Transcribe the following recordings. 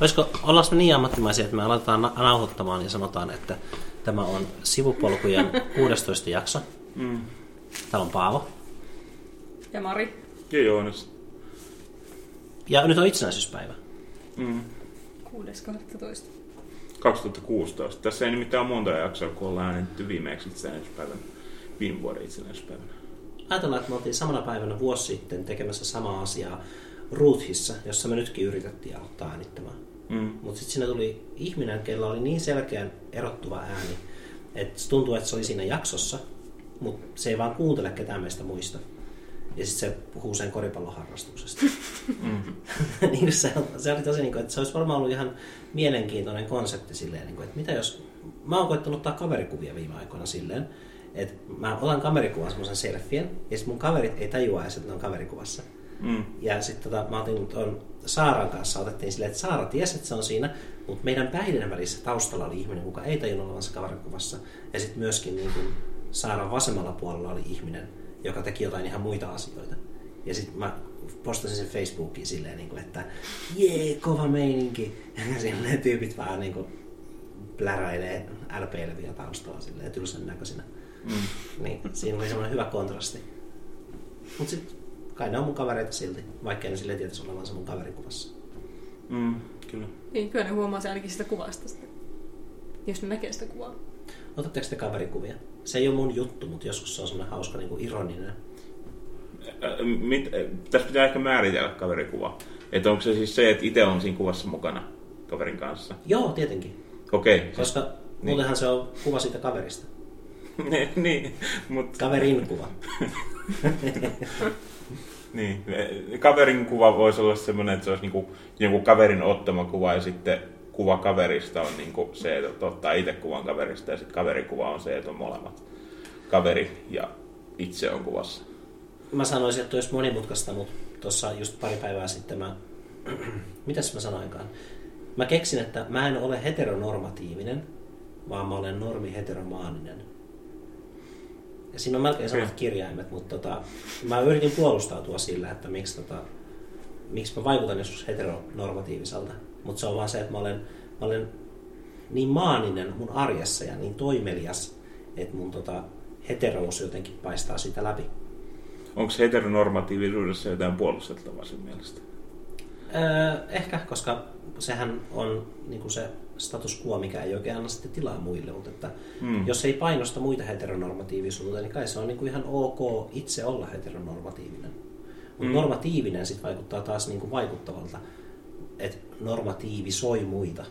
Olisiko, ollaanko me niin ammattimaisia, että me aletaan na- nauhoittamaan ja sanotaan, että tämä on sivupolkujen 16 jakso. Mm. Täällä on Paavo. Ja Mari. Ja Joonas. Ja nyt on itsenäisyyspäivä. Mm. 6.12. 2016. Tässä ei nimittäin ole monta jaksoa, kun ollaan äänitetty viimeksi itsenäisyyspäivän, viime vuoden itsenäisyyspäivänä. Ajatellaan, että me oltiin samana päivänä vuosi sitten tekemässä samaa asiaa Ruuthissa, jossa me nytkin yritettiin aloittaa äänittämään. Mm. Mutta sitten siinä tuli ihminen, kella oli niin selkeän erottuva ääni, että se tuntuu, että se oli siinä jaksossa, mutta se ei vaan kuuntele ketään meistä muista. Ja sitten se puhuu sen koripalloharrastuksesta. Mm. niin se, se oli tosi, niin kuin, että se olisi varmaan ollut ihan mielenkiintoinen konsepti silleen, niin kuin, että mitä jos... Mä oon koettanut ottaa kaverikuvia viime aikoina silleen, että mä otan kamerikuvan semmoisen selfien, ja sitten mun kaverit ei tajua edes, että ne on kaverikuvassa. Mm. Ja sitten tota, mä otin tuon Saaran kanssa, otettiin silleen, että Saara tiesi, että se on siinä, mutta meidän päiden välissä taustalla oli ihminen, kuka ei tajunnut olevansa kaverikuvassa. Ja sitten myöskin niin kuin Saaran vasemmalla puolella oli ihminen, joka teki jotain ihan muita asioita. Ja sitten mä postasin sen Facebookiin silleen, niin kuin, että jee, kova meininki. Ja silleen tyypit vähän niin kuin pläräilee LP-levyjä taustalla silleen tylsän näköisinä. Mm. Niin, siinä oli semmoinen hyvä kontrasti. Mutta sitten kai ne on mun kavereita silti, vaikka ne silleen tietäisi olevansa mun kaverikuvassa. Mm. Kyllä. Niin, kyllä ne huomaa se ainakin sitä kuvasta. Sitä. Jos ne näkee sitä kuvaa. Otatteko te kaverikuvia? Se ei ole mun juttu, mutta joskus se on semmoinen hauska niin kuin ironinen. Ä, Mit, tässä pitää ehkä määritellä kaverikuva. Että onko se siis se, että itse on siinä kuvassa mukana kaverin kanssa? Joo, tietenkin. Okei. siis- Koska muutenhan se on kuva siitä kaverista. niin, mutta Kaverin kuva. niin. kaverin kuva voisi olla semmoinen, että se olisi niinku jonkun kaverin ottama kuva ja sitten kuva kaverista on niinku se, että ottaa itse kuvan kaverista ja sitten kaverikuva on se, että on molemmat. Kaveri ja itse on kuvassa. Mä sanoisin, että olisi monimutkaista, mutta tuossa just pari päivää sitten mä... Mitäs mä sanoinkaan? Mä keksin, että mä en ole heteronormatiivinen, vaan mä olen normi-heteromaaninen. Ja siinä on melkein samat kirjaimet, mutta tota, mä yritin puolustautua sillä, että miksi, tota, miksi mä vaikutan joskus heteronormatiiviselta. Mutta se on vaan se, että mä olen, mä olen niin maaninen mun arjessa ja niin toimelias, että mun tota, heterous jotenkin paistaa siitä läpi. Onko heteronormatiivisuudessa jotain puolustettavaa sun mielestä? Öö, ehkä, koska sehän on niin kuin se status quo, mikä ei oikein anna sitten tilaa muille, mutta että Hmm. jos ei painosta muita heteronormatiivisuuteen, niin kai se on niin kuin ihan ok itse olla heteronormatiivinen. Mutta Mm. normatiivinen sitten vaikuttaa taas niin kuin vaikuttavalta, että normatiivisoi muita.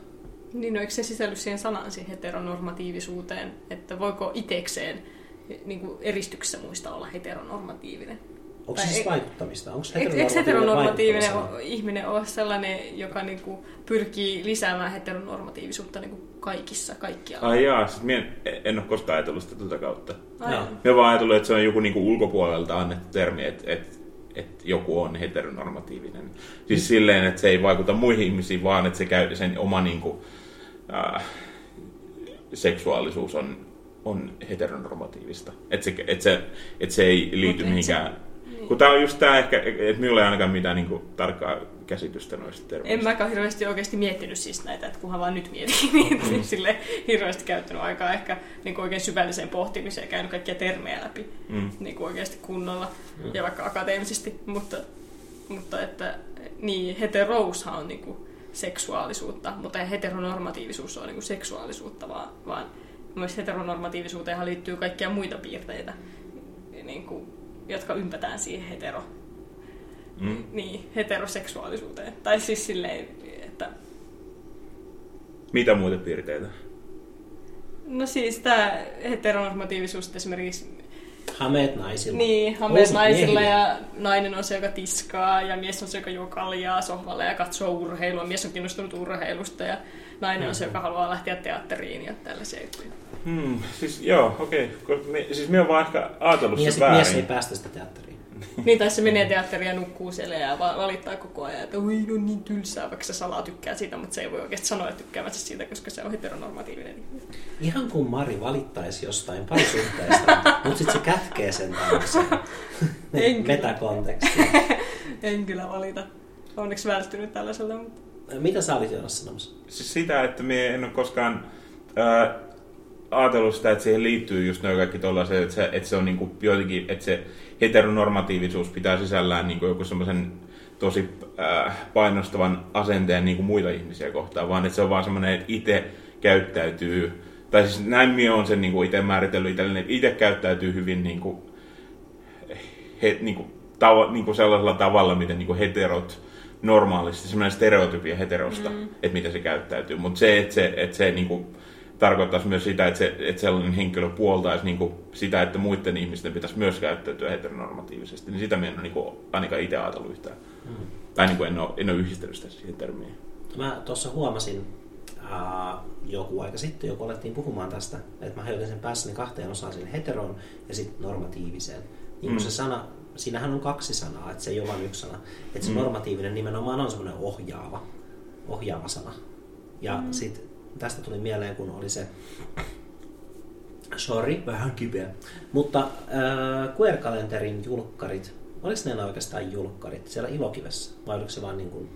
Niin, no eikö se sisälly siihen sanaan, siihen heteronormatiivisuuteen, että voiko itekseen niin kuin eristyksessä muista olla heteronormatiivinen? Onko se siis ei- vaikuttamista? Onko heteronormatiivinen o- ihminen ole sellainen, joka niin kuin pyrkii lisäämään heteronormatiivisuutta niin kuin kaikissa, kaikkialla? Ai jaa, sit mie en, en ole koskaan ajatellut sitä tuota kautta. Me vaan ajatellut, että se on joku niinku ulkopuolelta annettu termi, että et, et joku on heteronormatiivinen. Siis silleen, että se ei vaikuta muihin ihmisiin, vaan että se käy sen oma niinku, äh, seksuaalisuus on, on heteronormatiivista. Että se, et se, et se ei liity Mut mihinkään. Kun tää on just tää ehkä, että minulla ei ainakaan mitään niinku tarkkaa käsitystä noista termeistä. En mäkään hirveästi oikeasti miettinyt siis näitä, että kunhan vaan nyt mietin, niin mm. sille hirveästi käyttänyt aikaa ehkä niin kuin oikein syvälliseen pohtimiseen ja käynyt kaikkia termejä läpi Mm. niin kuin oikeasti kunnolla ja vaikka akateemisesti, mutta, mutta että niin, heteroushan on niin kuin seksuaalisuutta, mutta heteronormatiivisuus ole niin kuin seksuaalisuutta, vaan, vaan myös heteronormatiivisuuteenhan liittyy kaikkia muita piirteitä, niin kuin, jotka ympätään siihen hetero, Mm. niin, heteroseksuaalisuuteen. Tai siis silleen, että Mitä muita piirteitä? no siis tämä heteronormatiivisuus esimerkiksi Hameet naisilla. niin, hameet Housut naisilla miehillä. ja nainen on se, joka tiskaa ja mies on se, joka juo kaljaa sohvalle ja katsoo urheilua. Mies on kiinnostunut urheilusta ja nainen on se, joka haluaa lähteä teatteriin ja tällaisia juttuja. Hmm, siis joo, okei. Okay. Siis minä olen vaan ehkä ajatellut Mies, sen väärin. mies ei päästä sitä teatteriin. Niin, tai se menee teatteriin ja nukkuu siellä ja va- valittaa koko ajan, että oi, on niin tylsää, vaikka se salaa tykkää siitä, mutta se ei voi oikeasti sanoa että tykkäämänsä siitä, koska se on heteronormatiivinen. Ihan kuin Mari valittaisi jostain parisuhteesta, mutta sitten se kätkee sen taakse. En kyllä. Metakontekstiin. En kyllä valita. Onneksi välttynyt tällaiselta, mutta Mitä sä olit Joonas sanomassa? Siis sitä, että me en ole koskaan ää, ajatellut sitä, että siihen liittyy just noin kaikki tollaiset, että se, että se on niinku jotenkin, että se heteronormatiivisuus pitää sisällään niinku joku semmoisen tosi äh, painostavan asenteen niinku muita ihmisiä kohtaan, vaan että se on vaan semmoinen, että itse käyttäytyy, tai siis näin minä olen sen niinku itse määritellyt itselleni, että itse käyttäytyy hyvin niinku, he, niinku, tava, niinku sellaisella tavalla, miten niinku heterot normaalisti, semmoinen stereotypia heterosta, mm. että miten se käyttäytyy. Mutta se, että se, että se niinku, tarkoittaisi myös sitä, että, se, että sellainen henkilö puoltaisi niinku sitä, että muiden ihmisten pitäisi myös käyttäytyä heteronormatiivisesti, niin sitä minä en ole niinku, ainakaan itse ajatellut yhtään. Mm. Tai niinku en, ole, en ole yhdistänyt sitä siihen termiin. Mä tuossa huomasin ää, joku aika sitten, joku alettiin puhumaan tästä, että mä hajotin sen päässäni kahteen osaan, sinne heteroon ja sitten normatiiviseen. Niin mm. se sana, siinähän on kaksi sanaa, että se ei ole vain yksi sana. Että se mm. normatiivinen nimenomaan on semmoinen ohjaava, ohjaava sana. Ja mm. sitten tästä tuli mieleen, kun oli se, sorry, vähän kipeä, mutta äh, Queer-kalenterin julkkarit, oliko ne oikeastaan julkkarit siellä Ilokivessä, vai oliko se vaan niin kuin,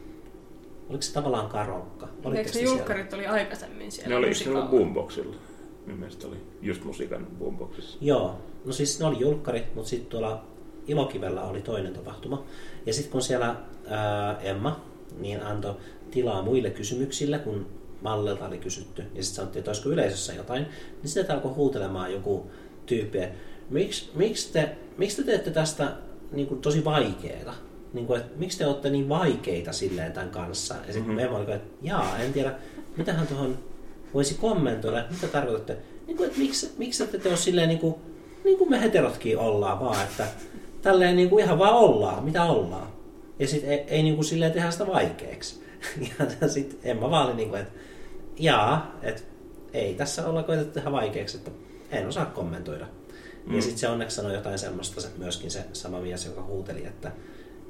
oliko se tavallaan karokka? Eikö ne julkkarit siellä? oli aikaisemmin siellä Ne oli siellä boomboxilla. Minun mielestä oli just musiikan boomboxissa. Joo, no siis ne oli julkkarit, mutta sitten tuolla Ilokivellä oli toinen tapahtuma. Ja sitten kun siellä ää, Emma niin antoi tilaa muille kysymyksille, kun Mallelta oli kysytty, ja sitten sanottiin, että olisiko yleisössä jotain, niin sitten alkoi huutelemaan joku tyyppi, että miksi, miksi, te, miksi te teette tästä niin kuin, tosi vaikeaa? Niin kuin, että miksi te olette niin vaikeita silleen tämän kanssa? Ja sitten mm-hmm. Emma oli, että jaa, en tiedä, mitähän tuohon voisi kommentoida, mitä tarkoitatte? Niin kuin, että miksi, miksi ette te ole silleen niin kuin, niin kuin me heterotkin ollaan vaan, että tälleen niin kuin ihan vaan ollaan, mitä ollaan. Ja sitten ei, ei niin kuin silleen tehdä sitä vaikeaksi. Ja sitten Emma vaan oli niin kuin, että jaa, että ei tässä olla koetettu tehdä vaikeaksi, että en osaa kommentoida. Mm. Ja sitten se onneksi sanoi jotain semmoista, se myöskin se sama mies, joka huuteli, että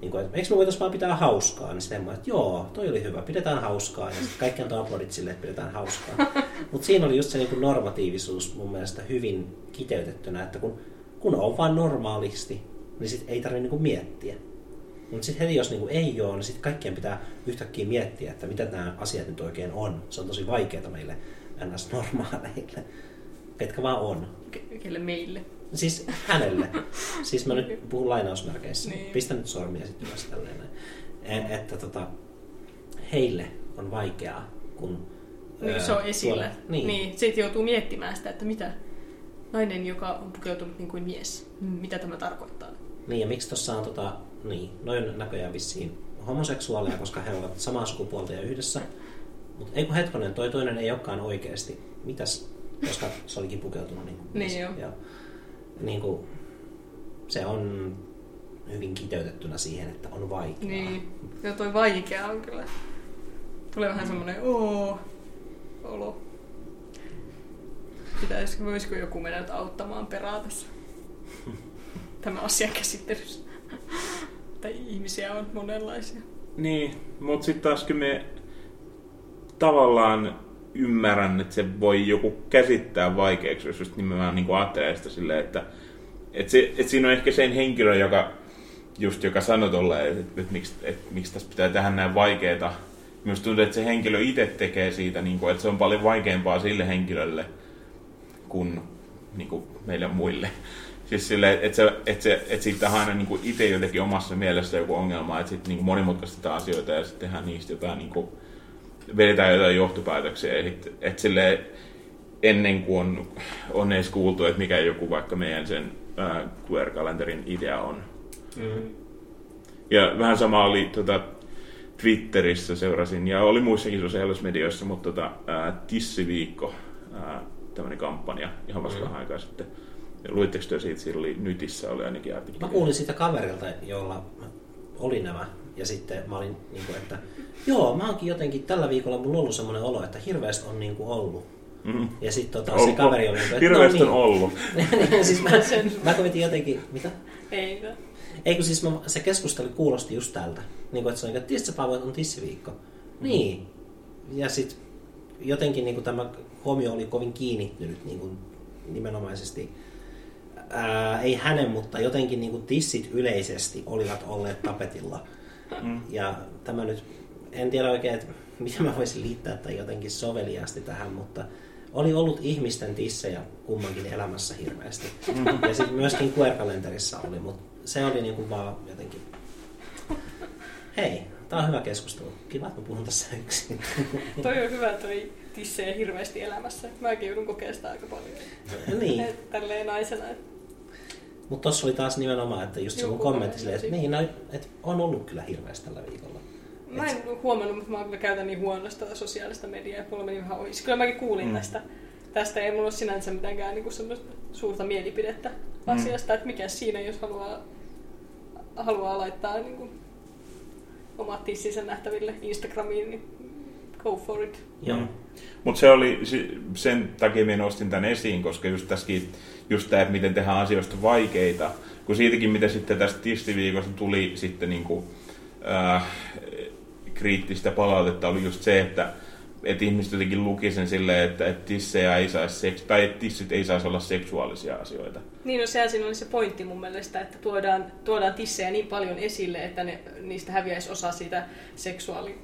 niin kuin, että eikö me voitaisiin vaan pitää hauskaa? Niin sitten että joo, toi oli hyvä, pidetään hauskaa. Ja sitten kaikki antoi aplodit sille, että pidetään hauskaa. Mutta siinä oli just se niin kuin normatiivisuus mun mielestä hyvin kiteytettynä, että kun, kun on vaan normaalisti, niin sit ei tarvitse niin miettiä. Mutta sitten heti jos niinku ei ole, niin sitten kaikkien pitää yhtäkkiä miettiä, että mitä nämä asiat nyt oikein on. Se on tosi vaikeaa meille ns-normaaleille, ketkä vaan on. Kelle meille? Siis hänelle. siis mä nyt puhun lainausmerkeissä. Niin. Pistä nyt sormia sitten ylös tälleen. E- että tota, heille on vaikeaa, kun niin, se on esillä. Tuolla, niin. niin. Sitten joutuu miettimään sitä, että mitä nainen, joka on pukeutunut niin kuin mies, mitä tämä tarkoittaa. Niin, ja miksi tuossa on tota, niin, noin näköjään vissiin homoseksuaaleja, koska he ovat samaa sukupuolta ja yhdessä. Mutta ei kun hetkonen, toi toinen ei olekaan oikeasti. Mitäs, koska se olikin pukeutunut niin kuin niin ja, niin kuin, se on hyvin kiteytettynä siihen, että on vaikeaa. Niin, ja toi vaikea on kyllä. Tulee vähän semmoinen oo, olo. Pitäisikö, voisiko joku mennä auttamaan perää tässä? Tämä asian käsittelyssä että ihmisiä on monenlaisia. Niin, mutta sitten taas kyllä me tavallaan ymmärrän, että se voi joku käsittää vaikeaksi, jos just nimenomaan niin ajattelee sitä silleen, että, että, se, että siinä on ehkä sen henkilö, joka just joka sanoi tolleen, että, että, että, miksi, että miksi tässä pitää tehdä näin vaikeaa. Myös tuntuu, että se henkilö itse tekee siitä, niin kuin, että se on paljon vaikeampaa sille henkilölle kuin, niin kuin meille muille. Siis sille, että, se, että, se, että siitä on aina niin itse jotenkin omassa mielessä joku ongelma, että sitten niin monimutkaistetaan asioita ja sitten tehdään niistä jotain, niin kuin, vedetään jotain johtopäätöksiä. Ja että sille, ennen kuin on, on edes kuultu, että mikä joku vaikka meidän sen äh, queer-kalenterin idea on. Mm. Ja vähän sama oli tota, Twitterissä seurasin, ja oli muissakin sosiaalisissa medioissa, mutta tota, ää, Tissiviikko, ää, tämmöinen kampanja ihan vasta mm. aikaa sitten Luitteko te siitä, siinä oli Nytissä oli ainakin artikkeli? Mä kuulin siitä kaverilta, jolla oli nämä. Ja sitten mä olin, niin kuin, että joo, mä oonkin jotenkin tällä viikolla mulla ollut semmoinen olo, että hirveästi on niin kuin ollut. Mm. Ja sitten tota, se kaveri oli, että hirveästi no, niin. on ollut. siis mä, mä koitin jotenkin, mitä? Ei, Eikö siis mä, se keskustelu kuulosti just tältä. Niin kuin, että se on, että tiedätkö on tissiviikko? Mm. Niin. Ja sitten jotenkin niin kuin tämä huomio oli kovin kiinnittynyt niin kuin nimenomaisesti ää, ei hänen, mutta jotenkin niin kuin tissit yleisesti olivat olleet tapetilla. Mm. Ja tämä nyt en tiedä oikein, että miten mä voisin liittää tai jotenkin soveliaasti tähän, mutta oli ollut ihmisten tissejä kummankin elämässä hirveästi. Ja sitten myöskin Queer-kalenterissa oli, mutta se oli niinku vaan jotenkin... Hei, tää on hyvä keskustelu. Kiva, että mä puhun tässä yksin. toi on hyvä toi tissejä hirveästi elämässä. Mäkin joudun kokemaan sitä aika paljon. niin. Tälleen naisena. Mutta tossa oli taas nimenomaan, että just se mun Joku kommentti silleen, että niin, no, että on ollut kyllä hirveästi tällä viikolla. Mä en huomannut, mutta mä kyllä käytän niin huonosti tätä sosiaalista mediaa. Mulla meni vähän ohi. Kyllä mäkin kuulin Mm. mm. tästä. Tästä ei mulla ole sinänsä mitenkään niin semmoista suurta mielipidettä asiasta, että mikä siinä, jos haluaa, haluaa laittaa niin kuin, omat tissinsä nähtäville Instagramiin, niin go for it. Joo. Mm. Mutta se oli, sen takia minä nostin tämän esiin, koska just tässäkin, just tämä, että miten tehdään asioista vaikeita, kun siitäkin, mitä sitten tästä tistiviikosta tuli sitten niinku, äh, kriittistä palautetta, oli just se, että että ihmiset jotenkin luki sen silleen, että, että tissejä ei saisi seks- tai että tissit ei saisi olla seksuaalisia asioita. Niin, no sehän siinä oli se pointti mun mielestä, että tuodaan, tuodaan tissejä niin paljon esille, että ne, niistä häviäisi osa siitä seksuaali...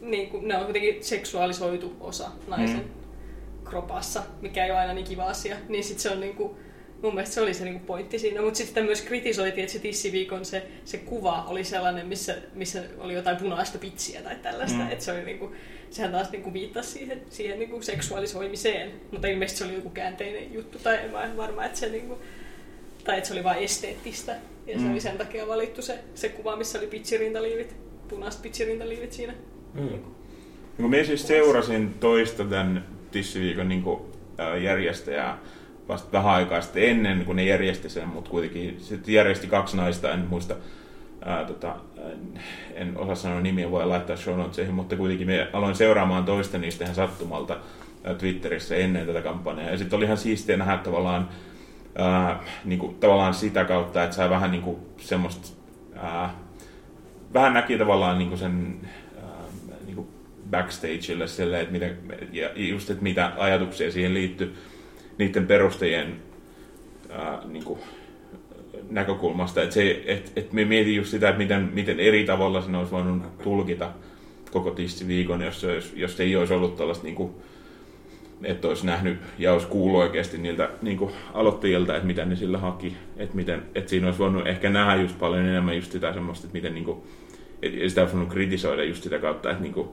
Niin kuin, ne on kuitenkin seksuaalisoitu osa naisen mm. kropassa, mikä ei ole aina niin kiva asia. Niin sit se on niin kuin, mun mielestä se oli se niin kuin pointti siinä. Mutta sitten myös kritisoitiin, että se tissiviikon se, se kuva oli sellainen, missä, missä oli jotain punaista pitsiä tai tällaista. Mm. Että se oli niin kuin, sehän taas niin kuin viittasi siihen, siihen niin kuin seksuaalisoimiseen. Mutta ilmeisesti se oli joku käänteinen juttu, tai en mä varma, että se niin kuin, tai että se oli vain esteettistä. Ja se Mm. oli sen takia valittu se, se kuva, missä oli pitsirintaliivit, punaiset pitsirintaliivit siinä. Mm. Niin kun minä siis seurasin toista tämän tissiviikon niin kuin, äh, järjestäjää vasta vähän aikaa sitten ennen, kun ne järjesti sen, mutta kuitenkin sitten järjesti kaksi naista, en muista, ää, tota, en osaa sanoa nimiä, voi laittaa show notesihin, mutta kuitenkin me aloin seuraamaan toista niistä ihan sattumalta ää, Twitterissä ennen tätä kampanjaa. Ja sitten oli ihan siistiä nähdä tavallaan, ää, niin kuin, tavallaan sitä kautta, että sai vähän niin kuin semmoista, ää, vähän näki tavallaan niin kuin sen ää, niin backstageille silleen, että miten, ja just, että mitä ajatuksia siihen liittyy niiden perustajien ää, niin kuin, näkökulmasta. Että et, et me mietin just sitä, että miten, miten eri tavalla sen olisi voinut tulkita koko tistiviikon, jos, olisi, jos ei olisi ollut tällaista, niin että olisi nähnyt ja olisi kuullut oikeasti niiltä niin kuin aloittajilta, että mitä ne sillä haki. Että, miten, että siinä olisi voinut ehkä nähdä just paljon enemmän just sitä semmoista, että miten niin kuin, et, ei sitä olisi voinut kritisoida just sitä kautta, että niin kuin,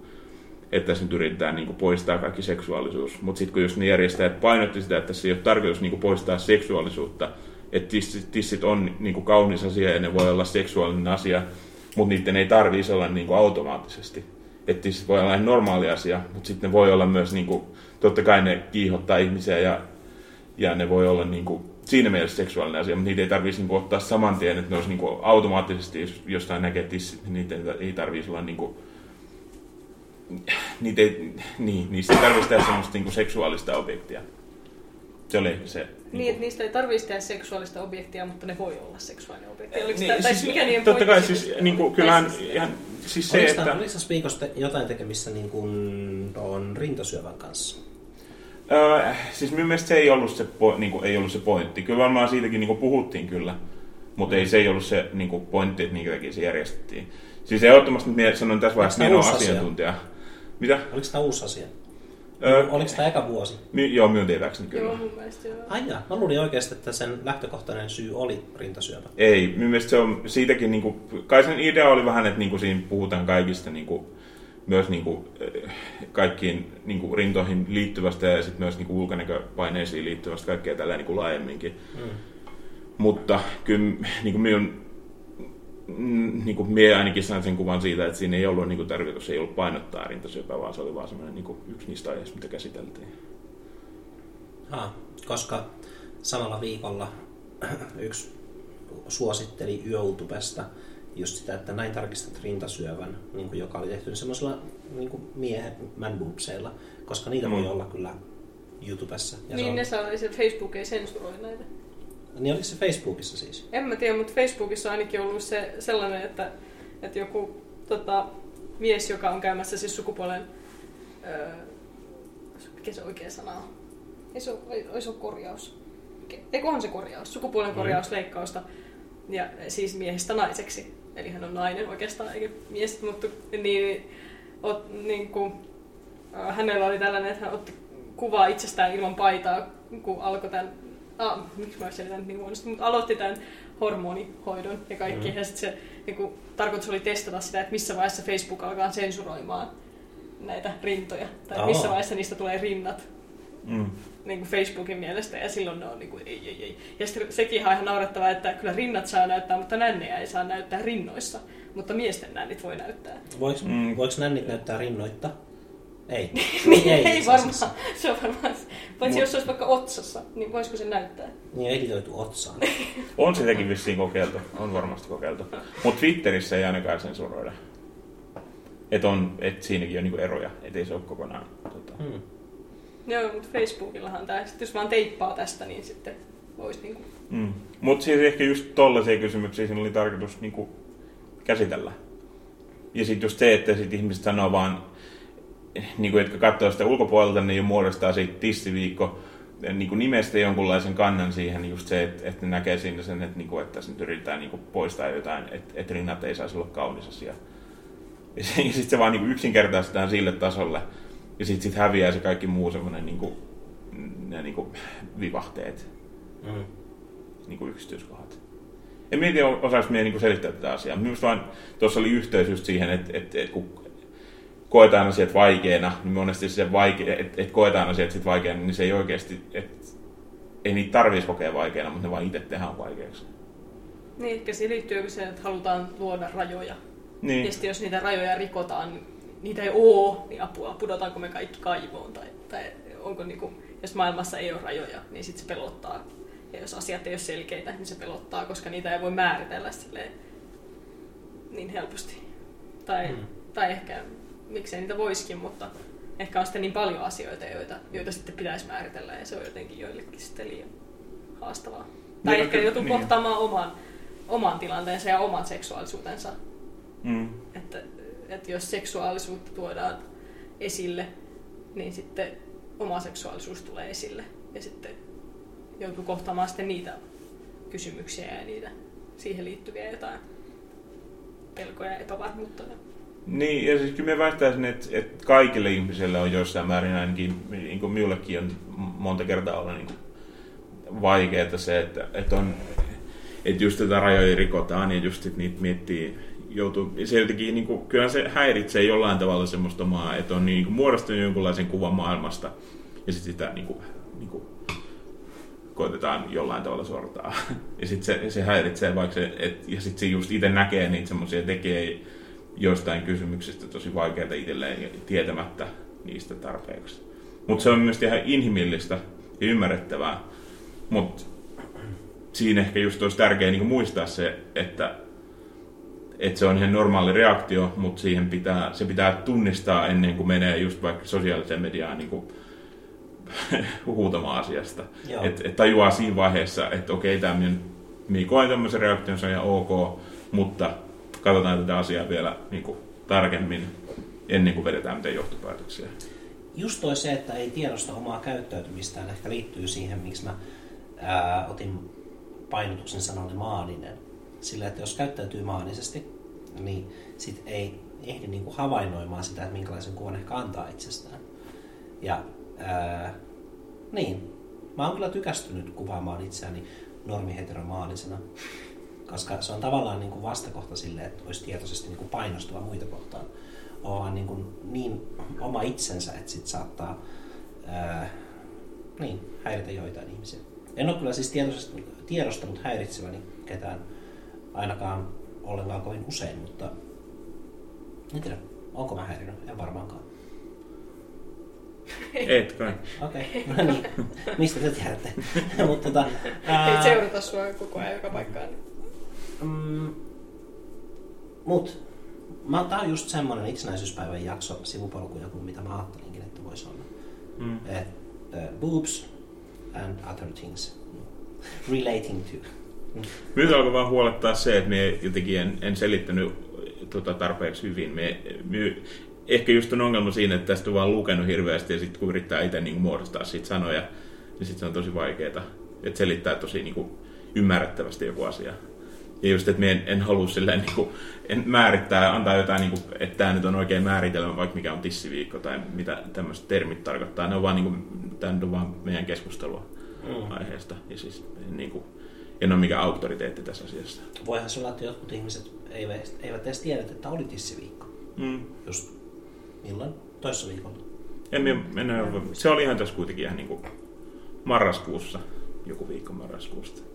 että tässä nyt yritetään niin kuin poistaa kaikki seksuaalisuus. Mutta sitten kun just ne järjestäjät painotti sitä, että se ei ole tarkoitus niin kuin poistaa seksuaalisuutta, että tissit, tissit on niin kuin kaunis asia ja ne voi olla seksuaalinen asia, mutta niiden ei tarvitsisi olla niin kuin automaattisesti. Että tissit voi olla ihan normaali asia, mutta sitten ne voi olla myös, niin kuin, totta kai ne kiihottaa ihmisiä ja, ja ne voi olla niin kuin, siinä mielessä seksuaalinen asia, mutta niitä ei tarvitsisi niin ottaa saman tien, että ne olisi niin kuin, automaattisesti, jos jostain näkee tissit, niin niitä ei tarvitsisi olla niin kuin, niitä ei, niin, niistä ei tarvitsisi tehdä semmoista niinku seksuaalista objektia. Se oli se. Niin, niinku- että niistä ei tarvitsisi tehdä seksuaalista objektia, mutta ne voi olla seksuaalinen objekti. Oliko niin, tämä, tai siis, mikä niiden totta kai siis, sitten niinku, on? kyllähän siis- ihan, siis se, Oliko, että... oliko tässä viikossa te- jotain tekemistä niin kuin tuon rintasyövän kanssa? Öö, siis minun mielestä se ei ollut se, po, niinku, ei ollut se pointti. Kyllä varmaan siitäkin niinku, puhuttiin kyllä, mutta ei se ei ollut se niinku, pointti, että minkä takia se järjestettiin. Siis ehdottomasti minä sanon tässä vaiheessa, Onko minä olen uusi asia? Mitä? Oliko tämä uusi asia? Öö, Oliko tämä eka vuosi? niin, joo, minun tietääkseni kyllä. Joo, mun mielestä joo. Ai jaa, mä luulin oikeasti, että sen lähtökohtainen syy oli rintasyövä. Ei, minun mielestä se on siitäkin, niin kuin, kai sen idea oli vähän, että niin kuin siinä puhutaan kaikista niin kuin, myös niin kuin, eh, kaikkiin niin kuin, rintoihin liittyvästä ja sitten myös niin kuin, ulkonäköpaineisiin liittyvästä kaikkea tällä niin kuin, laajemminkin. Mm. Mutta kyllä niin kuin, minun, niin kuin, mie ainakin sain sen kuvan siitä, että siinä ei ollut niin kuin, tarkoitus, ei ollut painottaa rintasyöpää, vaan se oli vaan semmoinen niin kuin, yksi niistä aiheista, mitä käsiteltiin. Ah, koska samalla viikolla yksi suositteli YouTubesta just sitä, että näin tarkistat rintasyövän, niin kuin joka oli tehty semmoisella niin kuin miehen manboobseilla, koska niitä voi Mm. olla kyllä YouTubessa. Ja se Niin on, ne saa, Facebook ei sensuroi näitä. Niin oliko se Facebookissa siis? En mä tiedä, mutta Facebookissa on ainakin ollut se sellainen, että, että joku tota, mies, joka on käymässä siis sukupuolen... Öö, mikä se oikea sana on? Ei se ole, ei, ei se ole korjaus. Eikö on se korjaus? Sukupuolen korjausleikkausta. Ja siis miehestä naiseksi. Eli hän on nainen oikeastaan, eikä mies. Mutta niin, ot, niin kuin, hänellä oli tällainen, että hän otti kuvaa itsestään ilman paitaa, kun alkoi tämän, ah, miksi mä selitän niin huonosti, mutta aloitti tämän hormonihoidon ja kaikki. Mm. Ja sitten se niin kuin, tarkoitus oli testata sitä, että missä vaiheessa Facebook alkaa sensuroimaan näitä rintoja. Tai Aa. missä vaiheessa niistä tulee rinnat Mm. niin kuin Facebookin mielestä, ja silloin ne on niin kuin, ei, ei, ei. Ja sitten sekin on ihan naurettavaa, että kyllä rinnat saa näyttää, mutta nännejä ei saa näyttää rinnoissa. Mutta miesten nännit voi näyttää. Voiko, Mm. mm. voiko nännit näyttää rinnoitta? Ei. Niin, ei, itse varmaan. Se on varmaan. Paitsi jos se olisi vaikka otsassa, niin voisiko se näyttää? Niin editoitu otsaan. On sitäkin vissiin kokeiltu. On varmasti kokeiltu. Mutta Twitterissä ei ainakaan sensuroida. Että on, et siinäkin on niinku eroja, ettei se ole kokonaan. Tota. Mm. Joo, mutta Facebookillahan tämä, jos vaan teippaa tästä, niin sitten voisi niinku... Mm. Mutta siis ehkä just tollaisia kysymyksiä siinä oli tarkoitus niinku käsitellä. Ja sitten just se, että sit ihmiset sanoo vaan, niinku, jotka katsoo sitä ulkopuolelta, niin jo muodostaa siitä tissiviikko niin kuin nimestä jonkunlaisen kannan siihen, just se, että, että ne näkee siinä sen, että, niin kuin, että tässä nyt yritetään niin kuin poistaa jotain, että, että rinnat ei saisi olla kaunis asia. Ja sitten se vaan niin kuin yksinkertaistetaan sille tasolle, ja sitten sit häviää se kaikki muu semmoinen niin kuin, ne niin kuin vivahteet, Mm. niin kuin yksityiskohdat. En mieti, osaisi minä niin selittää tätä asiaa. Minusta vaan tuossa oli yhteys just siihen, että, että, että kun koetaan asiat vaikeina, niin monesti se vaike, että, että koetaan asiat sit vaikeina, niin se ei oikeasti, että ei niitä tarvitsisi kokea vaikeina, mutta ne vaan itse tehdään vaikeaksi. Niin, ehkä siihen liittyy se, että halutaan luoda rajoja. Niin, Ja sitten jos niitä rajoja rikotaan, niin niitä ei oo, niin apua, pudotaanko me kaikki kaivoon? Tai, tai onko niinku, jos maailmassa ei ole rajoja, niin sitten se pelottaa. Ja jos asiat ei ole selkeitä, niin se pelottaa, koska niitä ei voi määritellä silleen niin helposti. Tai, Mm. tai ehkä, miksei niitä voisikin, mutta ehkä on sitten niin paljon asioita, joita, joita sitten pitäisi määritellä ja se on jotenkin joillekin sitten liian haastavaa. Tai Niin, ehkä joutuu niin. kohtaamaan oman, oman tilanteensa ja oman seksuaalisuutensa mm, että, että jos seksuaalisuutta tuodaan esille, niin sitten oma seksuaalisuus tulee esille. Ja sitten joutuu kohtaamaan sitten niitä kysymyksiä ja niitä siihen liittyviä jotain pelkoja ja epävarmuutta. Niin, ja siis kyllä me väittäisin, että, että kaikille ihmisille on jossain määrin ainakin, niin kuin minullekin on monta kertaa ollut niin vaikeaa se, että, että on että just tätä rajoja rikotaan ja just sit niitä miettii, joutuu, se jotenkin, niin kuin, kyllä se häiritsee jollain tavalla semmoista omaa, että on niin kuin, muodostunut jonkunlaisen kuvan maailmasta ja sitten sitä niin kuin, niin kuin, koitetaan jollain tavalla sortaa. Ja sitten se, se häiritsee vaikka se, et, ja sitten se just itse näkee niitä semmoisia, tekee jostain kysymyksistä tosi vaikeita itselleen ja tietämättä niistä tarpeeksi. Mutta se on myös ihan inhimillistä ja ymmärrettävää. Mutta siinä ehkä just olisi tärkeää niin muistaa se, että, että se on ihan normaali reaktio, mutta siihen pitää, se pitää tunnistaa ennen kuin menee just vaikka sosiaaliseen mediaan niin kuin huutamaan asiasta. Että et tajuaa siinä vaiheessa, että okei, tämä minä koen tämmöisen reaktion, se on ihan ok, mutta katsotaan tätä asiaa vielä niin kuin, tarkemmin ennen kuin vedetään mitään johtopäätöksiä. Just toi se, että ei tiedosta omaa käyttäytymistään, ehkä liittyy siihen, miksi mä ää, otin painotuksen sanalle maaninen. Sillä, että jos käyttäytyy maanisesti, niin sit ei ehdi niinku havainnoimaan sitä, että minkälaisen kuvan ehkä antaa itsestään. Ja ää, niin, mä oon kyllä tykästynyt kuvaamaan itseäni normiheteromaanisena, koska se on tavallaan niin kuin vastakohta sille, että olisi tietoisesti niin kuin painostava muita kohtaan. On vaan niin, kuin niin oma itsensä, että sit saattaa ää, niin, häiritä joitain ihmisiä. En ole kyllä siis tietoisesti, tiedostanut häiritseväni ketään ainakaan ollenkaan kovin usein, mutta en tiedä, onko mä häirinyt, en varmaankaan. Et kai. Okei, okay. no niin. Mistä te tiedätte? Mutta tota, Ei seurata sua koko ajan joka paikkaan. Mm, mut, mä, tää on just semmonen itsenäisyyspäivän jakso sivupolkuja kuin mitä mä ajattelinkin, että voisi olla. Mm. Et, uh, boobs and other things relating to. Nyt alkoi vaan huolettaa se, että me jotenkin en, en selittänyt tota, tarpeeksi hyvin. Me, me, ehkä just on ongelma siinä, että tästä on vaan lukenut hirveästi ja sitten kun yrittää itse niin muodostaa siitä sanoja, niin sitten se on tosi vaikeaa. Että selittää tosi niin kuin, ymmärrettävästi joku asia. Ja just, että en, en halua silleen niin kuin, en määrittää, antaa jotain, niin kuin, että tämä nyt on oikein määritelmä, vaikka mikä on tissiviikko tai mitä tämmöiset termit tarkoittaa. Ne on vaan, niin kuin, tämä on vaan meidän keskustelua mm. aiheesta. Ja siis niin kuin, en ole mikään auktoriteetti tässä asiassa. Voihan se olla, että jotkut ihmiset eivät, eivät edes tiedä, että oli tissiviikko. Mm. Just milloin? Toissa viikolla. En, en, en, se oli ihan tässä kuitenkin ihan niin kuin marraskuussa, joku viikko marraskuusta.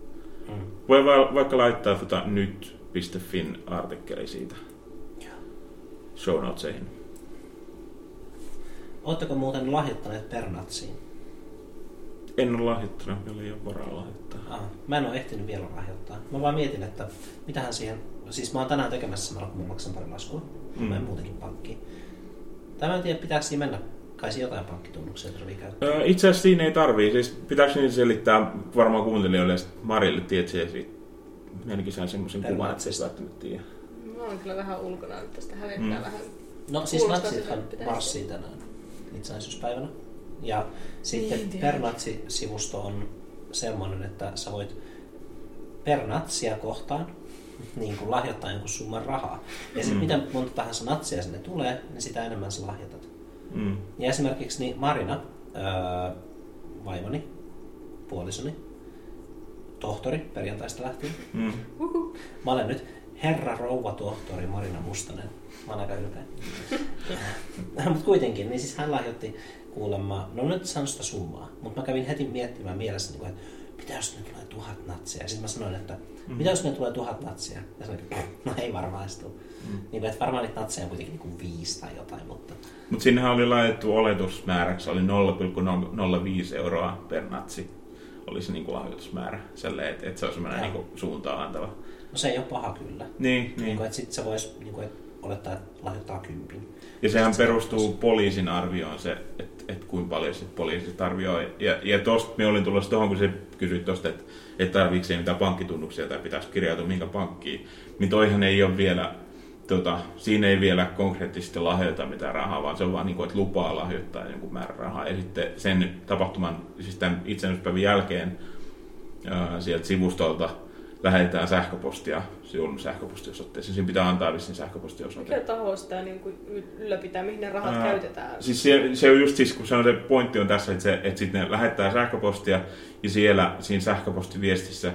Mm. Voi va- vaikka laittaa tota nyt.fin artikkeli siitä show notesihin. Oletteko muuten lahjoittaneet Pernatsiin? En ole lahjoittanut, meillä ei ole varaa lahjoittaa. Ah, mä en ole ehtinyt vielä lahjoittaa. Mä vaan mietin, että mitähän siihen... Siis mä oon tänään tekemässä samalla, kun mä maksan pari laskua. Mm. Mä en muutenkin pankkiin. Tämä en tiedä, pitääkö siinä mennä. Kai siinä jotain pankkitunnuksia tarvii käyttää. Öö, itse asiassa siinä ei tarvii. Siis pitääkö niin selittää varmaan kuuntelijoille Marille, tiedät siitä. Ainakin sain semmoisen kuvan, että se ei välttämättä tiedä. Mä oon kyllä vähän ulkona nyt tästä hävettää mm. vähän. No siis natsithan marssii tänään itsenäisyyspäivänä. Ja sitten niin, per sivusto on semmoinen, että sä voit per natsia kohtaan niin kuin lahjoittaa jonkun summan rahaa. Ja sitten mm. mitä monta tahansa natsia sinne tulee, niin sitä enemmän sä lahjoitat. Mm. Ja esimerkiksi niin Marina, öö, vaimoni, puolisoni, tohtori perjantaista lähtien. Mm. Mä olen nyt herra rouva tohtori Marina Mustanen. Mä olen aika ylpeä. Mutta kuitenkin, niin siis hän lahjoitti kuulemma, no nyt sanon sitä summaa, mutta mä kävin heti miettimään mielessä, niin että mitä jos ne tulee tuhat natsia? Ja sitten mä sanoin, että mm. mitä jos ne tulee tuhat natsia? Ja sanoin, että no ei varmaan tule. Mm. Niin kuin, että varmaan niitä natseja on kuitenkin niin kuin viisi tai jotain, mutta... Mutta sinnehän oli laitettu oletusmääräksi, oli 0,05 euroa per natsi oli se niin kuin lahjoitusmäärä, että, että se on semmoinen niin suuntaan antava. No se ei ole paha kyllä. Niin, niin. niin kuin, että sitten se voisi niin kuin, olettaa, että lahjoittaa kympin. Ja sehän perustuu poliisin arvioon se, että, että kuinka paljon sit poliisit arvioi. Ja, ja tosta me olin tulossa tuohon, kun se kysyit tuosta, että, että tarvitseeko mitään pankkitunnuksia tai pitäisi kirjautua minkä pankkiin. Niin toihan ei ole vielä, tota, siinä ei vielä konkreettisesti lahjoita mitään rahaa, vaan se on vaan niin kuin, että lupaa lahjoittaa jonkun määrän rahaa. Ja sitten sen tapahtuman, siis tämän itsenäisyyspäivän jälkeen ää, sieltä sivustolta lähetetään sähköpostia sinun sähköpostiosoitteeseen. Siinä pitää antaa vissiin sähköpostiosoite. Mikä taho sitä niin kuin ylläpitää, mihin ne rahat Ää, käytetään? Siis se, se, on just siis, kun se, on se pointti on tässä, että, se, että sitten ne lähettää sähköpostia ja siellä siinä sähköpostiviestissä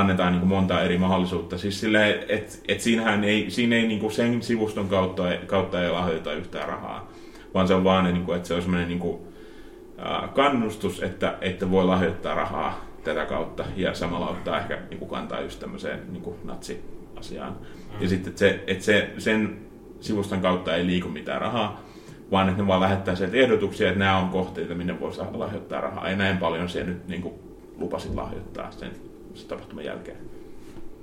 annetaan niin kuin monta eri mahdollisuutta. Siis sille, että et siinähän ei, siinä ei niin kuin sen sivuston kautta, kautta ei lahjoita yhtään rahaa, vaan se on vaan, niin kuin, että se on semmoinen niin kuin, kannustus, että, että voi lahjoittaa rahaa tätä kautta ja samalla ottaa ehkä niin kuin kantaa just tämmöiseen niin kuin natsi-asiaan. Mm. Ja sitten että se, että se, sen sivuston kautta ei liiku mitään rahaa, vaan että ne vaan lähettää sieltä ehdotuksia, että nämä on kohteita, minne voisi lahjoittaa rahaa. Ja näin paljon se nyt niin kuin lupasit lahjoittaa sen, sen tapahtuman jälkeen.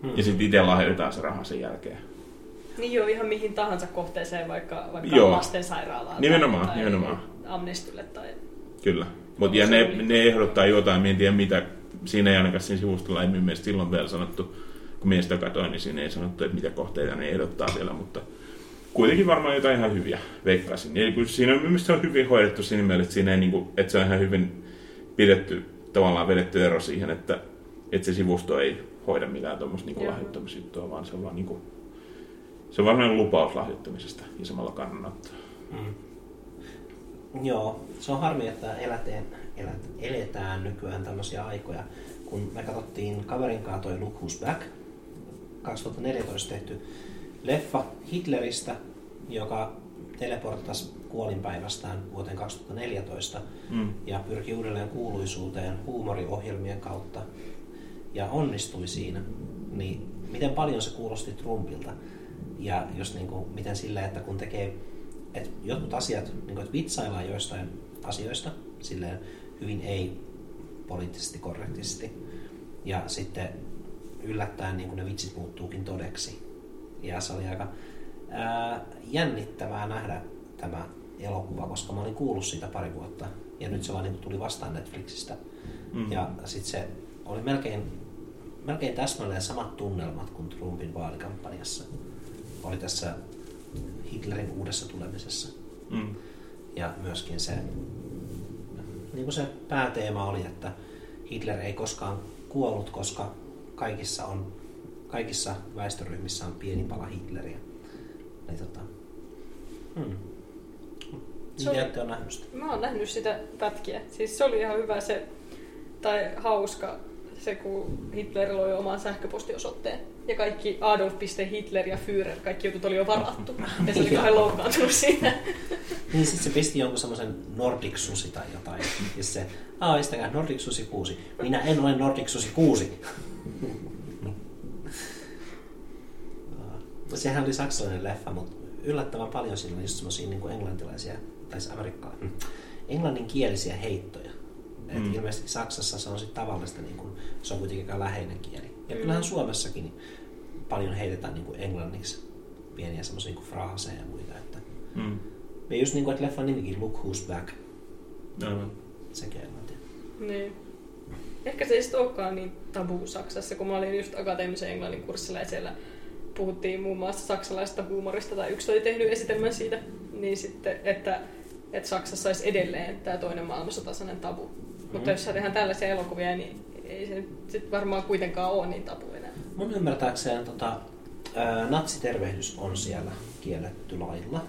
Hmm. Ja sitten itse lahjoitetaan se raha sen jälkeen. Niin joo, ihan mihin tahansa kohteeseen, vaikka, vaikka joo. lastensairaalaan nimenomaan, tai, nimenomaan. amnestylle tai... Kyllä. Mutta ja ne, ne ehdottaa jotain, en tiedä mitä siinä ei ainakaan siinä sivustolla ei mielestä silloin vielä sanottu, kun miestä katsoin, niin siinä ei sanottu, että mitä kohteita ne ehdottaa siellä, mutta kuitenkin varmaan jotain ihan hyviä, veikkaisin. Ja kun siinä on mielestäni on hyvin hoidettu siinä mielessä, että, siinä ei, niin kuin, että se on ihan hyvin pidetty, tavallaan vedetty ero siihen, että, että se sivusto ei hoida mitään tuommoista niin lahjoittamisjuttua, vaan se on vaan niin kuin, se on vaan lupaus lahjoittamisesta ja samalla kannanottoa. Mm. Joo, se on harmi, että eläteen, elät, eletään nykyään tämmöisiä aikoja. Kun me katsottiin kaverin kanssa toi Look Who's Back, 2014 tehty leffa Hitleristä, joka teleporttasi kuolinpäivästään vuoteen 2014 mm. ja pyrki uudelleen kuuluisuuteen huumoriohjelmien kautta ja onnistui siinä, niin miten paljon se kuulosti Trumpilta ja jos niin kuin, miten sillä, että kun tekee että jotkut asiat, niin kuin, että vitsaillaan joistain asioista silleen hyvin ei poliittisesti korrektisti. Ja sitten yllättäen niin kuin ne vitsit muuttuukin todeksi. Ja se oli aika ää, jännittävää nähdä tämä elokuva, koska mä olin kuullut siitä pari vuotta. Ja nyt se vaan niin tuli vastaan Netflixistä. Mm. Ja sitten se oli melkein, melkein täsmälleen samat tunnelmat kuin Trumpin vaalikampanjassa. Oli tässä Hitlerin uudessa tulemisessa. Mm. Ja myöskin se, niin kuin se pääteema oli, että Hitler ei koskaan kuollut, koska kaikissa on kaikissa väestöryhmissä on pieni pala Hitleriä. Niin tota, hmm. Se oli- ole nähnyt sitä? Mä oon nähnyt sitä pätkiä. Siis se oli ihan hyvä se, tai hauska se, kun Hitler loi oman sähköpostiosoitteen. Ja kaikki Adolf.Hitler ja Führer, kaikki jutut oli jo varattu. Ja se oli kauhean loukkaantunut siitä. Niin sitten se pisti jonkun semmoisen Nordic Susi tai jotain. Ja se, aa, istäkää Nordic Susi 6. Minä en ole Nordic Susi 6. No, Sehän oli saksalainen leffa, mutta yllättävän paljon siinä oli just semmosia niin englantilaisia, tai siis amerikka, mm, englanninkielisiä heittoja. Et Mm. ilmeisesti Saksassa se on sitten tavallista, niin kun, se on kuitenkin aika läheinen kieli. Ja Mm. kyllähän Suomessakin paljon heitetään niin kuin englanniksi pieniä semmoisia niin fraaseja ja muita. Että Mm. ja just niin kuin, että leffan nimikin Look Who's Back, Aivan. sekin englantia. Niin. Ehkä se ei sitten olekaan niin tabu Saksassa, kun mä olin just akateemisen englannin kurssilla ja siellä puhuttiin muun muassa saksalaisesta huumorista, tai yksi oli tehnyt esitelmän siitä, niin sitten, että, että Saksassa olisi edelleen tämä toinen maailmansota tabu. Mutta jos tehdään tällaisia elokuvia, niin ei se sit varmaan kuitenkaan ole niin tabu enää. Mun ymmärtääkseen tota, ää, natsitervehdys on siellä kielletty lailla.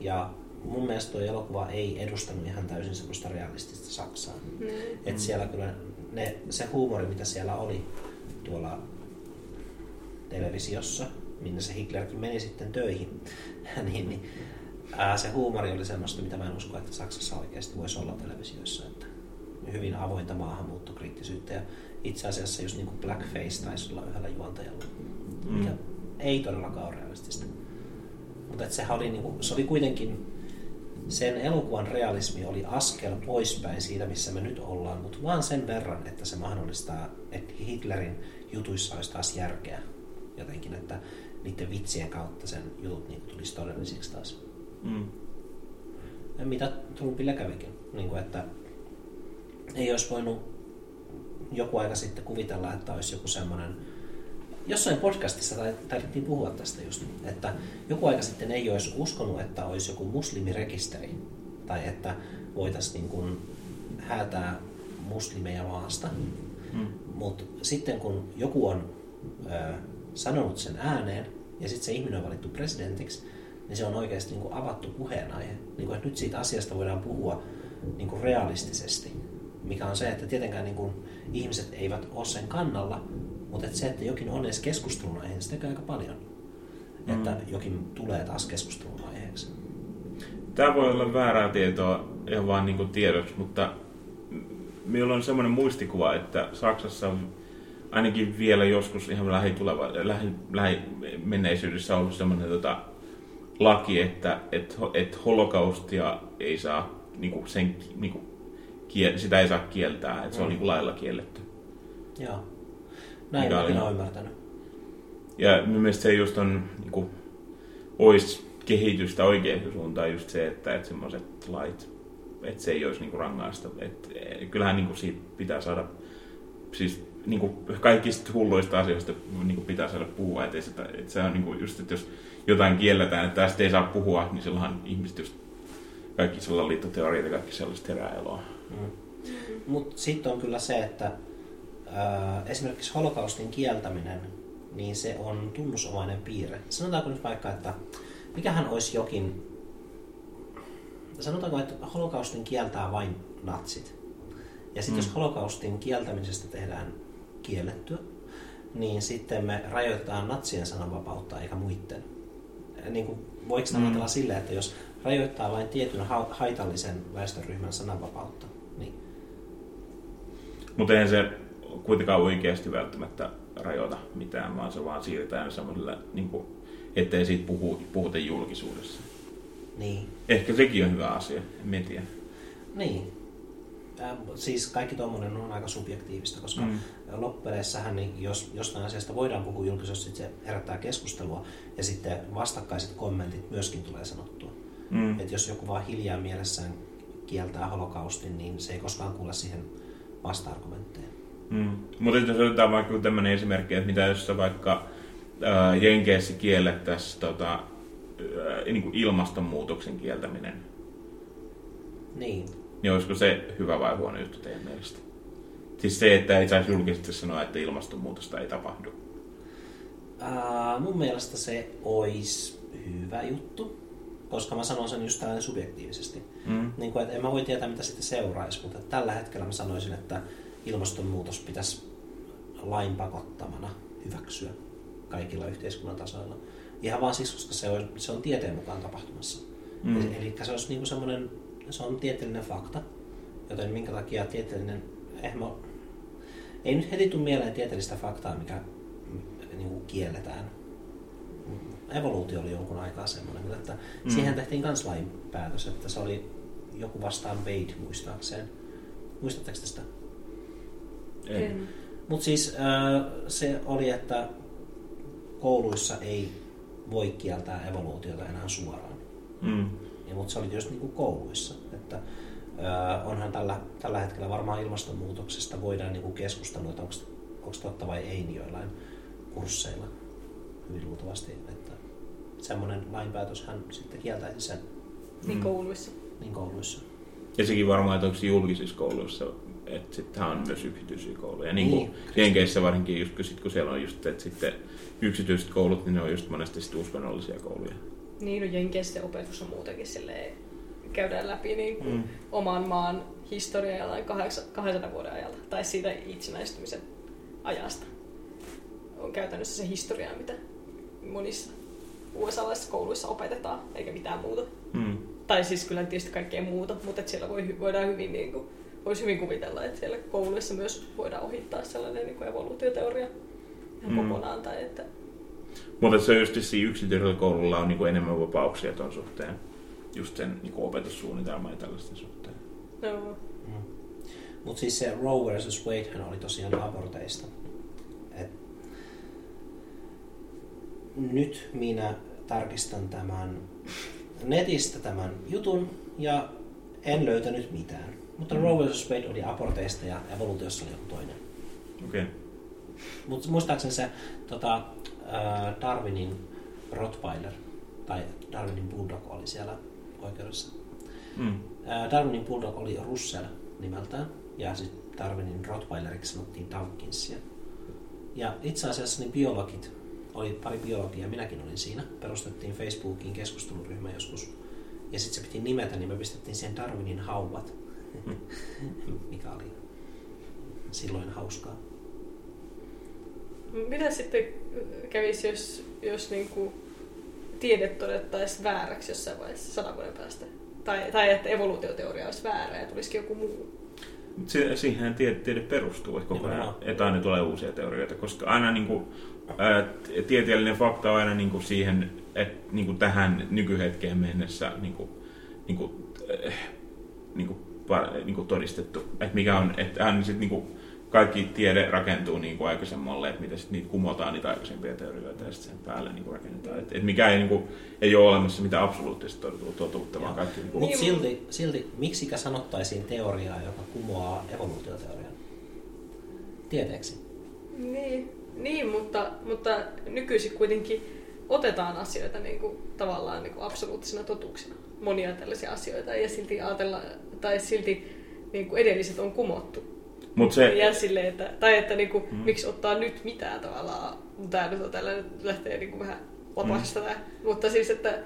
Ja mun mielestä tuo elokuva ei edustanut ihan täysin semmoista realistista Saksaa. Mm. Et siellä kyllä ne, se huumori, mitä siellä oli tuolla televisiossa, minne se Hitlerkin meni sitten töihin, niin, niin ää, se huumori oli semmoista, mitä mä en usko, että Saksassa oikeasti voisi olla televisiossa. Että hyvin avointa maahanmuuttokriittisyyttä ja itse asiassa just niin kuin blackface taisi olla yhdellä juontajalla, mikä Mm. ei todellakaan ole realistista. Mutta sehän oli, niin kuin, se oli kuitenkin, sen elokuvan realismi oli askel poispäin siitä, missä me nyt ollaan, mutta vaan sen verran, että se mahdollistaa, että Hitlerin jutuissa olisi taas järkeä jotenkin, että niiden vitsien kautta sen jutut niin tulisi todellisiksi taas. Mm. Ja mitä Trumpille kävikin. Niin kuin, että ei olisi voinut joku aika sitten kuvitella, että olisi joku semmoinen, jossain podcastissa taidettiin puhua tästä just, että joku aika sitten ei olisi uskonut, että olisi joku muslimirekisteri tai että voitaisiin niin kuin häätää muslimeja maasta. Mm. Mutta sitten kun joku on ö, sanonut sen ääneen ja sitten se ihminen on valittu presidentiksi, niin se on oikeasti niin kuin avattu puheenaihe. Niin kuin, että nyt siitä asiasta voidaan puhua niin kuin realistisesti, mikä on se, että tietenkään niin kuin ihmiset eivät ole sen kannalla, mutta että se, että jokin on edes keskustelun aihe, se tekee aika paljon. Mm. Että jokin tulee taas keskustelun aiheeksi. Tämä voi olla väärää tietoa ihan vaan niin kuin tiedoksi, mutta minulla on semmoinen muistikuva, että Saksassa on ainakin vielä joskus ihan lähituleva, lähi, lähimenneisyydessä ollut semmoinen tota, laki, että et, et holokaustia ei saa, niin kuin sen, niin kuin, kiel, sitä ei saa kieltää, että se on niin kuin lailla kielletty. Joo. Näin mä kyllä olen ymmärtänyt. Ja mun mielestä se just on, niin kuin, olisi kehitystä oikeaan suuntaan just se, että, että semmoiset lait, että se ei olisi niin kuin rangaista. Et, eh, kyllähän niin kuin siitä pitää saada, siis niin kuin kaikista hulluista asioista niin kuin pitää saada puhua. Et, ei sitä, et se on niin kuin just, että jos jotain kielletään, että tästä ei saa puhua, niin silloinhan ihmiset just kaikki salaliittoteoriat ja kaikki sellaiset herää eloa. Mm. Mutta sitten on kyllä se, että ää, esimerkiksi holokaustin kieltäminen, niin se on tunnusomainen piirre. Sanotaanko nyt vaikka, että mikähän olisi jokin, sanotaanko, että holokaustin kieltää vain natsit. Ja sitten Mm. jos holokaustin kieltämisestä tehdään kiellettyä, niin sitten me rajoitetaan natsien sananvapautta eikä muiden. Niin kuin, voiko Mm. ajatella silleen, että jos rajoittaa vain tietyn ha- haitallisen väestöryhmän sananvapautta, Mutta eihän se kuitenkaan oikeasti välttämättä rajoita mitään, vaan se vaan siirretään semmoiselle, niin kuin, ettei siitä puhu, puhuta julkisuudessa. Niin. Ehkä sekin on hyvä asia, en tiedä. Niin. Äh, siis kaikki tuommoinen on aika subjektiivista, koska Mm. loppupeleissähän, niin jos jostain asiasta voidaan puhua julkisesti, se herättää keskustelua ja sitten vastakkaiset kommentit myöskin tulee sanottua. Mm. Että jos joku vaan hiljaa mielessään kieltää holokaustin, niin se ei koskaan kuule siihen vasta-argumentteja. Mm. Mutta jos otetaan vaikka tämmöinen esimerkki, että mitä jos vaikka ää, Jenkeissä kiellettäisiin tota, ää, niin kuin ilmastonmuutoksen kieltäminen, Niin. niin olisiko se hyvä vai huono juttu teidän mielestä? Siis se, että ei saisi julkisesti sanoa, että ilmastonmuutosta ei tapahdu. Uh, mun mielestä se olisi hyvä juttu, koska mä sanon sen just tällainen subjektiivisesti. Mm. Niin kuin, että en mä voi tietää, mitä sitten seuraisi, mutta tällä hetkellä mä sanoisin, että ilmastonmuutos pitäisi lain pakottamana hyväksyä kaikilla yhteiskunnan tasoilla. Ihan vaan siksi, koska se on, se on tieteen mukaan tapahtumassa. Mm. Eli se olisi niin kuin semmoinen, se on tieteellinen fakta, joten minkä takia tieteellinen, eihän mä, ei nyt heti tule mieleen tieteellistä faktaa, mikä niin kuin kielletään. Evoluutio oli jonkun aikaa semmoinen, mutta että Mm. siihen tehtiin kans lain päätös, että se oli joku vastaan Wade muistaakseen. Muistatteko tästä? En. Mutta siis äh, se oli, että kouluissa ei voi kieltää evoluutiota enää suoraan. Mm. Mutta se oli just niin kuin kouluissa. Että, äh, onhan tällä, tällä hetkellä varmaan ilmastonmuutoksesta voidaan niin kuin keskustella, että onko totta vai ei niin joillain kursseilla hyvin luultavasti. Semmoinen lainpäätös hän sitten kieltäisi sen Niin Mm. kouluissa. niin kouluissa. Ja sekin varmaan, että onko se julkisissa kouluissa, että sitten on myös yksityisiä kouluja. Niin kuin Niin. Jenkeissä varsinkin, just, kun, sit, kun siellä on just, että sitten yksityiset koulut, niin ne on just monesti sit uskonnollisia kouluja. Niin, no Jenkeissä se opetus on muutenkin silleen, käydään läpi niin kuin Mm. oman maan historiaa jotain 200 vuoden ajalta, tai siitä itsenäistymisen ajasta. On käytännössä se historia, mitä monissa USA-laisissa kouluissa opetetaan, eikä mitään muuta. Mm. Tai siis kyllä tietysti kaikkea muuta, mutta et siellä voi, voidaan hyvin, niin kuin, voisi hyvin kuvitella, että siellä kouluissa myös voidaan ohittaa sellainen niin kuin evoluutioteoria ihan Mm. kokonaan. Tai että, Mutta se on just siinä yksityisellä koululla on niinku enemmän vapauksia tuon suhteen. Just sen niinku opetussuunnitelman ja tällaisten suhteen. no, Mm. Mutta siis se Roe versus Wade hän oli tosiaan aborteista. Et nyt minä tarkistan tämän netistä tämän jutun ja en löytänyt mitään. Mutta Mm. Roe versus Wade oli aborteista ja evoluutiossa oli joku toinen. Okei. Okay. Mutta muistaakseni se tota, ää, Darwinin Rottweiler tai Darwinin Bulldog oli siellä oikeudessa. Mm. Ää, Darwinin Bulldog oli Russell nimeltään ja sitten Darwinin Rottweileriksi sanottiin Dawkinsia. Ja itse asiassa niin biologit, oli pari biologia, minäkin olin siinä, perustettiin Facebookiin keskusteluryhmä joskus. Ja sitten se piti nimetä, niin me pistettiin siihen Darwinin hauvat, mikä oli silloin hauskaa. Mitä sitten kävisi, jos, jos niinku tiede todettaisiin vääräksi jossain vaiheessa sadan vuoden päästä? Tai, tai että evoluutioteoria olisi väärä ja tulisikin joku muu. Se, siihen tiede, tiede perustuu, että koko ajan, että aina tulee uusia teorioita, koska aina niin kuin, ää, tieteellinen fakta on aina niin kuin siihen, että niin kuin tähän nykyhetkeen mennessä niin kuin, niin kuin, äh, niin kuin, niin kuin todistettu, että mikä on, että aina sit niin kuin, kaikki tiede rakentuu niin kuin aikaisemmalle, että miten sit niitä kumotaan niitä aikaisempia teorioita ja sitten sen päälle niin kuin rakennetaan. Että et mikä ei, niin kuin, ei ole olemassa mitään absoluuttista totuutta, vaan kaikki niin kuin, Mutta Niin, silti, silti, miksikä sanottaisiin teoriaa, joka kumoaa evoluutioteorian? Tieteeksi. Niin, niin mutta, mutta nykyisin kuitenkin otetaan asioita niin kuin, tavallaan niin kuin absoluuttisina totuuksina. Monia tällaisia asioita ja silti ajatella, tai silti niin kuin edelliset on kumottu. Mutta se, Ja silleen, että, tai että niin kuin, Mm. miksi ottaa nyt mitään tavallaan. Tämä nyt on tällainen, lähtee niin kuin vähän lapasta mm. Mutta siis, että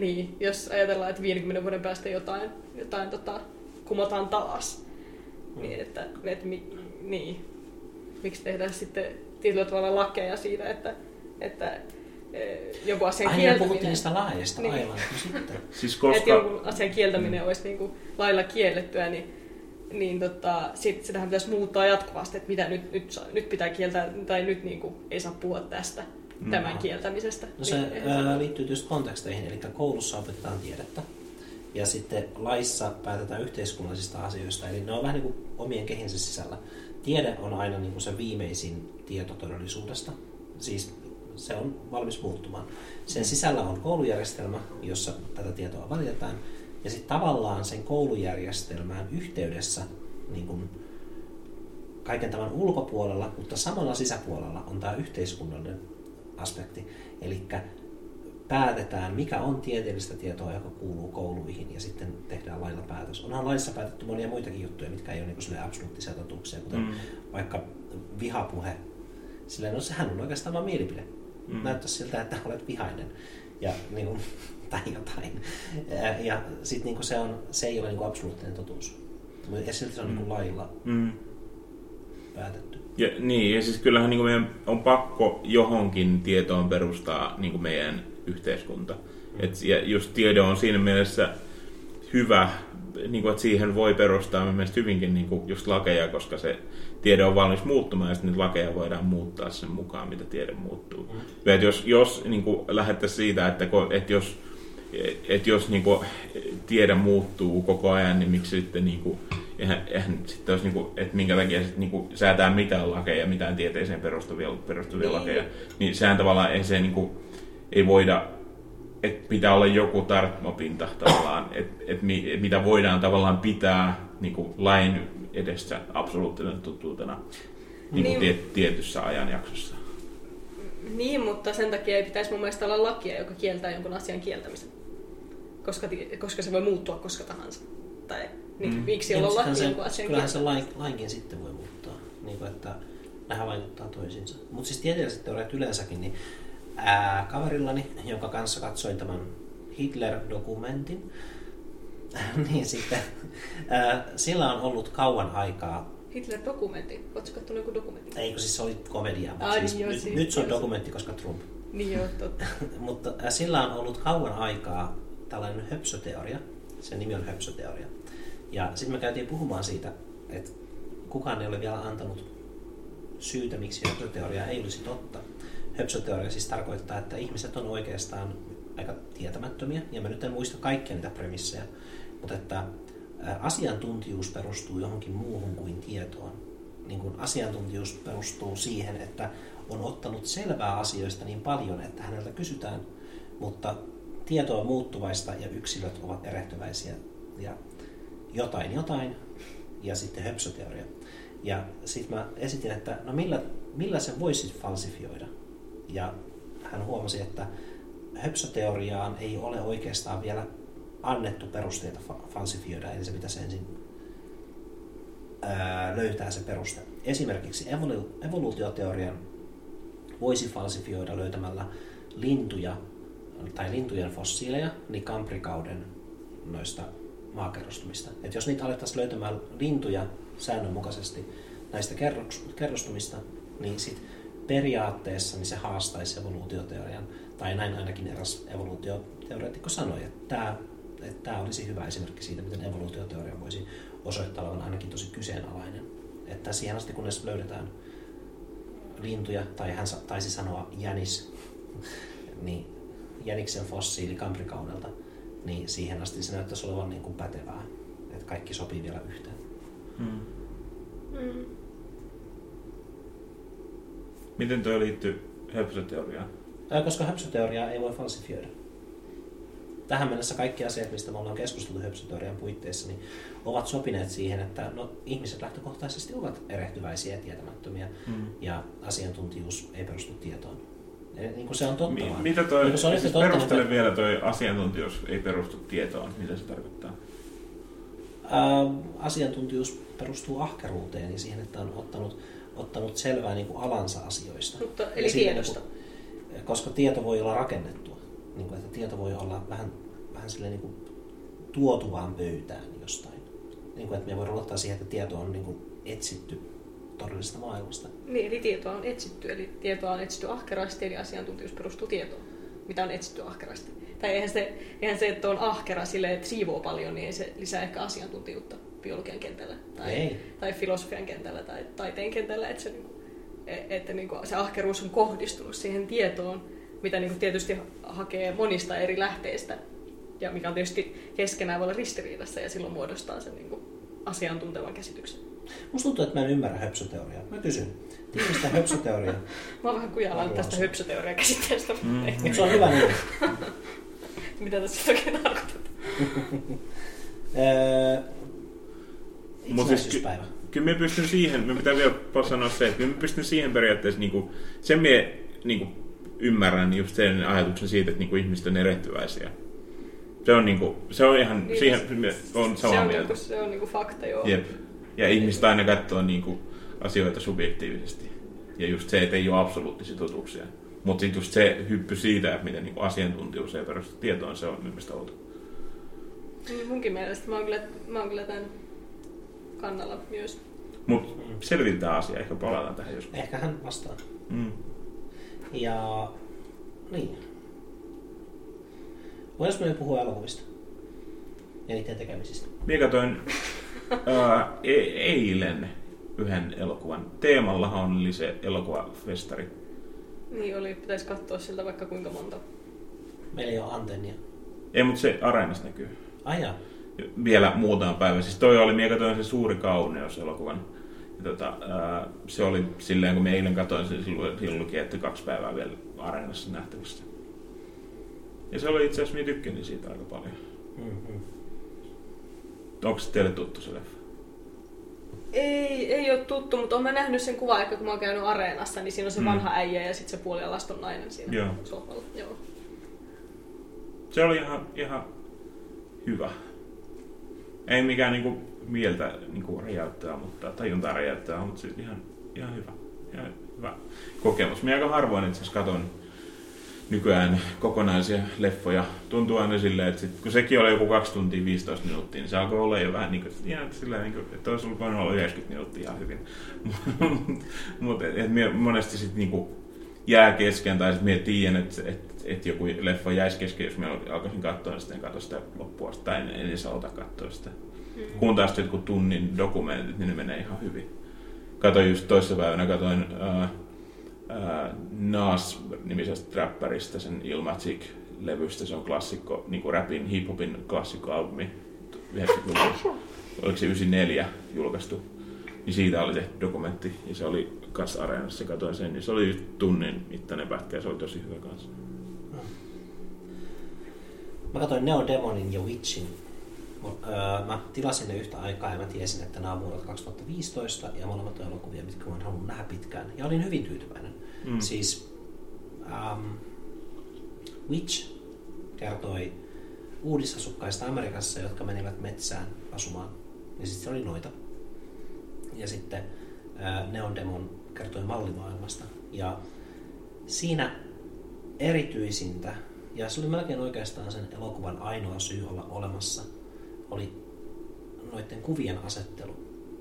niin, jos ajatellaan, että 50 vuoden päästä jotain, jotain tota, kumotaan taas, Mm. niin että, että mi, niin, miksi tehdään sitten tietyllä tavalla lakeja siitä, että, että eh, joku asian Ai niin, kieltäminen, puhuttiin niistä laajista, Niin. aivan. No sitten. siis että koska... jonkun asian kieltäminen olisi niin kuin lailla kiellettyä, niin, niin tota, sit, sitähän pitäisi muuttaa jatkuvasti, että mitä nyt, nyt, saa, nyt pitää kieltää, tai nyt niin kuin, ei saa puhua tästä, Mm. tämän kieltämisestä. No se Niin, ää, liittyy tietysti konteksteihin, eli koulussa opetetaan tiedettä. Ja sitten laissa päätetään yhteiskunnallisista asioista, eli ne on vähän niin kuin omien kehinsä sisällä. Tiede on aina niin kuin se viimeisin tieto todellisuudesta, siis se on valmis muuttumaan. Sen sisällä on koulujärjestelmä, jossa tätä tietoa valitetaan, ja sitten tavallaan sen koulujärjestelmään yhteydessä niin kuin kaiken tämän ulkopuolella, mutta samalla sisäpuolella on tämä yhteiskunnallinen aspekti. Eli päätetään, mikä on tieteellistä tietoa, joka kuuluu kouluihin, ja sitten tehdään lailla päätös. Onhan laissa päätetty monia muitakin juttuja, mitkä ei ole niin absoluuttisia totuuksia, kuten Mm. vaikka vihapuhe Silleen, no sehän on oikeastaan vaan mielipide. Mm. Näyttää siltä, että olet vihainen. Ja niin kuin, tai jotain. Ja, ja sitten niin se, on, se ei ole niin kuin absoluuttinen totuus. Ja silti se on Mm. niin kuin lailla Mm. päätetty. Ja, niin, ja siis kyllähän niin kuin meidän on pakko johonkin tietoon perustaa niin kuin meidän yhteiskunta. Et, ja just tiede on siinä mielessä hyvä, niin kuin, että siihen voi perustaa mun mielestä hyvinkin niin kuin just lakeja, koska se tiede on valmis muuttumaan ja sitten niitä lakeja voidaan muuttaa sen mukaan, mitä tiede muuttuu. Mm. Ja et jos jos niin kuin, lähdettäisiin siitä, että, että jos, et jos niin kuin, tiede muuttuu koko ajan, niin miksi sitten niin kuin, eihän, eihän sitten olisi, niin kuin, että minkä takia sitten niin kuin, säätää mitään lakeja, mitään tieteeseen perustuvia, perustuvia Niin. lakeja, niin sehän tavallaan ei se niin kuin, ei voida että pitää olla joku tarttumapinta tavallaan, että et, mi, et mitä voidaan tavallaan pitää niin kuin lain edessä absoluuttisena totuutena niin kuin Niin. tie, tietyssä ajanjaksossa. Niin, mutta sen takia ei pitäisi mun mielestä olla lakia, joka kieltää jonkun asian kieltämisen. Koska, koska se voi muuttua koska tahansa. Tai niin, Mm. miksi Ja olla laki se, jonkun asian kyllähän se lain, lainkin sitten voi muuttaa, niin kuin, että nämä vaikuttaa toisiinsa. Mutta siis tieteelliset teoriat yleensäkin, niin ää, kaverillani, jonka kanssa katsoin tämän Hitler-dokumentin, niin sitten ää, sillä on ollut kauan aikaa, Hitler-dokumentti. Oletko katsonut joku dokumentti? ei kun siis se oli komedia, mutta Ai, siis, joo, nyt, siis- nyt se on joo, dokumentti, koska Trump. Niin joo, totta. Mutta sillä on ollut kauan aikaa tällainen höpsöteoria. Sen nimi on höpsöteoria. Ja sitten me käytiin puhumaan siitä, että kukaan ei ole vielä antanut syytä, miksi höpsöteoria ei olisi totta. Höpsöteoria siis tarkoittaa, että ihmiset on oikeastaan aika tietämättömiä, ja mä nyt en muista kaikkia niitä premissejä, mutta että asiantuntijuus perustuu johonkin muuhun kuin tietoon. Niin kuin asiantuntijuus perustuu siihen, että on ottanut selvää asioista niin paljon, että häneltä kysytään, mutta tieto on muuttuvaista ja yksilöt ovat erehtyväisiä ja jotain jotain ja sitten höpsöteoria. Ja sitten mä esitin, että no millä, millä se voisi falsifioida? Ja hän huomasi, että höpsöteoriaan ei ole oikeastaan vielä annettu perusteita fa- falsifioida, eli se pitäisi ensin ää, löytää se peruste. Esimerkiksi evolu- evoluutioteorian voisi falsifioida löytämällä lintuja tai lintujen fossiileja, niin kamprikauden noista maakerrostumista. Et jos niitä alettaisiin löytämään lintuja säännönmukaisesti näistä kerrostumista, niin sit periaatteessa niin se haastaisi evoluutioteorian, tai näin ainakin eräs evoluutioteoreetikko sanoi, että tämä että tämä olisi hyvä esimerkki siitä, miten evoluutioteoria voisi osoittaa olevan ainakin tosi kyseenalainen. Että siihen asti kunnes löydetään lintuja, tai hän taisi sanoa jänis, niin jäniksen fossiili kamprikaudelta, niin siihen asti se näyttäisi olevan niin kuin pätevää, että kaikki sopii vielä yhteen. Mm. Mm. Miten tuo liittyy höpsöteoriaan? Ää, Koska höpsöteoriaa ei voi falsifioida. Tähän mennessä kaikki asiat, mistä me ollaan keskusteltu höpsöteorian puitteissa, niin ovat sopineet siihen, että no, ihmiset lähtökohtaisesti ovat erehtyväisiä ja tietämättömiä, Mm. ja asiantuntijuus ei perustu tietoon. Ja niin kuin se on totta Mi- vaan. mitä toi, Niin se on siis totta, perustele mutta- vielä toi asiantuntijuus ei perustu tietoon, mitä se tarkoittaa? Ää, asiantuntijuus perustuu ahkeruuteen ja siihen, että on ottanut, ottanut selvää niin kuin alansa asioista. Mutta, eli siinä tiedosta. niin kuin- koska tieto voi olla rakennettua. Niin kuin, että tieto voi olla vähän, vähän silleen niin kuin tuotu vaan pöytään jostain. Niin kuin, että me voidaan luottaa siihen, että tieto on niin kuin etsitty todellisesta maailmasta. Niin, eli tietoa on etsitty, eli tietoa on etsitty ahkerasti, eli asiantuntijuus perustuu tietoon, mitä on etsitty ahkerasti. Tai eihän se, eihän se että on ahkera silleen, että siivoo paljon, niin ei se lisää ehkä asiantuntijuutta biologian kentällä tai, Ei. tai filosofian kentällä tai taiteen kentällä, että se, niinku, e- että niinku se ahkeruus on kohdistunut siihen tietoon, mitä niinku tietysti hakee monista eri lähteistä, ja mikä on tietysti keskenään voi olla ristiriidassa ja silloin muodostaa sen niinku asiantuntevan käsityksen. Musta tuntuu, että mä en ymmärrä höpsöteoriaa. Mä kysyn. Tiivistä höpsöteoriaa. Mä oon vähän kujallaan tästä Haluaisin. höpsöteorian käsitteestä, Mm. mutta se on hyvä niin. mitä tässä oikein tarkoittaa. Öö, Mut siis ky-. Kyllä me pystyn siihen, me pitää vielä sanoa se, että kyllä me pystyn siihen periaatteessa, niin kuin, sen me niin kuin, ymmärrän just sen ajatuksen siitä, että niin kuin, ihmiset on erehtyväisiä. Se on, niin kuin, se on ihan, Niin, siihen se- me on Se samaa on, mieltä. niinku, se on niinku fakta, joo. Jep. Ja ihmiset aina katsoo niin kuin, asioita subjektiivisesti. Ja just se, että ei ole absoluuttisia totuuksia. Mutta sitten just se hyppy siitä, että miten niin asiantuntijuus ei perustu tietoon, se on mielestäni outo. Niin munkin mielestä. Mä oon kyllä, mä oon kyllä tämän kannalla myös. Mutta selvitetään asia, ehkä palataan tähän joskus. Ehkä hän vastaa. Mm. Ja niin. Voisi me puhua elokuvista? Ja niiden tekemisistä. Minä katsoin ää, e- eilen yhden elokuvan. Teemallahan oli se elokuvafestari. Niin oli, pitäisi katsoa siltä vaikka kuinka monta. Meillä ei ole antennia. Ei, mutta se areenassa näkyy. Ai jaa. Vielä muutama päivä. Siis toi oli, minä katsoin se suuri kauneus elokuvan. Ja tota, ää, se oli silleen, kun minä eilen katsoin sen, silloin, silloin luki, että kaksi päivää vielä areenassa nähtävissä. Ja se oli itse asiassa, minä tykkäsin siitä aika paljon. Mm-hmm. Onko se teille tuttu se leffa? Ei, ei ole tuttu, mutta olen mä nähnyt sen kuvan, että kun mä oon käynyt areenassa, niin siinä on se Mm. vanha äijä ja sitten se puolialaston nainen siinä Joo. sohvalla. Joo. Se oli ihan, ihan hyvä. Ei mikään niinku mieltä niinku räjäyttää, mutta tajuntaa räjäyttää, mutta siis ihan, ihan hyvä. Ihan hyvä kokemus. Minä aika harvoin itse asiassa katon nykyään kokonaisia leffoja. Tuntuu aina silleen, että sit, kun sekin oli joku 2 tuntia 15 minuuttia, niin se alkoi olla jo vähän niin kuin, ihan silleen, niin kuin, että olisi ollut olla 90 minuuttia ihan hyvin. Mutta monesti sitten niin jää kesken, tai sitten mie tiedän, että et, et joku leffa jäisi kesken, jos minä alkaisin katsoa, niin sitten en katso sitä loppua, tai en, en edes aloita katsoa sitä. Mm. Kun taas jotkut tunnin dokumentit, niin ne menee ihan hyvin. Katoin just toissa päivänä, katoin uh, uh, Nas-nimisestä räppäristä sen Ilmatic-levystä. Se on klassikko, niin kuin rapin, hip-hopin klassikkoalbumi 90-luvulla. Oliko se 94 julkaistu? Niin siitä oli tehty dokumentti ja se oli kanssa areenassa, katoin sen, niin se oli tunnin mittainen pätkä ja se oli tosi hyvä kanssa. Mä katsoin Neo Demonin ja Witchin. Öö, mä tilasin ne yhtä aikaa ja mä tiesin, että nämä on vuodelta 2015 ja molemmat on elokuvia, mitkä mä oon halunnut nähdä pitkään. Ja olin hyvin tyytyväinen. Mm. Siis um, Witch kertoi uudisasukkaista Amerikassa, jotka menivät metsään asumaan. Ja sitten se oli noita. Ja sitten ää, Neon Demon kertoi mallimaailmasta. Ja siinä erityisintä, ja se oli melkein oikeastaan sen elokuvan ainoa syy olla olemassa, oli noiden kuvien asettelu.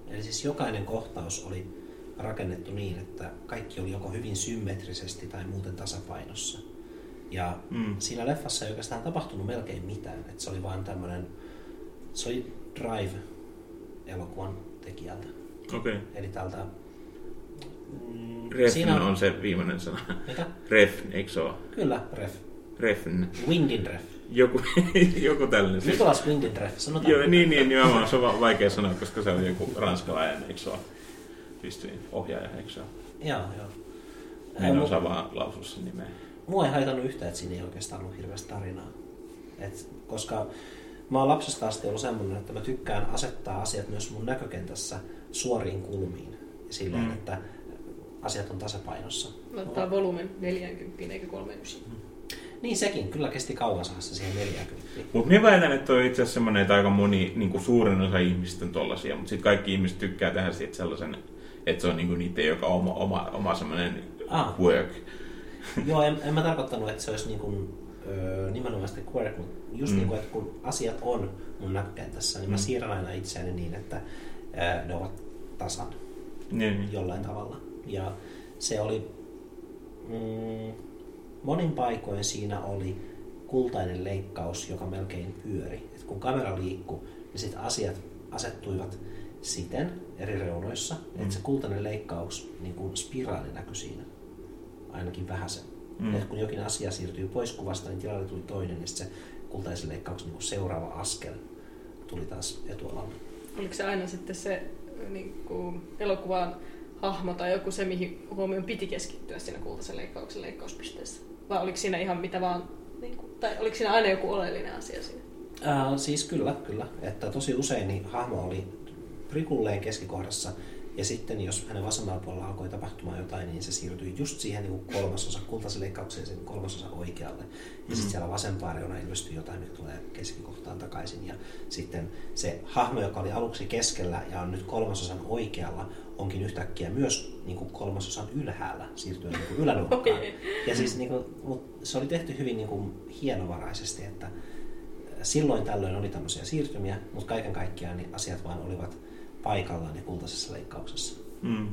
Eli siis jokainen kohtaus oli rakennettu niin, että kaikki oli joko hyvin symmetrisesti tai muuten tasapainossa. Ja Mm. siinä leffassa ei oikeastaan tapahtunut melkein mitään. Et se oli vain tämmöinen, se oli Drive-elokuvan tekijältä. Okei. Okay. Eli tältä... Mm, Refn on... on se viimeinen sana. Mitä? Refn, eikö se ole? Kyllä, ref. Refn. Windin ref. Joku, joku tällainen. Siis. Nicolas Windin ref, sanotaan. Joo, niin, niin, nimenomaan. Se on va- vaikea sanoa, koska se on joku ranskalainen, eikö se ole? Ohjaaja, eikö se ole? Joo, joo. Mä en osaa vaan lausua sen nimeä. Mua ei haitannut yhtään, että siinä ei oikeastaan ollut hirveästi tarinaa. Et, koska mä oon lapsesta asti ollut semmoinen, että mä tykkään asettaa asiat myös mun näkökentässä suoriin kulmiin. Silleen, Mm. mm. että asiat on tasapainossa. Laittaa volyymen 40 eikä 39. Niin sekin, kyllä kesti kauan saada se siihen 40. Mutta minä väitän, että on itse asiassa semmoinen, että aika moni, niin kuin suurin osa ihmisistä on tollasia, mutta sitten kaikki ihmiset tykkää tehdä siitä sellaisen, että se on niin kuin niiden joka oma, oma, oma semmoinen Ah. work. Joo, en, en mä tarkoittanut, että se olisi niin kuin, ö, nimenomaan sitä quirk, mutta just Mm. niin kuin, että kun asiat on mun näkökentässä, niin mä Mm. siirrän aina itseäni niin, että ö, ne ovat tasan. Niin. jollain tavalla. Ja se oli, mm, monin paikoin siinä oli kultainen leikkaus, joka melkein pyöri. Et kun kamera liikkui, niin sitten asiat asettuivat siten eri reunoissa, Mm. että se kultainen leikkaus, niin kuin spiraali näkyi siinä, ainakin vähäsen. Mm. Mm. Et kun jokin asia siirtyi pois kuvasta, niin tilalle tuli toinen, ja sitten se kultaisen leikkauksen niin kuin seuraava askel tuli taas etualalle. Oliko se aina sitten se niin kuin, elokuvan hahmo tai joku se, mihin huomioon piti keskittyä siinä kultaisen leikkauksen leikkauspisteessä? Vai oliko siinä ihan mitä vaan, niin kuin, tai oliko siinä aina joku oleellinen asia siinä? Ää, siis kyllä, kyllä. Että tosi usein niin hahmo oli prikulleen keskikohdassa Ja sitten jos hänen vasemmalla puolella alkoi tapahtumaan jotain, niin se siirtyi just siihen niin kolmasosa, kultaisen leikkaukseen sen kolmasosa oikealle. Ja sitten siellä vasempaa reuna ilmestyi jotain, mikä tulee keskikohtaan takaisin. Ja sitten se hahmo, joka oli aluksi keskellä ja on nyt kolmasosan oikealla, onkin yhtäkkiä myös niin kuin kolmasosan ylhäällä, siirtyy niin kuin ylänurkkaan. Okei. Ja siis niin kuin, mut se oli tehty hyvin niin kuin hienovaraisesti, että silloin tällöin oli tämmöisiä siirtymiä, mutta kaiken kaikkiaan niin asiat vaan olivat paikallaan ja kultaisessa leikkauksessa. Mm.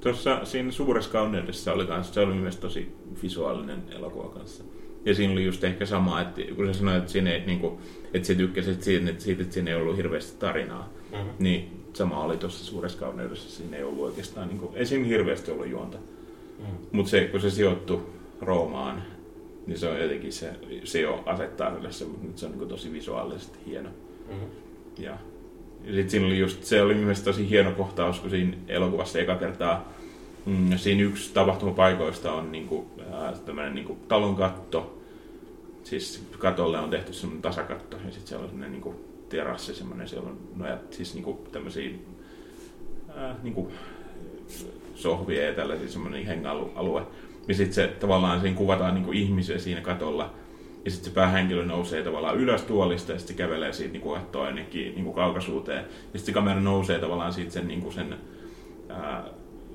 Tuossa siinä suuressa kauneudessa oli kans, se oli myös tosi visuaalinen elokuva kanssa. Ja siinä oli just ehkä sama, että kun sä sanoit, että, siinä ei, niin kuin, että sä tykkäsit siitä, että, siitä, että siinä ei ollut hirveästi tarinaa, Mhm. niin sama oli tuossa suuressa kauneudessa. Siinä ei ollut oikeastaan, niin kuin, ei siinä hirveästi ollut juonta. Mm. Mutta se, kun se sijoittui Roomaan, niin se on jotenkin se, se jo asettaa sille se, se on niin kuin tosi visuaalisesti hieno. Mm. Ja, ja sitten siinä oli just, se oli myös tosi hieno kohtaus, kun siinä elokuvassa eka kertaa mm, siinä yksi tapahtumapaikoista on niinku, äh, tämmöinen niinku talon katto. Siis katolle on tehty semmoinen tasakatto ja sitten siellä on semmoinen niinku terassi, semmoinen, siellä on nojat, siis niinku tämmöisiä äh, niinku sohvia ja tällaisia semmoinen hengalue. Ja sitten se tavallaan siinä kuvataan niinku ihmisiä siinä katolla. Ja sitten se päähenkilö nousee tavallaan ylös tuolista ja sitten se kävelee siitä niinku kattoo ainakin niinku kaukaisuuteen. Ja sitten se kamera nousee tavallaan siitä sen, niinku sen ää,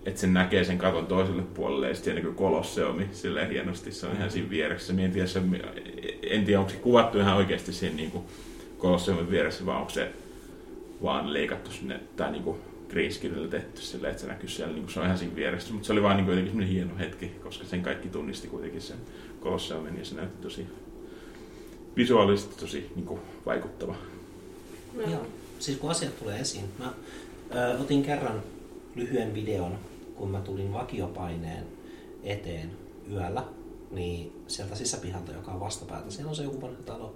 että sen näkee sen katon toiselle puolelle ja sitten näkyy kolosseumi silleen hienosti. Se on ihan siinä vieressä. En tiedä, se, en tiedä onko se kuvattu ihan oikeasti siinä niinku kolosseumin vieressä vai onko se vaan leikattu sinne tai niinku green tehty silleen, että se näkyy siellä, niin se on ihan siinä vieressä. Mutta se oli vaan niin jotenkin semmoinen hieno hetki, koska sen kaikki tunnisti kuitenkin sen Kolosseumin ja se näytti tosi visuaalisesti tosi niin kuin, vaikuttava. No. Joo. Siis kun asiat tulee esiin. Mä ö, otin kerran lyhyen videon, kun mä tulin vakiopaineen eteen yöllä, niin sieltä sisäpihalta, joka on vastapäätä, siellä on se joku vanha talo.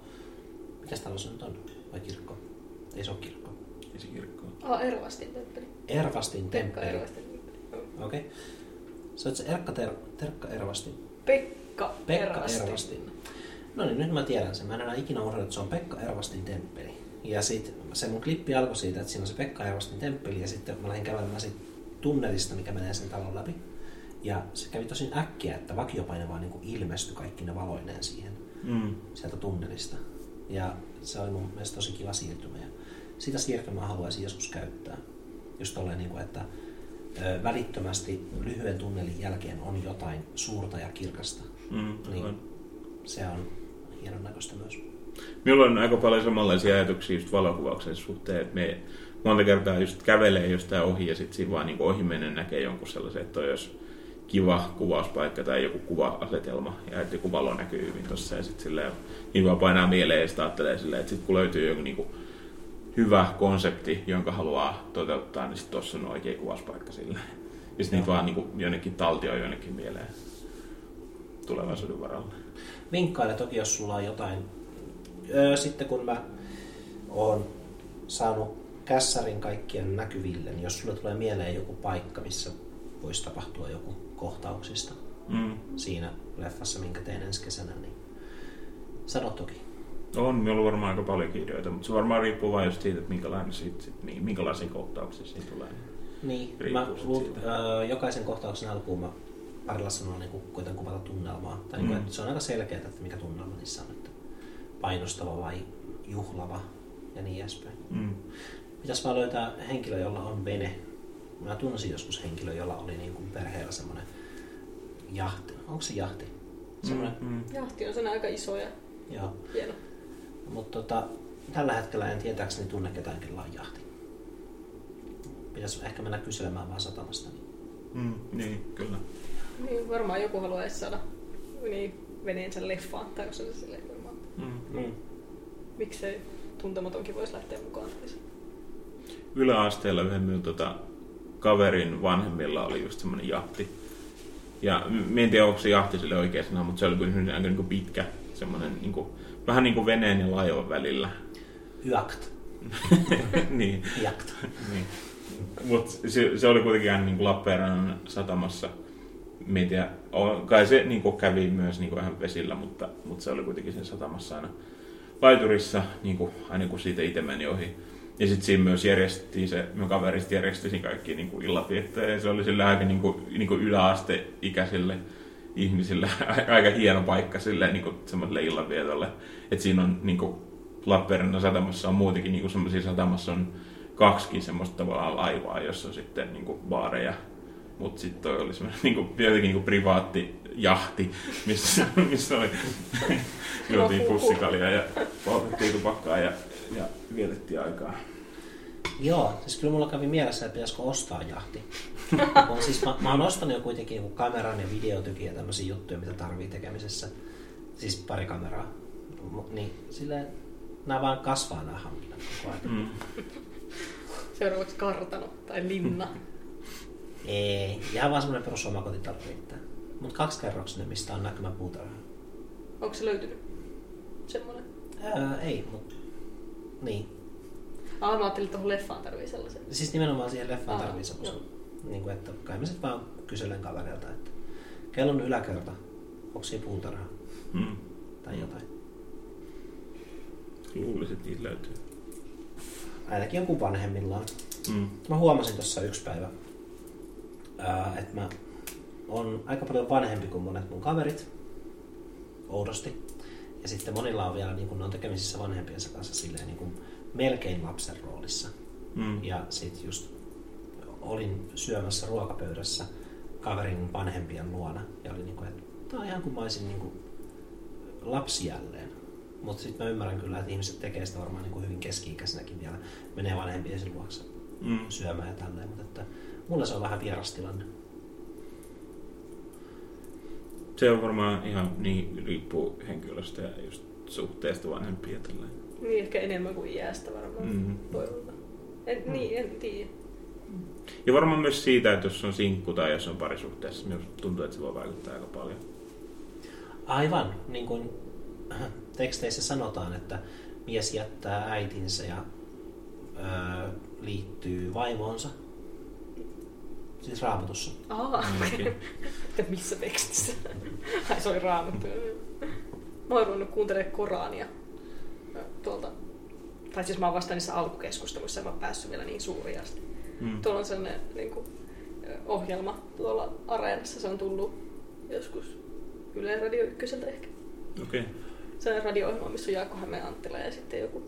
Mikäs talo se nyt on? Vai kirkko? Ei se ole kirkko. Esikirkkoa. Ah, Ervastin temppeli. Ervastin temppeli. Ervastin temppeli. Okei. Okay. Se on se Erkka Ter- Terkka Ervastin. Pekka, Pekka Ervastin. Ervastin. No niin, nyt mä tiedän sen. Mä en enää ikinä unohda, että se on Pekka Ervastin temppeli. Ja sit se mun klippi alkoi siitä, että siinä on se Pekka Ervastin temppeli ja sitten mä lähdin kävelemään siitä tunnelista, mikä menee sen talon läpi. Ja se kävi tosin äkkiä, että vakiopaine vaan niin ilmestyi kaikki ne valoineen siihen Mm. sieltä tunnelista. Ja se oli mun mielestä tosi kiva siirtymä. Ja sitä siirtymää haluaisin joskus käyttää. Just tolleen, niin kuin, että välittömästi lyhyen tunnelin jälkeen on jotain suurta ja kirkasta. Mm. Niin. Niin. Se on hienon näköistä myös. Minulla on aika paljon samanlaisia ajatuksia just valokuvauksen suhteen, että me monta kertaa just kävelee jostain ohi ja sitten siinä vaan niin ohi menen näkee jonkun sellaisen, että olisi kiva kuvauspaikka tai joku kuva-asetelma ja että joku valo näkyy hyvin tuossa ja sitten silleen niin vaan painaa mieleen ja sitten ajattelee silleen, että sitten kun löytyy joku niin kuin hyvä konsepti, jonka haluaa toteuttaa, niin sitten tuossa on oikea kuvauspaikka sille. Ja sitten niitä vaan niin kuin jonnekin taltioi jonnekin mieleen tulevaisuuden varalle. Vinkkaile toki, jos sulla on jotain. Öö, sitten kun mä oon saanut kässärin kaikkien näkyville, niin jos sulle tulee mieleen joku paikka, missä voisi tapahtua joku kohtauksista Mm. siinä leffassa, minkä teen ensi kesänä, niin sano toki. On, minulla on varmaan aika paljon ideoita, mutta se varmaan riippuu vain just siitä, että minkälainen sit, mi- minkälaisia kohtauksia siitä tulee. Niin, Riippuu mä sit luut, siitä. jokaisen kohtauksen alkuun mä parilla sanoa niin koitan kuvata tunnelmaa. Tai niin Mm. kuin, että se on aika selkeää, että mikä tunnelma niissä on. Että painostava vai juhlava ja niin edespäin. Mm. Pitäisi vaan löytää henkilö, jolla on vene. Mä tunsin joskus henkilö, jolla oli niin kuin perheellä semmoinen jahti. Onko se jahti? Semmoinen, Mm. Mm. Jahti on sen aika iso ja joo. hieno. Mutta tota, tällä hetkellä en tietääkseni tunne ketään, kellä on jahti. Pitäisi ehkä mennä kyselemään vaan satamasta. Niin. Mm. Niin, kyllä. Niin, varmaan joku haluaisi saada niin, veneensä leffaan, tai jos se silleen varmaan. Mm. Mm. Miksei tuntematonkin voisi lähteä mukaan. Yläasteella yhden minun tota, kaverin vanhemmilla oli just semmoinen jahti. Ja m- mä en tiedä, onko se jahti sille oikea sana, mutta se oli kyllä aika niin kuin pitkä. Semmoinen niin kuin, vähän niin kuin veneen ja laivan välillä. Jakt. niin. Jakt. niin. Mutta se, se, oli kuitenkin aina niin Lappeenrannan satamassa. Mä en tiedä, o- kai se niin kuin kävi myös niin kuin vähän vesillä, mutta, mutta se oli kuitenkin sen satamassa aina laiturissa, niin kuin, aina kun siitä itse meni ohi. Ja sitten siinä myös järjestettiin se, me kaverista järjestettiin kaikki niin kuin illapiettoja, ja se oli sillä aika niin kuin, niin kuin yläasteikäisille ihmisille aika hieno paikka sille niin kuin semmoiselle illanvietolle. Että siinä on niin kuin Lappeenrannan satamassa on muutenkin niin kuin semmoisia satamassa on kaksikin semmoista tavallaan laivaa, jossa on sitten niin kuin baareja. Mutta sitten toi oli semmoinen niin kuin, jotenkin niin kuin privaatti jahti, missä, missä oli, juotiin pussikalia ja poltettiin tupakkaa ja, ja vietettiin aikaa. Joo, siis kyllä mulla kävi mielessä, että pitäisikö ostaa jahti. Mä, siis mä, mä oon ostanut jo kuitenkin joku kameran ja videotykin ja tämmöisiä juttuja, mitä tarvii tekemisessä. Siis pari kameraa. Niin silleen, nämä vaan kasvaa nämä hankinnat koko ajan. Mm. Seuraavaksi kartano tai linna. Ei, ihan vaan semmoinen perus omakotitalo riittää. Mutta kaksikerroksinen, mistä on näkymä puutarha. Onko se löytynyt? Semmoinen. Ää, ei, mutta niin. Ah, mä ajattelin, että tuohon leffaan tarvii sellaisen. Siis nimenomaan siihen leffaan Aa, tarvii semmoisen. joo. Niin kuin, että kai mä sit vaan kyselen kaverilta, että kellon yläkerta, onko siinä puutarha Mm. tai jotain. Luulisin, että niitä löytyy. Ainakin joku vanhemmillaan. Mm. Mä huomasin tuossa yksi päivä, ää, että mä on aika paljon vanhempi kuin monet mun kaverit, oudosti. Ja sitten monilla on vielä, niin kun ne on tekemisissä vanhempiensa kanssa silleen niin kuin melkein lapsen roolissa. Mm. Ja sitten just olin syömässä ruokapöydässä kaverin vanhempien luona. Ja oli niin kuin, että tämä on ihan kuin mä olisin niin kuin lapsi jälleen. Mutta sitten mä ymmärrän kyllä, että ihmiset tekee sitä varmaan niin kuin hyvin keski-ikäisenäkin vielä. Menee vanhempien luokse Mm. syömään ja tälleen. Mutta että mulle se on vähän vieras tilanne. Se on varmaan ihan niin, riippuu henkilöstä ja just suhteesta vanhempiin ja tälleen. Niin, ehkä enemmän kuin iästä varmaan. Mm. Voi olla. En, Niin, en tiedä. Ja varmaan myös siitä, että jos on sinkku tai jos on parisuhteessa, minusta tuntuu, että se voi vaikuttaa aika paljon. Aivan, niin kuin teksteissä sanotaan, että mies jättää äitinsä ja öö, liittyy vaimoonsa. Siis raamatussa. Aa, okei. että missä tekstissä? Ai se oli raamattu. Mä oon ruvennut kuuntelemaan Korania tuolta, tai siis mä oon vasta niissä alkukeskusteluissa, en mä oon päässyt vielä niin suuri asti. Mm. Tuolla on sellainen niin kuin, ohjelma tuolla Areenassa, se on tullut joskus Yle Radio Ykköseltä ehkä. Okei. Okay. Sellainen radio-ohjelma, missä on Jaakko Hämeen Anttila ja sitten joku,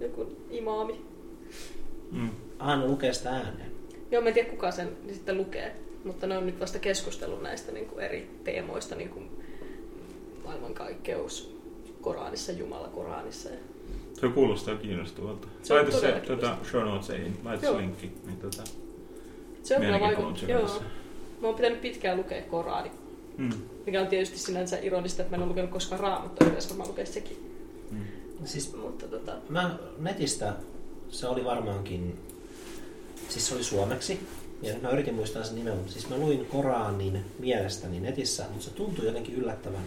joku imaami. Mm. Aina lukee sitä ääneen. Joo, mä en tiedä kuka sen niin sitten lukee, mutta ne on nyt vasta keskustellut näistä niin kuin eri teemoista, niin kuin maailmankaikkeus Koranissa, Jumala Koranissa. Ja... Se kuulostaa kiinnostavalta. Se on Laita se tuota, show notesihin, laita se linkki. Niin, tota, Se on kyllä. Joo. kuuntelijoissa. Mä oon pitänyt pitkään lukea Korani, Mm. mikä on tietysti sinänsä ironista, että mä en ole lukenut koskaan raamattua, pitäisi varmaan lukea sekin. Mm. Siis Mutta tota, mä netistä, se oli varmaankin, siis se oli suomeksi. Ja mä yritin muistaa sen nimen, mutta siis mä luin Koranin mielestäni netissä, mutta se tuntui jotenkin yllättävän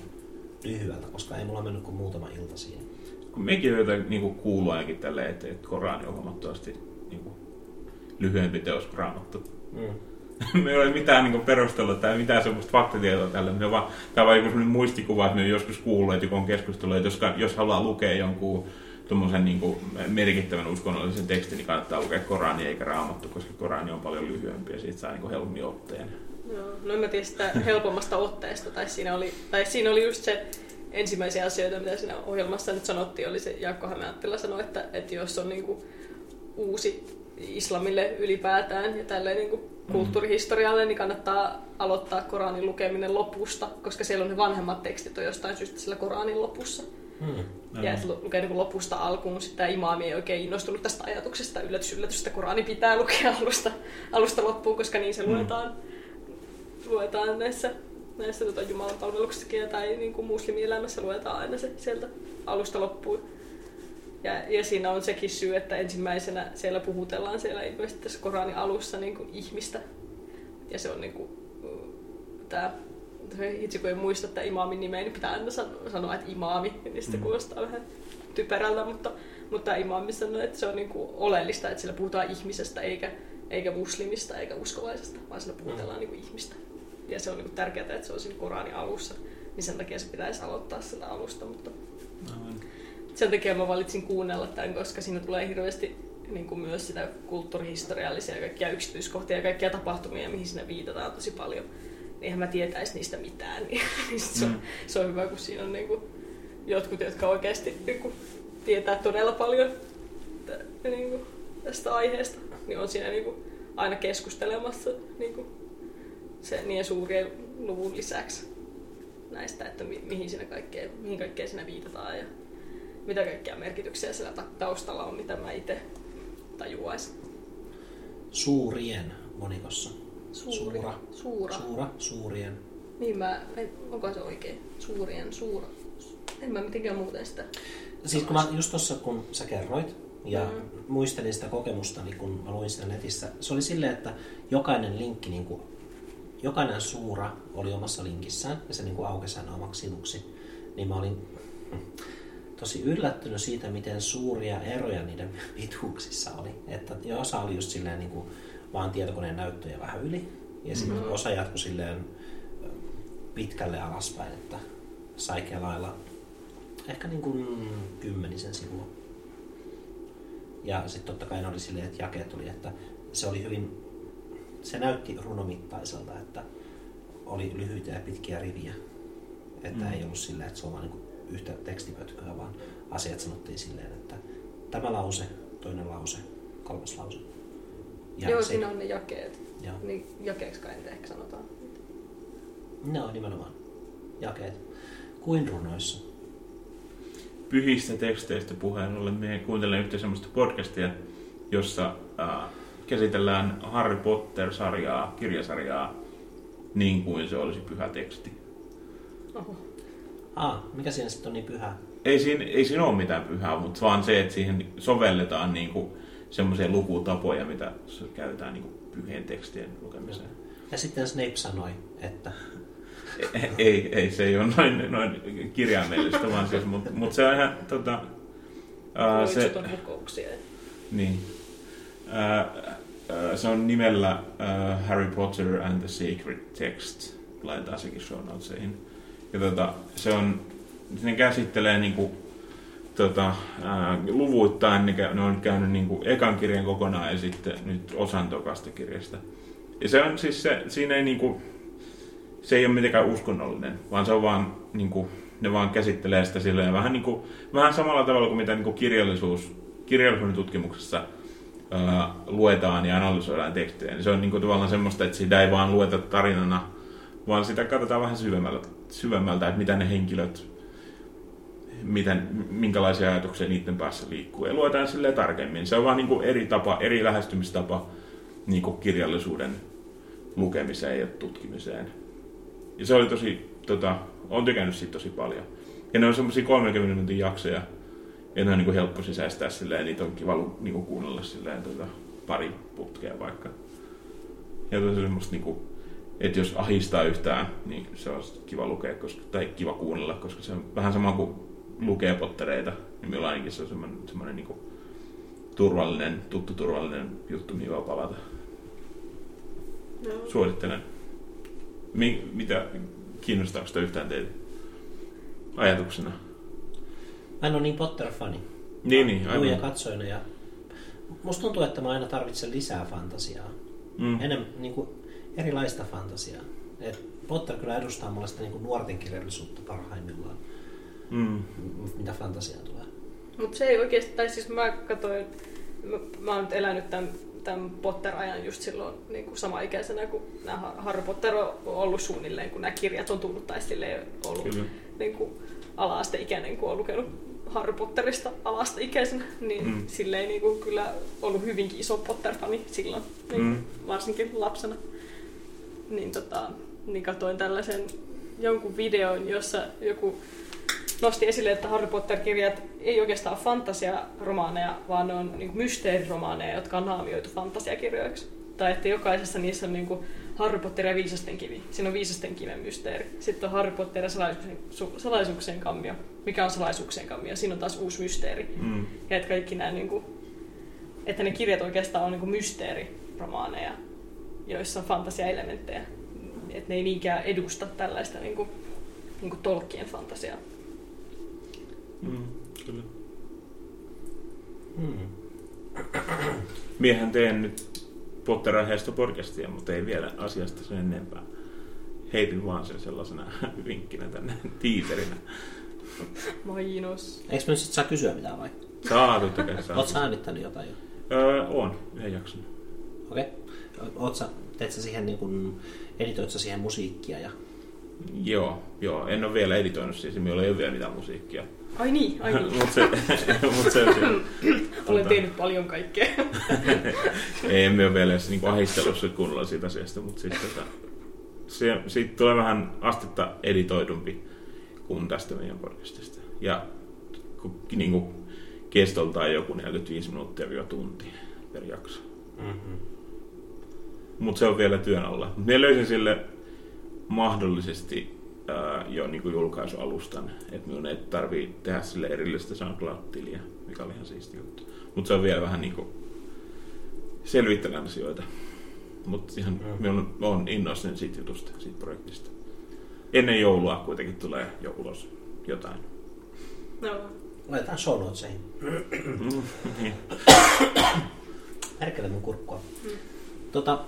lyhyeltä, koska ei mulla mennyt kuin muutama ilta siinä. Kun mekin jotain niin kuuluu ainakin tälleen, että, että Korani on huomattavasti niin kuin, lyhyempi teos Raamattu. Mm. me ei ole mitään niin perustelua tai mitään semmoista faktatietoa tällä. Me vaan, tämä on vain joku muistikuva, että me joskus kuullut, että joku on keskustellut, että jos, jos haluaa lukea jonkun tuommoisen niin kuin merkittävän uskonnollisen tekstin, niin kannattaa lukea Korani eikä Raamattu, koska Korani on paljon lyhyempi ja siitä saa niin kuin helpommin otteen. joo. no en mä tiedä sitä helpommasta otteesta, tai siinä oli, tai siinä oli just se ensimmäisiä asioita, mitä siinä ohjelmassa nyt sanottiin, oli se Jaakko Hämeen Anttila sanoi, että, että jos on niinku uusi islamille ylipäätään ja tälleen niinku kulttuurihistorialle, niin kannattaa aloittaa Koranin lukeminen lopusta, koska siellä on ne vanhemmat tekstit on jostain syystä sillä Koranin lopussa. Hmm. Ja lu- lukee niin lopusta alkuun, tämä imaami ei oikein innostunut tästä ajatuksesta, yllätys, yllätys, että Korani pitää lukea alusta, alusta loppuun, koska niin se Mm. luetaan, luetaan näissä, näissä tota, Jumalan palveluksissakin tai niin kuin muslimielämässä luetaan aina se sieltä alusta loppuun. Ja, ja siinä on sekin syy, että ensimmäisenä siellä puhutellaan siellä ilmeisesti tässä Koranin alussa niin kuin ihmistä. Ja se on niin kuin, tämä itse kun ei muista että imaamin nimeä, niin pitää aina sano- sanoa, että imaami, niin sitten Mm. kuulostaa vähän typerältä, mutta, mutta imaami sanoo, että se on niin kuin oleellista, että sillä puhutaan ihmisestä eikä, eikä muslimista eikä uskovaisesta, vaan sillä puhutellaan niin kuin ihmistä. Ja se on niin tärkeää, että se on siinä Koranin alussa, niin sen takia se pitäisi aloittaa sitä alusta, mutta Aivan. sen takia mä valitsin kuunnella tämän, koska siinä tulee hirveästi niin kuin myös sitä kulttuurihistoriallisia ja kaikkia yksityiskohtia ja kaikkia tapahtumia, mihin siinä viitataan tosi paljon. Niin eihän mä tietäisi niistä mitään. Niin se, on, Mm. se on hyvä, kun siinä on niin kuin jotkut, jotka oikeasti niin kuin tietää todella paljon tä- niin kuin tästä aiheesta, niin on siinä niin kuin aina keskustelemassa niin kuin se niiden suurien luvun lisäksi näistä, että mi- mihin, siinä kaikkea, mihin kaikkea siinä viitataan ja mitä kaikkia merkityksiä siellä ta- taustalla on, mitä mä itse tajuaisin. Suurien monikossa. Suuri. Suura. Suura. Suura. Suurien. Niin mä, onko se oikein? Suurien, suura. En mä mitenkään muuten sitä. Siis kun mä just tuossa kun sä kerroit ja Mm. muistelin sitä kokemusta, niin kun mä luin sitä netissä, se oli silleen, että jokainen linkki, niin kuin, jokainen suura oli omassa linkissään ja se niin kuin aukesi aina omaksi sivuksi. Niin mä olin tosi yllättynyt siitä, miten suuria eroja niiden pituuksissa oli. Että osa oli just silleen niin kuin vaan tietokoneen näyttöjä vähän yli ja sitten Mhm. osa jatkui silleen pitkälle alaspäin, että sai kelailla ehkä niin kuin kymmenisen sivua. Ja sitten totta kai ne oli silleen, että jakeet oli, että se oli hyvin, se näytti runomittaiselta, että oli lyhyitä ja pitkiä riviä. Että Mm. ei ollut silleen, että se on vaan niin yhtä tekstipötköä, vaan asiat sanottiin silleen, että tämä lause, toinen lause, kolmas lause. Ja Joo, se- siinä on ne jakeet. Joo. Niin jakeeksi kai niitä ehkä sanotaan. Ne on nimenomaan jakeet. Kuin runoissa. pyhistä teksteistä puheen ollen, me kuuntelen yhtä semmoista podcastia, jossa äh, käsitellään Harry Potter-sarjaa, kirjasarjaa, niin kuin se olisi pyhä teksti. Oho. Ah, mikä siinä sitten on niin pyhä? Ei siinä, ei siinä ole mitään pyhää, mutta vaan se, että siihen sovelletaan niin kuin semmoisia lukutapoja, mitä käytetään niin pyhien tekstien lukemiseen. Ja sitten Snape sanoi, että ei, ei, se ei ole noin, noin kirjaimellista, vaan siis, mutta mut se on ihan tota, ää, se, niin, ää, ää, se on nimellä ää, Harry Potter and the Sacred Text, laitetaan sekin show notesihin. Ja tota, se on, ne käsittelee niinku, tota, ää, luvuittain, ne, käy- ne on käynyt niinku ekan kirjan kokonaan ja sitten nyt osan tokasta kirjasta. Ja se on siis se, siinä ei niinku, se ei ole mitenkään uskonnollinen, vaan se on vaan, niin kuin, ne vaan käsittelee sitä silleen vähän, niin kuin, vähän samalla tavalla kuin mitä niin kuin kirjallisuus, kirjallisuuden tutkimuksessa ää, luetaan ja analysoidaan tekstejä. Niin se on niin kuin, tavallaan semmoista, että sitä ei vaan lueta tarinana, vaan sitä katsotaan vähän syvemmältä, syvemmältä että mitä ne henkilöt, miten, minkälaisia ajatuksia niiden päässä liikkuu. Ja luetaan silleen tarkemmin. Se on vaan niin kuin eri tapa, eri lähestymistapa niin kuin kirjallisuuden lukemiseen ja tutkimiseen. Ja se oli tosi, tota, on tykännyt siitä tosi paljon. Ja ne on semmosia 30 minuutin jaksoja, ja ne on niinku helppo sisäistää silleen, niitä on kiva lu- niinku kuunnella silleen tota, pari putkea vaikka. Ja tosi semmoista niinku, että jos ahistaa yhtään, niin se on kiva lukea, koska, tai kiva kuunnella, koska se on vähän sama kuin lukee pottereita, niin minulla ainakin se on semmoinen, semmoinen niinku turvallinen, tuttu turvallinen juttu, mihin voi palata. No. Suosittelen. Mi- mitä, kiinnostaako sitä yhtään teitä ajatuksena? mä en ole niin Potter-fani. Niin, niin, Luin ja aivan. katsoin ja musta tuntuu, että mä aina tarvitsen lisää fantasiaa. Mm. Enem, niin kuin, erilaista fantasiaa. Et Potter kyllä edustaa mulle sitä niin kuin nuorten kirjallisuutta parhaimmillaan, Mm. mitä fantasiaan tulee. Mutta se ei oikeasti, tai siis mä katsoin, mä, mä oon nyt elänyt tämän, tämän Potter-ajan just silloin niin kuin sama-ikäisenä, kun nämä Har- Harry Potter on ollut suunnilleen, kun nämä kirjat on tullut, tai silleen ollut Kyllä. niin kuin ala-asteikäinen, kun on lukenut Harry Potterista ala-asteikäisenä, niin Mm. silleen niin kuin kyllä ollut hyvinkin iso Potter-fani silloin, niin mm. varsinkin lapsena. Niin, tota, niin katsoin tällaisen jonkun videon, jossa joku nosti esille, että Harry Potter-kirjat ei oikeastaan ole fantasiaromaaneja, vaan ne on niin mysteeriromaaneja, jotka on naamioitu fantasiakirjoiksi. Tai että jokaisessa niissä on niin kuin Harry Potter ja viisasten kivi. Siinä on viisasten kiven mysteeri. Sitten on Harry Potter ja salaisuuksien, su- salaisuuksien kammio. Mikä on salaisuuksien kammio? Siinä on taas uusi mysteeri. Mm. Ja että kaikki nämä, niin kuin, että ne kirjat oikeastaan on niin kuin mysteeriromaaneja, joissa on fantasiaelementtejä. Että ne ei niinkään edusta tällaista niin kuin, niin kuin tolkkien fantasiaa. Mm. Kyllä. Hmm. Miehän teen nyt Potteraiheesta podcastia, mutta ei vielä asiasta sen enempää. Heitin vaan sen sellaisena vinkkinä tänne tiiserinä. Mainos. Eikö me nyt sit saa kysyä mitään vai? Saa, totta kai saa. Oot sä äänittänyt jotain jo? Öö, on, yhden jakson. Okei. Okay. Oot sä, teet sä siihen niin kuin, editoit sä siihen musiikkia ja... Joo, joo. En ole vielä editoinut siis, minulla ei ole vielä mitään musiikkia. Ai niin, ai niin. Mutta se, mut se se. Olen Tota. tehnyt paljon kaikkea. Ei, emme ole vielä edes niinku ahistelussa kunnolla siitä asiasta, mutta siis tota, se, siitä tulee vähän astetta editoidumpi kuin tästä meidän podcastista. Ja ku- niinku, kestoltaan joku 45 minuuttia tunti per jakso. Mm-hmm. Mutta se on vielä työn alla. Mut Minä löysin sille mahdollisesti ää, jo niinku julkaisualustan, että minun ei tarvii tehdä sille erillistä SoundCloud-tiliä, mikä oli ihan siisti juttu. Mutta se on vielä vähän niinku selvittelen asioita. Mutta ihan Mm. minä olen innoissani siitä jutusta, siitä projektista. Ennen joulua kuitenkin tulee jo ulos jotain. No, Laitetaan show notesihin. Niin. Perkele mun kurkkua. Mm. Tota,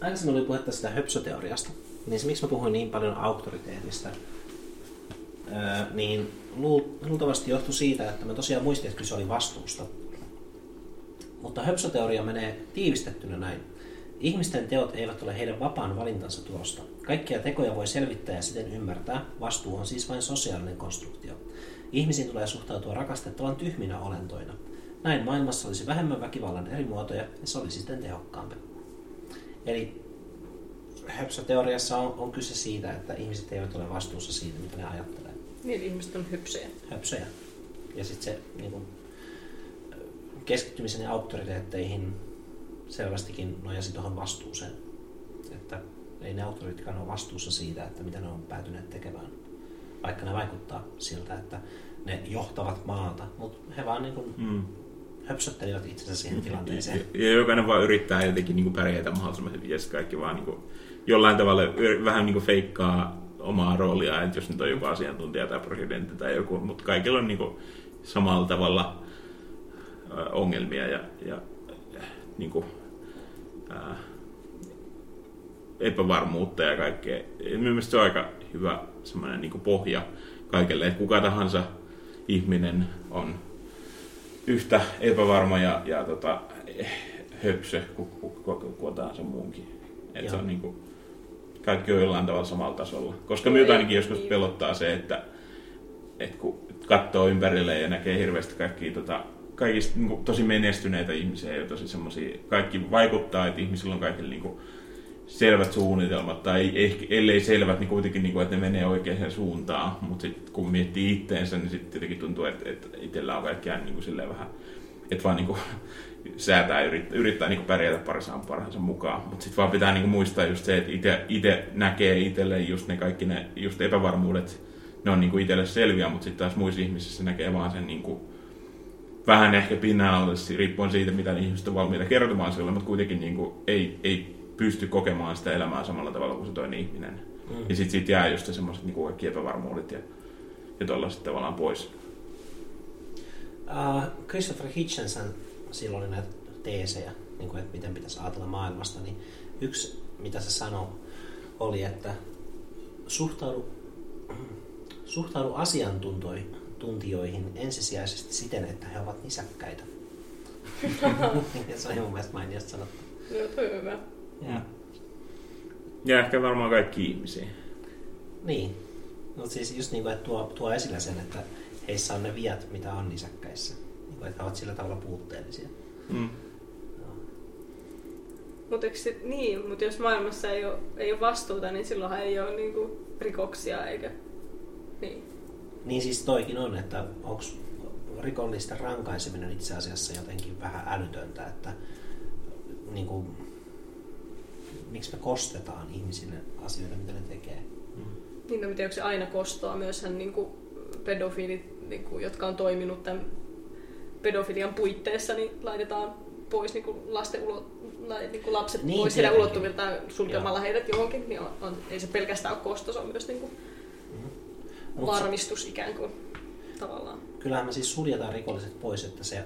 aikaisemmin oli puhetta sitä höpsöteoriasta. Niin se, miksi mä puhuin niin paljon auktoriteetista, öö, niin luul- luultavasti johtui siitä, että mä tosiaan muistin, että kyse oli vastuusta. Mutta höpsöteoria menee tiivistettynä näin. Ihmisten teot eivät ole heidän vapaan valintansa tulosta. Kaikkia tekoja voi selvittää ja siten ymmärtää. Vastuu on siis vain sosiaalinen konstruktio. Ihmisiin tulee suhtautua rakastettavan tyhminä olentoina. Näin maailmassa olisi vähemmän väkivallan eri muotoja ja se olisi sitten tehokkaampi. Eli höpsöteoriassa on, on kyse siitä, että ihmiset eivät ole vastuussa siitä, mitä ne ajattelee. niin ihmiset on hypsejä. Höpsöjä. Ja sitten se niin kuin, keskittymisen ja auktoriteetteihin selvästikin nojasi tuohon vastuuseen. Että ei ne auktoritkaan ole vastuussa siitä, että mitä ne on päätyneet tekemään. Vaikka ne vaikuttaa siltä, että ne johtavat maata, mutta he vaan niin kuin Mm. höpsöttelivät itsensä siihen tilanteeseen. Ja, ja jokainen vaan yrittää jotenkin niin kuin pärjätä mahdollisimman hyvin ja kaikki vaan niin kuin, jollain tavalla vähän niin kuin feikkaa omaa roolia, että jos nyt on joku asiantuntija tai presidentti tai joku, mutta kaikilla on niin kuin samalla tavalla ongelmia ja, ja niin kuin, ää, epävarmuutta ja kaikkea. Mielestäni se on aika hyvä semmoinen niin kuin pohja kaikelle, että kuka tahansa ihminen on yhtä epävarma ja, ja tota, eh, höpsö kuin kuka ku, tahansa muunkin. Et se on niinku, kaikki on jollain tavalla samalla tasolla. Koska ei- ainakin joskus pelottaa se, että, että kun katsoo ympärille ja näkee hirveästi kaikkia tota, kaikista niin kuin, tosi menestyneitä ihmisiä ja tosi semmoisia, kaikki vaikuttaa, että ihmisillä on kaikilla niin kuin, selvät suunnitelmat, tai ehkä, ellei selvät, niin kuitenkin, niin kuin, että ne menee oikeaan suuntaan, mutta sitten kun miettii itteensä, niin sitten jotenkin tuntuu, että, että itsellä on kaikki aina niin kuin, silleen vähän, että vaan niin kuin, säätää ja yrittää, yrittää niin pärjätä parhaan parhaansa mukaan, mutta sitten vaan pitää niin kuin, muistaa just se, että itse, näkee itselleen just ne kaikki ne just epävarmuudet, ne on niin itselle selviä, mutta sitten taas muissa ihmisissä näkee vaan sen niin kuin, vähän ehkä pinnan alle, riippuen siitä, mitä ihmiset on valmiita kertomaan sille, mutta kuitenkin niin kuin, ei, ei pysty kokemaan sitä elämää samalla tavalla kuin se toinen ihminen. Mm. Ja sitten siitä jää just semmoiset niin kaikki epävarmuudet ja, ja tollaiset tavallaan pois. Uh, Christopher Hitchens silloin oli näitä teesejä, niin kuin, että miten pitäisi ajatella maailmasta, niin yksi, mitä se sanoi, oli, että suhtaudu, suhtaudu asiantuntijoihin ensisijaisesti siten, että he ovat nisäkkäitä. Ja se oli mun mielestä mainiosta sanottu. Joo, toi on hyvä. Ja, Ja ehkä varmaan kaikki ihmisiä. niin. Mutta siis just niin kuin, että tuo, tuo esille sen, että heissä on ne viat, mitä on nisäkkäissä. Niin kuin, että ovat sillä tavalla puutteellisia. Mm. Mutta niin, mut jos maailmassa ei ole, ei ole vastuuta, niin silloinhan ei ole niinku rikoksia eikä... Niin. Niin siis toikin on, että onko rikollisten rankaiseminen itse asiassa jotenkin vähän älytöntä, että niin kuin, miksi me kostetaan ihmisille asioita, mitä ne tekee. Niin, no miten onko se aina kostoa myöshän niinku pedofiilit, niinku, jotka on toiminut tämän pedofilian puitteissa, niin laitetaan pois niinku lasten ulo, lai, niinku lapset Niin, pois heidän ulottuviltaan sulkemalla Joo. heidät johonkin, niin on, on, ei se pelkästään ole kosto, se on myös niinku Mut se- varmistus ikään kuin tavallaan. Kyllähän me siis suljetaan rikolliset pois, että se,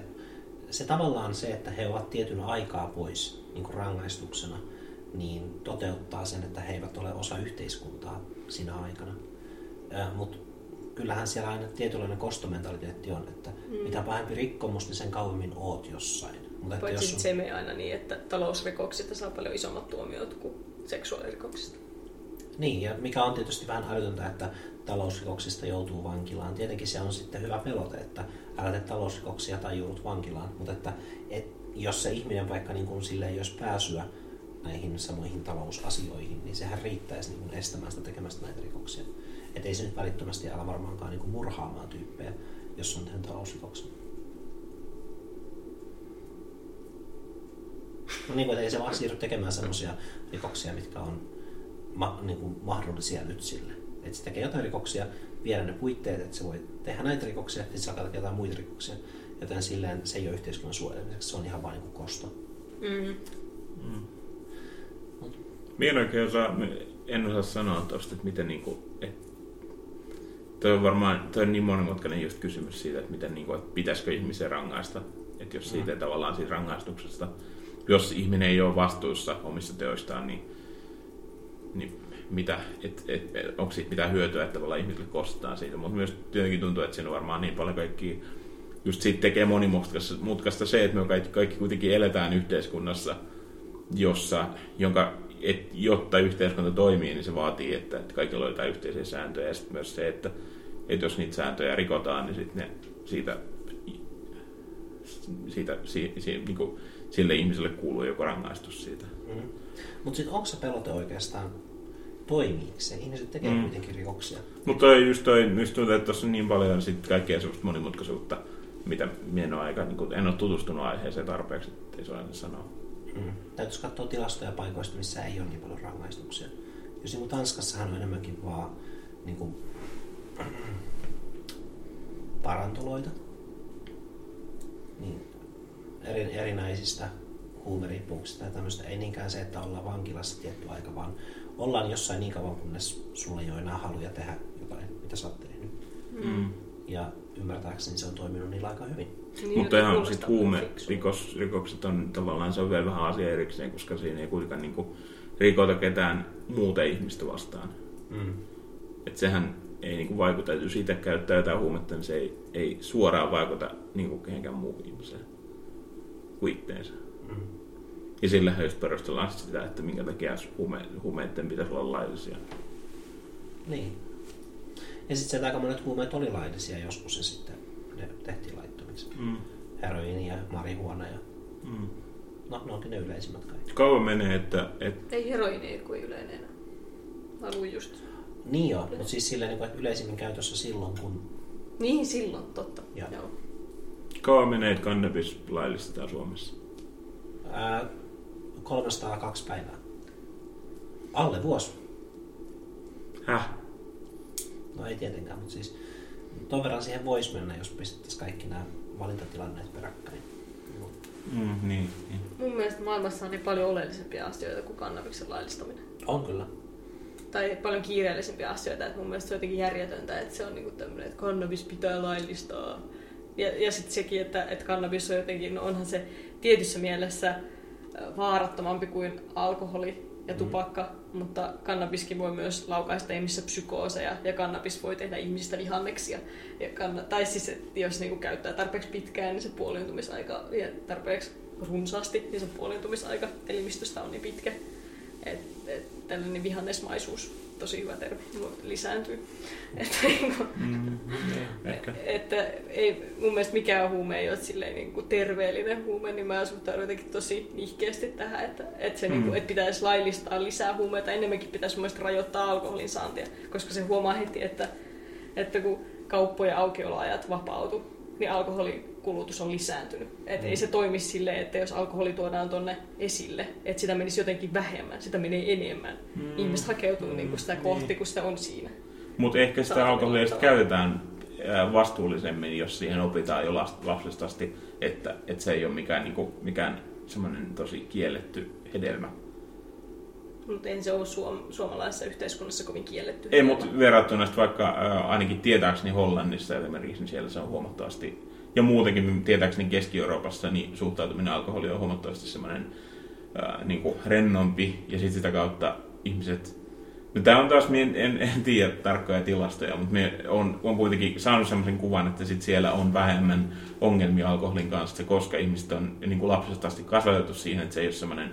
se tavallaan se, että he ovat tietyn aikaa pois niin kuin rangaistuksena, niin toteuttaa sen, että he eivät ole osa yhteiskuntaa siinä aikana. Mutta kyllähän siellä aina tietynlainen kostomentaliteetti on, että mm. mitä pahempi rikkomus, niin sen kauemmin oot jossain. Mutta Paitsi jos on... se menee aina niin, että talousrikoksista saa paljon isommat tuomiot kuin seksuaalirikoksista. Niin, ja mikä on tietysti vähän älytöntä, että talousrikoksista joutuu vankilaan. Tietenkin se on sitten hyvä pelote, että älä tee talousrikoksia tai joudut vankilaan, mutta että et, jos se ihminen vaikka niin kuin sille ei olisi pääsyä näihin samoihin talousasioihin, niin sehän riittäisi niin kuin estämään sitä tekemästä näitä rikoksia. Että ei se nyt välittömästi ala varmaankaan niin kuin murhaamaan tyyppejä, jos on tehnyt talousrikoksen. No niin kuin, ei se vaan siirry tekemään sellaisia rikoksia, mitkä on ma- niin kuin mahdollisia nyt sille. Että se tekee jotain rikoksia, viedä ne puitteet, että se voi tehdä näitä rikoksia, että se alkaa tekemään jotain muita rikoksia. Joten silleen se ei ole yhteiskunnan suojelemiseksi, se on ihan vain niin kuin kosto. Mm. Mm. Minä oikein osaa, en osaa sanoa tuosta, että miten niin kuin, että Toi on varmaan toi on niin monimutkainen just kysymys siitä, että, miten, niin kuin, että pitäisikö ihmisen rangaista. Että jos siitä mm. tavallaan siitä rangaistuksesta, jos ihminen ei ole vastuussa omissa teoistaan, niin, niin mitä, et, et, et, onko siitä mitään hyötyä, että tavallaan ihmisille kostetaan siitä. Mutta myös tietenkin tuntuu, että siinä on varmaan niin paljon kaikki just siitä tekee monimutkaista se, että me kaikki, kaikki kuitenkin eletään yhteiskunnassa, jossa, jonka et, jotta yhteiskunta toimii, niin se vaatii, että, että kaikilla on jotain yhteisiä sääntöjä. Ja sitten myös se, että, että jos niitä sääntöjä rikotaan, niin sitten ne siitä, siitä, si, si, niin kuin, sille ihmiselle kuuluu joku rangaistus siitä. Mm. Mutta sitten onko se pelote oikeastaan toimiiko se? Ihmiset tekee mm. kuitenkin rikoksia. Mutta toi, just toi, just tuntuu, että tuossa on niin paljon sit kaikkea sellaista monimutkaisuutta, mitä en ole, aika, niin en ole tutustunut aiheeseen tarpeeksi, että ei se aina sanoa. Mm. Täytyisi katsoa tilastoja paikoista, missä ei ole niin paljon rangaistuksia. Jos niin Tanskassahan on enemmänkin vaan niin kuin, parantuloita, niin eri, erinäisistä huumeriippuuksista ja tämmöistä. Ei niinkään se, että ollaan vankilassa tietty aika, vaan ollaan jossain niin kauan, kunnes sulla ei ole enää haluja tehdä jotain, mitä sä oot tehnyt. Mm. Ja ymmärtääkseni se on toiminut niillä aika hyvin. Niin, Mutta ihan sit huume, rikos, rikokset on tavallaan se on vielä vähän asia erikseen, koska siinä ei kuitenkaan niin kuin, rikota ketään muuta ihmistä vastaan. Mm. Et sehän ei niin kuin, vaikuta, että jos itse käyttää jotain huumetta, niin se ei, ei suoraan vaikuta niin kuin kehenkään muuhun ihmiseen kuin itteensä. Mm. Ja sillä just perustellaan sitä, että minkä takia huume, huumeiden pitäisi olla laillisia. Niin. Ja sitten se aika monet huumeet oli laillisia joskus ja sitten ne tehtiin laittomiksi. Mm. Heroini ja marihuona ja... Mm. No, ne onkin ne yleisimmät kaikki. Kauan menee, että... Et... Ei heroini kuin yleinen Halu just... Niin joo, mutta siis silleen, niin että yleisimmin käytössä silloin, kun... Niin, silloin, totta. Ja. Joo. Kauan menee, että kannabis laillistetaan Suomessa? Ää, 302 päivää. Alle vuosi. Häh? No ei tietenkään, mutta siis ton verran siihen voisi mennä, jos pistettäisiin kaikki nämä valintatilanneet peräkkäin. Mm, niin, niin. Mun mielestä maailmassa on niin paljon oleellisempia asioita kuin kannabiksen laillistaminen. On kyllä. Tai paljon kiireellisempiä asioita, että mun mielestä se on jotenkin järjetöntä, että se on niinku tämmöinen, että kannabis pitää laillistaa. Ja, ja sitten sekin, että, että kannabis on jotenkin, no onhan se tietyssä mielessä vaarattomampi kuin alkoholi ja mm. tupakka, mm. mutta kannabiskin voi myös laukaista ihmisissä psykooseja ja kannabis voi tehdä ihmisistä vihanneksia. Ja kann- tai siis, että jos niinku käyttää tarpeeksi pitkään, niin se puoliintumisaika ja tarpeeksi runsaasti, niin se puoliintumisaika elimistöstä on niin pitkä. Että et, tällainen vihannesmaisuus tosi hyvä termi, lisääntyy. Että, niin kuin, mm, ehkä. että ei, mun mielestä mikään huume ei ole silleen, niin kuin terveellinen huume, niin mä suhtaudun jotenkin tosi nihkeästi tähän, että, että, se, mm. niin kuin, että pitäisi laillistaa lisää huumeita, enemmänkin pitäisi mun rajoittaa alkoholin saantia, koska se huomaa heti, että, että kun kauppojen aukioloajat vapautu, niin alkoholi kulutus on lisääntynyt. Et mm. ei se toimi silleen, että jos alkoholi tuodaan tuonne esille, että sitä menisi jotenkin vähemmän, sitä menee enemmän. Mm. Ihmiset hakeutuu mm. niinku sitä kohti, niin. kun sitä on siinä. Mutta ehkä sitä alkoholia käytetään vastuullisemmin, jos siihen opitaan jo lapsesta asti, että, että se ei ole mikään, niinku, mikään semmoinen tosi kielletty hedelmä. Mutta ei se ole suom- suomalaisessa yhteiskunnassa kovin kielletty. Ei, mutta verrattuna sitten vaikka äh, ainakin tietääkseni Hollannissa esimerkiksi, niin siellä se on huomattavasti, ja muutenkin tietääkseni Keski-Euroopassa, niin suhtautuminen alkoholiin on huomattavasti semmoinen äh, niin rennompi, ja sitten sitä kautta ihmiset No tämä on taas, en, en, en tiedä tarkkoja tilastoja, mutta me on, on kuitenkin saanut sellaisen kuvan, että sit siellä on vähemmän ongelmia alkoholin kanssa, koska ihmiset on niin kuin lapsesta asti kasvatettu siihen, että se ei ole sellainen,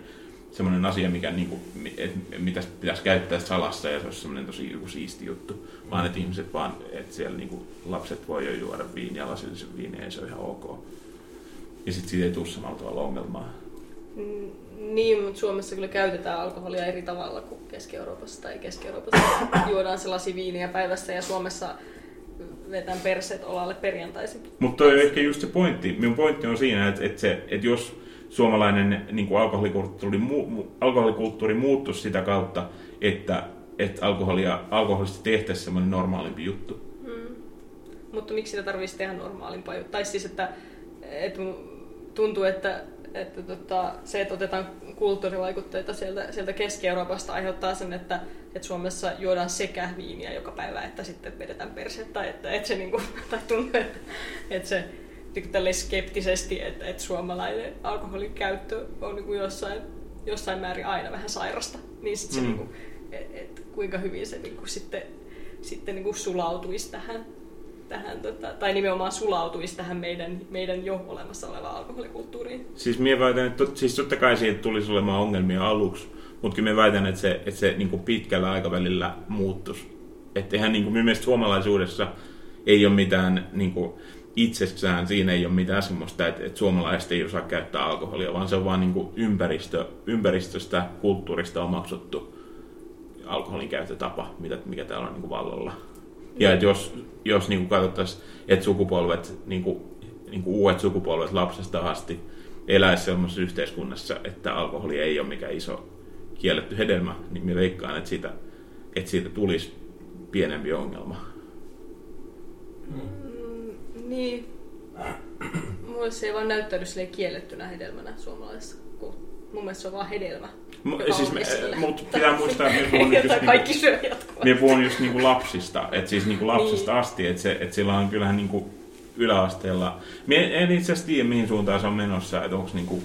sellainen asia, mikä, niin kuin, et, mitä pitäisi käyttää salassa ja se olisi sellainen tosi joku siisti juttu, vaan että ihmiset vaan, että siellä niin kuin, lapset voi jo juoda viiniä, lasillisen viiniä ja se on ihan ok. Ja sitten siitä ei tule samalla tavalla ongelmaa. Mm, niin, mutta Suomessa kyllä käytetään alkoholia eri tavalla kuin Keski-Euroopassa tai Keski-Euroopassa juodaan se lasi viiniä päivässä ja Suomessa vetän perseet olalle perjantaisin. Mutta toi on ehkä just se pointti. Minun pointti on siinä, että, että, se, että jos suomalainen niin kuin alkoholikulttuuri, mu, alkoholikulttuuri muuttuisi sitä kautta, että, että alkoholia, alkoholista tehtäisiin semmoinen normaalimpi juttu. Hmm. Mutta miksi sitä tarvitsisi tehdä normaalimpaa juttu? Tai siis, että, että tuntuu, että että tota, se, että otetaan kulttuurivaikutteita sieltä, sieltä Keski-Euroopasta aiheuttaa sen, että, että Suomessa juodaan sekä viiniä joka päivä, että sitten vedetään perse. Tai, että, että se, niin kuin, tai tuntuu, että, että se niin skeptisesti, että, että suomalainen alkoholin käyttö on niin kuin jossain, jossain määrin aina vähän sairasta. Niin sitten mm. se, niin kuin, että, että kuinka hyvin se niin kuin sitten, sitten niin kuin sulautuisi tähän tähän, tota, tai nimenomaan sulautuisi tähän meidän, meidän jo olemassa olevaan alkoholikulttuuriin. Siis minä väitän, että tot, siis totta kai siitä tulisi olemaan ongelmia aluksi, mutta kyllä minä väitän, että se, että se niin pitkällä aikavälillä muuttuisi. Että eihän niin kuin, mielestä suomalaisuudessa ei ole mitään niin kuin, itsessään, siinä ei ole mitään semmoista, että, että suomalaiset ei osaa käyttää alkoholia, vaan se on vaan niin ympäristö, ympäristöstä, kulttuurista omaksuttu alkoholin käyttötapa, mikä täällä on niin kuin vallalla. Ja että jos, jos niin katsottaisiin, että sukupolvet, niin kuin, niin kuin uudet sukupolvet lapsesta asti eläisi sellaisessa yhteiskunnassa, että alkoholi ei ole mikään iso kielletty hedelmä, niin minä veikkaan, että siitä, että siitä tulisi pienempi ongelma. Mm, niin. Mulle se ei vaan näyttäydy kiellettynä hedelmänä suomalaisessa. Mun mielestä se on vaan hedelmä. M- siis me, mutta pitää muistaa, että me puhun just, niinku- kaikki syö jatkuvasti. puhun just niinku lapsista, että siis niinku lapsesta niin. asti, että, se, että sillä on kyllähän niinku yläasteella. Mie en itse asiassa tiedä, mihin suuntaan se on menossa, että onko niinku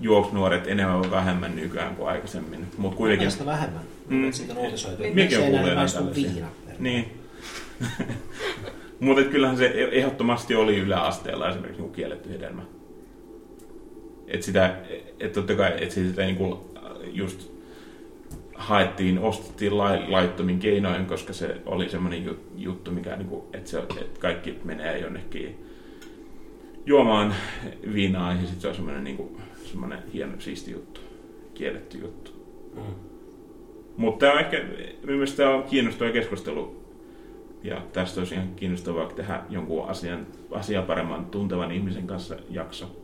juoksnuoret enemmän vai vähemmän nykyään kuin aikaisemmin. Mut kuitenkin... Mielestäni vähemmän. Mm. Siitä on uutisoitu. Mikä on kuulee näitä Niin. Mutta kyllähän se ehdottomasti oli yläasteella esimerkiksi niinku kielletty hedelmä. Että sitä, että totta kai, että sitä niinku just haettiin, ostettiin laittomin keinoin, koska se oli semmoinen juttu, mikä, niinku, että, se, että kaikki menee jonnekin juomaan viinaa ja sitten se on semmoinen, niinku, semmoinen hieno, siisti juttu, kielletty juttu. Mm. Mutta tämä on ehkä, mielestäni on kiinnostava keskustelu ja tästä olisi ihan kiinnostavaa tehdä jonkun asian, asiaa paremman tuntevan ihmisen kanssa jakso.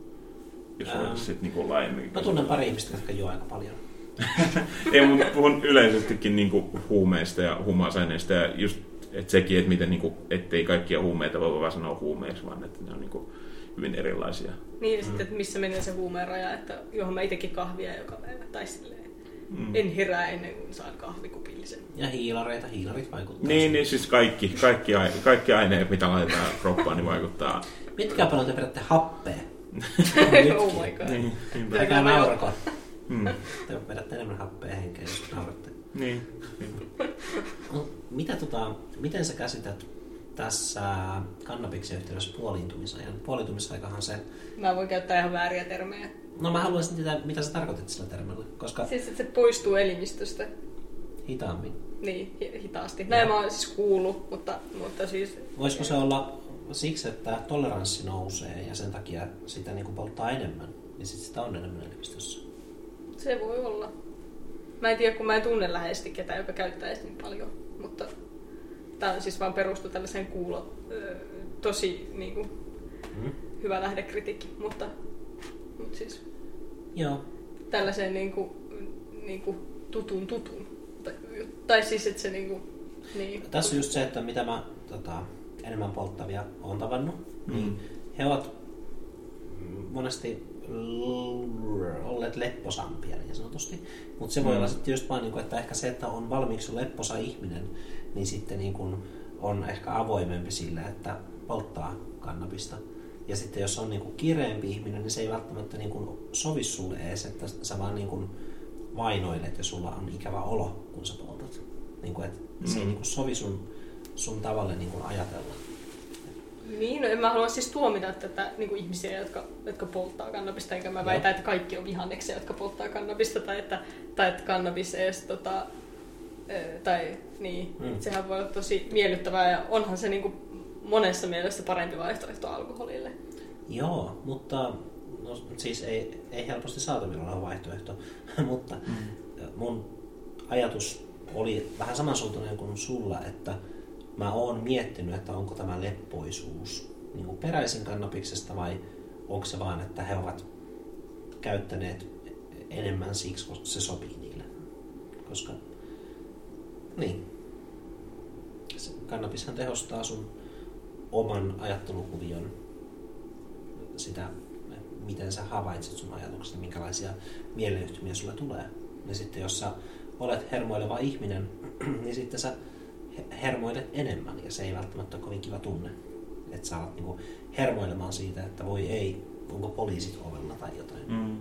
Jos voitaisiin sitten niinku laajemmin. Mä tunnen pari ihmistä, jotka juo aika paljon. Ei, mutta puhun yleisestikin niin kuin huumeista ja huumausaineista ja just että sekin, että miten, niin kuin, ettei kaikkia huumeita voi vaan sanoa huumeiksi, vaan että ne on niin kuin, hyvin erilaisia. Niin, ja sitten, että missä menee se huumeen raja, että johon mä itsekin kahvia joka päivä, tai silleen, mm. en herää ennen kuin saan kahvikupillisen. Ja hiilareita, hiilarit vaikuttaa. Niin, niin siis kaikki, kaikki, kaikki aineet, mitä laitetaan kroppaan, niin vaikuttaa. Mitkä paljon te vedätte happea? oh my god. Niin, Älkää naurako. Mm. Te vedätte enemmän happea henkeä, jos nauratte. Niin. Mitä tota, miten sä käsität tässä kannabiksen yhteydessä puoliintumisajan? Puoliintumisaikahan se... Mä voin käyttää ihan vääriä termejä. No mä haluaisin tietää, mitä sä tarkoitit sillä termillä, koska... Siis, että se poistuu elimistöstä. Hitaammin. Niin, hitaasti. Näin mä oon siis kuullut, mutta, mutta siis... Voisiko se olla siksi, että toleranssi nousee ja sen takia sitä niin kuin polttaa enemmän, niin sit sitä on enemmän elimistössä? Se voi olla. Mä en tiedä, kun mä en tunne läheisesti ketään, joka käyttäisi niin paljon, mutta tämä on siis vaan perustu tällaiseen kuulo, tosi niin kuin, mm. hyvä lähdekritiikki, mutta, mutta siis Joo. tällaiseen niin kuin, niin kuin tutun tutun. Tai, tai siis, että se niin kuin, niin. Tässä on just se, että mitä mä tota, enemmän polttavia on tavannut, mm. niin he ovat monesti olleet lepposampia niin sanotusti. Mutta se voi Mm. olla sitten just vaan, niin kuin, että ehkä se, että on valmiiksi lepposa ihminen, niin sitten niin kuin on ehkä avoimempi sille, että polttaa kannabista. Ja sitten jos on niin kuin kireempi ihminen, niin se ei välttämättä niin kuin sovi sulle edes, että sä vaan niin kuin vainoilet ja sulla on ikävä olo, kun sä poltat. Niin kuin, että se ei Mm. niin kuin sovi sun, sun tavalle niin kuin ajatella. Niin, no en mä halua siis tuomita tätä niin kuin ihmisiä, jotka, jotka polttaa kannabista, enkä mä Joo. väitä, että kaikki on vihanneksia, jotka polttaa kannabista, tai että, tai että kannabis edes, tota, ö, tai niin, mm. sehän voi olla tosi miellyttävää, ja onhan se niin kuin monessa mielessä parempi vaihtoehto alkoholille. Joo, mutta no, siis ei, ei helposti saatavilla ole vaihtoehto, mutta Mm. mun ajatus oli vähän samansuuntainen kuin sulla, että mä oon miettinyt, että onko tämä leppoisuus niin kuin peräisin kannabiksesta vai onko se vaan, että he ovat käyttäneet enemmän siksi, koska se sopii niille. Koska, niin, kannabishan tehostaa sun oman ajattelukuvion sitä, miten sä havaitset sun ajatukset, minkälaisia mieleyhtymiä sulle tulee. Ja sitten jos sä olet hermoileva ihminen, niin sitten sä he- hermoilet enemmän ja se ei välttämättä ole kovin kiva tunne. Että sä alat niinku hermoilemaan siitä, että voi ei, onko poliisit ovella tai jotain. Mm.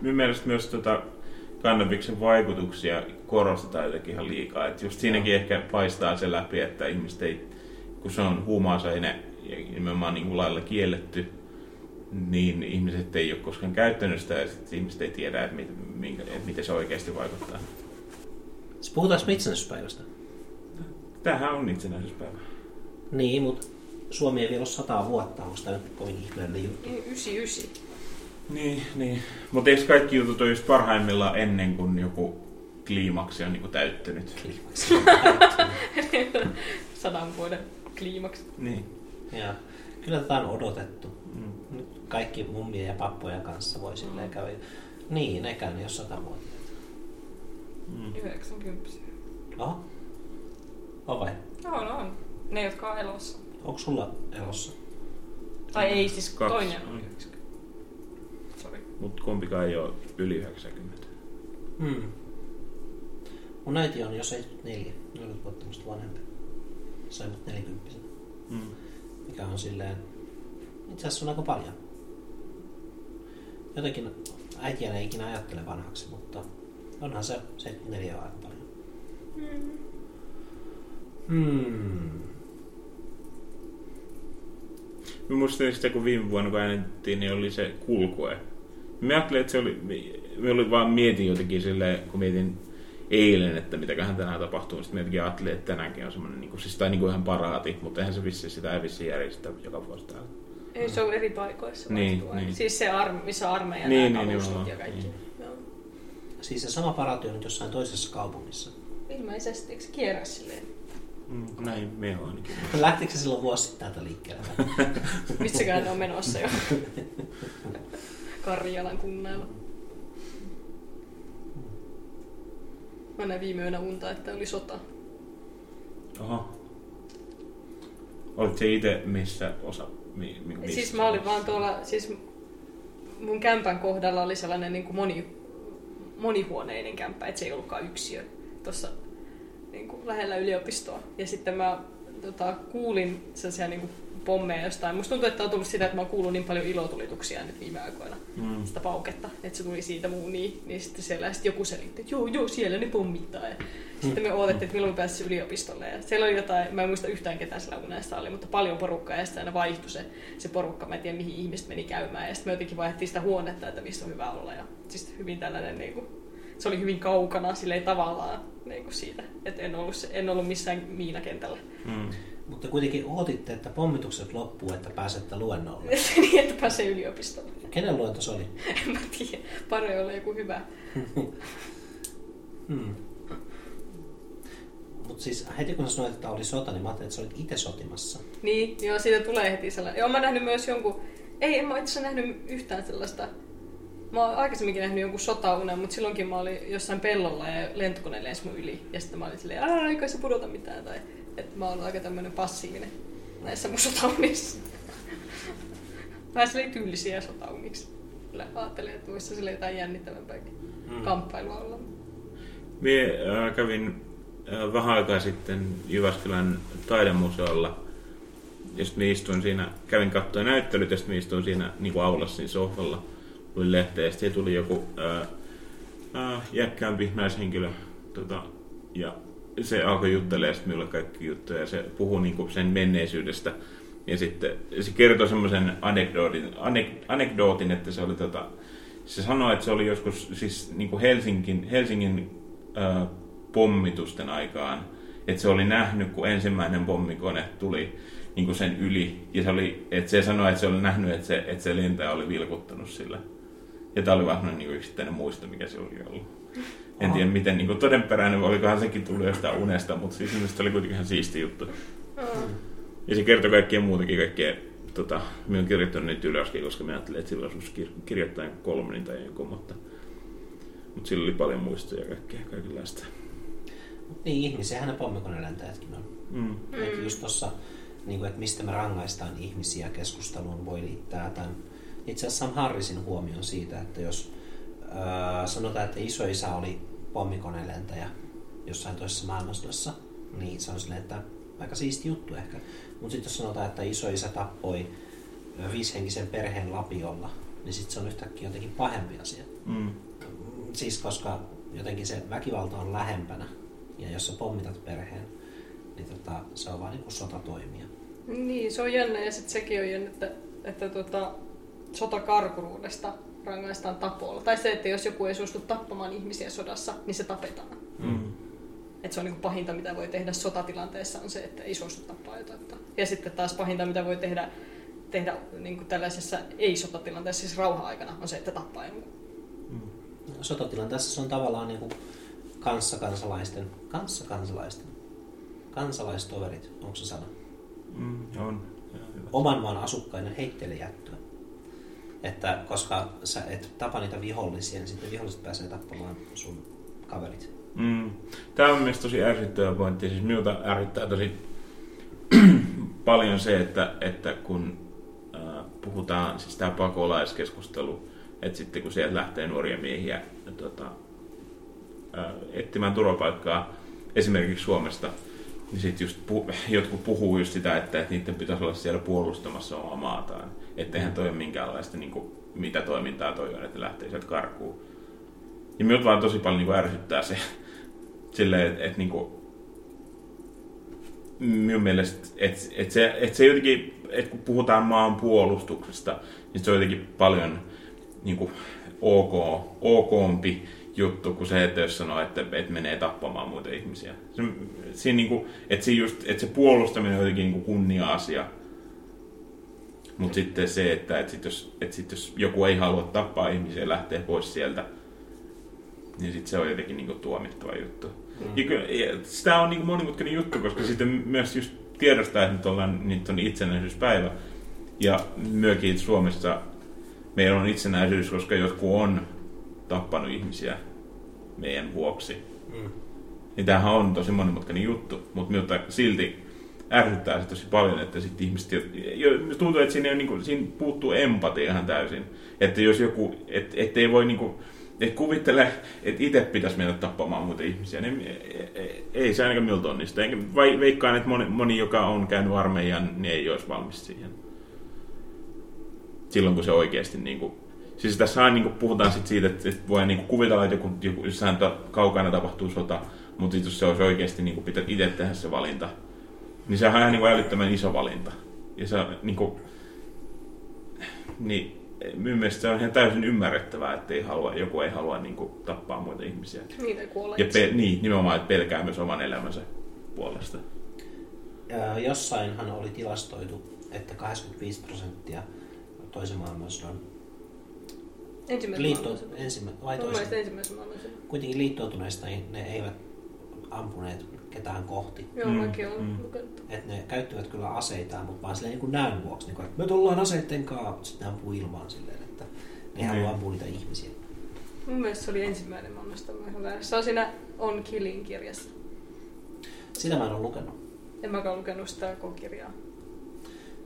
Minun mielestä myös tota kannabiksen vaikutuksia korostetaan jotenkin ihan liikaa. Et just siinäkin ehkä paistaa se läpi, että ihmiset ei, kun se on huumausaine ja nimenomaan niin lailla kielletty, niin ihmiset ei ole koskaan käyttänyt sitä ja sit ihmiset ei tiedä, että, mit, minkä, että miten se oikeasti vaikuttaa. Siis puhutaanko itsenäisyyspäivästä? Tämähän on itsenäisyyspäivä. Niin, mutta Suomi ei vielä ole sataa vuotta, onko tämä nyt kovin ihmeellinen juttu? Niin, Ysi, ysi. Niin, niin. Mutta eikö kaikki jutut ole just parhaimmillaan ennen kuin joku kliimaksi on niinku täyttynyt? Kliimaksi. Sadan vuoden kliimaks. Niin. ja kyllä tätä on odotettu. Mm. Nyt kaikki mummien ja pappojen kanssa voi silleen käydä. Niin, nekään ei ole sata vuotta. Mm. 90. Oho. On vai? On, on. Ne, jotka on elossa. Onko sulla elossa? Tai ei, siis Kaksi. toinen on Mm. 90. Sori. Mutta kumpikaan ei ole yli 90. Hmm. Mun äiti on jo 74, 40 vuotta musta vanhempi. Sai mut 40 Mm. mikä on silleen, itse asiassa on aika paljon. Jotenkin äitiä ei ikinä ajattele vanhaksi, mutta onhan se 74 on aika paljon. Hmm. Mä sitä, kun viime vuonna kun äänetettiin, niin oli se kulkue. Mä ajattelin, että se oli, mä oli vaan mietin jotenkin silleen, kun mietin eilen, että mitäköhän tänään tapahtuu. Sitten mä jotenkin ajattelin, että tänäänkin on semmoinen, niin kuin, siis tai niin kuin ihan paraati, mutta eihän se vissi sitä ei vissi järjestä joka vuosi täällä. Ei, se on eri paikoissa. Niin, niin. Siis se, arme, missä armeija Niin, nämä niin, nimenomaan. ja kaikki. Niin. Joo. Siis se sama paraati on nyt jossain toisessa kaupungissa. Ilmeisesti, eikö se kierrä silleen? Mm, näin me on ainakin. Lähtikö se silloin vuosi sitten täältä liikkeelle? Missäkään ne on menossa jo? Karjalan kunnalla. Mä näin viime yönä unta, että oli sota. Oho. Olit se itse missä osa? Mi, mi, missä Siis mä olin vaan tuolla, siis mun kämpän kohdalla oli sellainen niin kuin moni, monihuoneinen kämppä, että se ei ollutkaan yksiö tuossa niin kuin lähellä yliopistoa. Ja sitten mä tota, kuulin sellaisia niin kuin pommeja jostain. Musta tuntuu, että on tullut sitä, että mä oon kuullut niin paljon ilotulituksia nyt viime aikoina. Mm. Sitä pauketta, että se tuli siitä muun niin, niin sitten siellä sitten joku selitti, että joo, joo, siellä ne pommittaa. Ja sitten me odotettiin, että milloin me pääsisi yliopistolle. Ja siellä oli jotain, mä en muista yhtään ketään siellä unessa oli, mutta paljon porukkaa ja sitten aina vaihtui se, se porukka. Mä en tiedä, mihin ihmiset meni käymään. Ja sitten me jotenkin vaihdettiin sitä huonetta, että missä on hyvä olla. Ja siis hyvin tällainen, niin kuin, se oli hyvin kaukana silleen tavallaan niin kuin siitä, että en ollut, en ollut missään miinakentällä. Mm. Mutta kuitenkin odotitte, että pommitukset loppuu, että pääsette luennolle. niin, että pääsee yliopistolle. Kenen luento se oli? En mä tiedä, pari olla joku hyvä. Hmm. Mutta siis heti kun sanoit, että oli sota, niin mä ajattelin, että sä olit itse sotimassa. Niin, joo, siitä tulee heti sellainen. Joo, mä nähnyt myös jonkun... Ei, en mä itse nähnyt yhtään sellaista... Mä oon aikaisemminkin nähnyt jonkun sotaunen, mutta silloinkin mä olin jossain pellolla ja lentokone lensi mun yli. Ja sitten mä olin silleen, aah, ei kai se pudota mitään. Tai, että mä oon aika tämmönen passiivinen näissä mun sotaunissa. Vähän silleen tyylisiä sotauniksi. ajattelin, että voisi sille jotain jännittävämpääkin Mm. kamppailua olla. Mie äh, kävin äh, vähän aikaa sitten Jyväskylän taidemuseolla. Ja sitten istuin siinä, kävin katsoa näyttelyt ja sitten istuin siinä niin kuin aulassa siinä sohvalla. Luin lehteä ja tuli joku äh, äh, jäkkäämpi naishenkilö. Tota, ja se alkoi juttelemaan sitten minulle kaikki juttuja ja se puhui niin kuin sen menneisyydestä. Ja sitten se kertoi semmoisen anekdootin, anek, anekdootin, että se oli tota, se sanoi, että se oli joskus siis niin kuin Helsingin, Helsingin ää, pommitusten aikaan, että se oli nähnyt, kun ensimmäinen pommikone tuli niin kuin sen yli, ja se, oli, että se sanoi, että se oli nähnyt, että se, että se lentäjä oli vilkuttanut sillä. Ja tämä oli vaan semmoinen niin yksittäinen muisto, mikä se oli ollut. En tiedä, miten niin kuin todenperäinen, olikohan sekin tullut jostain unesta, mutta siis mielestäni oli kuitenkin ihan siisti juttu. Ja se kertoi kaikkea muutakin, kaikkea, tota, minä olen kirjoittanut niitä ylöskin, koska minä ajattelin, että sillä olisi kir- kirjoittaa kolmonin tai jonkun, mutta, mutta sillä oli paljon muistoja ja kaikkea, kaikenlaista. Niin, ihmisiähän ne pommikonelentäjätkin on. Mm. Mm. Just tossa, niin kuin, että mistä me rangaistaan ihmisiä keskusteluun, voi liittää tämän itse asiassa Sam Harrisin huomion siitä, että jos ää, sanotaan, että isoisä oli pommikonelentäjä jossain toisessa maailmansodassa, niin se on silleen, että aika siisti juttu ehkä. Mutta sitten jos sanotaan, että isoisä tappoi ö, viisihenkisen perheen lapiolla, niin sitten se on yhtäkkiä jotenkin pahempi asia. Mm. Siis koska jotenkin se väkivalta on lähempänä, ja jos sä pommitat perheen, niin tota, se on vaan niin kuin sotatoimia. Niin, se on jännä ja sitten sekin on jännä, että, että tota, sotakarkuruudesta rangaistaan tapolla. Tai se, että jos joku ei suostu tappamaan ihmisiä sodassa, niin se tapetaan. Mm. Et se on niin pahinta, mitä voi tehdä sotatilanteessa, on se, että ei suostu tappaa jotain. Ja sitten taas pahinta, mitä voi tehdä, tehdä niin kuin tällaisessa ei-sotatilanteessa, siis rauha-aikana, on se, että tappaa jonkun. Sotatilanteessa se on tavallaan niin kuin kanssakansalaisten, kanssakansalaisten, kansalaistoverit, onko se sana? Mm. On. Oman maan asukkaiden heitteille jättöä. Että koska sä et tapa niitä vihollisia, niin sitten viholliset pääsee tappamaan sun kaverit. Mm. Tämä on mielestäni tosi ärsyttävä pointti. Siis minulta ärsyttää tosi paljon se, että, että kun äh, puhutaan, siis tämä pakolaiskeskustelu, että sitten kun sieltä lähtee nuoria miehiä äh, etsimään turvapaikkaa esimerkiksi Suomesta, niin sitten just pu- jotkut puhuu just sitä, että, että niiden pitäisi olla siellä puolustamassa omaa maataan. Että eihän toi ole minkäänlaista, niin kuin, mitä toimintaa toi on, että lähtee sieltä karkuun. Ja minut vaan tosi paljon niin kuin ärsyttää se, silleen, että et, niinku, minun mielestä, että et se, et se jotenkin, että kun puhutaan maan puolustuksesta, niin se on jotenkin paljon niinku, ok, okompi juttu kuin se, että jos sanoo, että, että menee tappamaan muita ihmisiä. Se, siinä niinku, että, se just, että se puolustaminen on jotenkin niinku kunnia-asia. Mutta sitten se, että et sit jos, et sit jos joku ei halua tappaa ihmisiä ja lähtee pois sieltä, niin sitten se on jotenkin niinku tuomittava juttu. Mm. Ja, ky- ja sitä on niinku monimutkainen juttu, koska sitten myös just tiedostaa, että nyt, ollaan, nyt on itsenäisyyspäivä. Ja myökin Suomessa meillä on itsenäisyys, koska jotkut on tappanut ihmisiä meidän vuoksi. Mm. Niin tämähän on tosi monimutkainen juttu, mutta silti ärsyttää se tosi paljon, että sitten ihmiset, tuntuu, että siinä, ei ole niinku, siinä puuttuu empatia ihan täysin. Että jos joku, et, ettei voi niinku, et kuvittele, että itse pitäisi mennä tappamaan muita ihmisiä, niin ei, ei, ei se ainakaan miltä onnistu. Enkä veikkaan, että moni, moni, joka on käynyt armeijan, niin ei olisi valmis siihen. Silloin, kun se oikeasti niinku, Siis tässä niin puhutaan sit siitä, että, että voi niin kuvitella, että joku, joku jossain kaukana tapahtuu sota, mutta jos se olisi oikeasti niin pitää itse tehdä se valinta, niin se on ihan niin älyttömän iso valinta. Ja se on niin kuin, niin minun mielestä se on ihan täysin ymmärrettävää, että ei halua, joku ei halua niin kuin, tappaa muita ihmisiä. Niin ei kuole Ja pe, niin, nimenomaan, että pelkää myös oman elämänsä puolesta. Ja jossainhan oli tilastoitu, että 85 prosenttia toisen maailmansodan Ensimmäisen liitto, ensimmä, vai toisen, ensimmäisen maailmansodan. kuitenkin liittoutuneista niin ne eivät ampuneet ketään kohti. Joo, Mm, mäkin olen mm. lukenut. Että ne käyttivät kyllä aseitaan, mutta vaan silleen niin näön vuoksi. Niin kuin, että me tullaan aseitten kaa, mutta sitten ne ampuu ilmaan silleen, että ne ei Niin. halua ampua niitä ihmisiä. Mun mielestä se oli ensimmäinen maailmasta. Se on siinä On Killing kirjassa. Sitä mä en ole lukenut. En mäkään lukenut sitä koko kirjaa.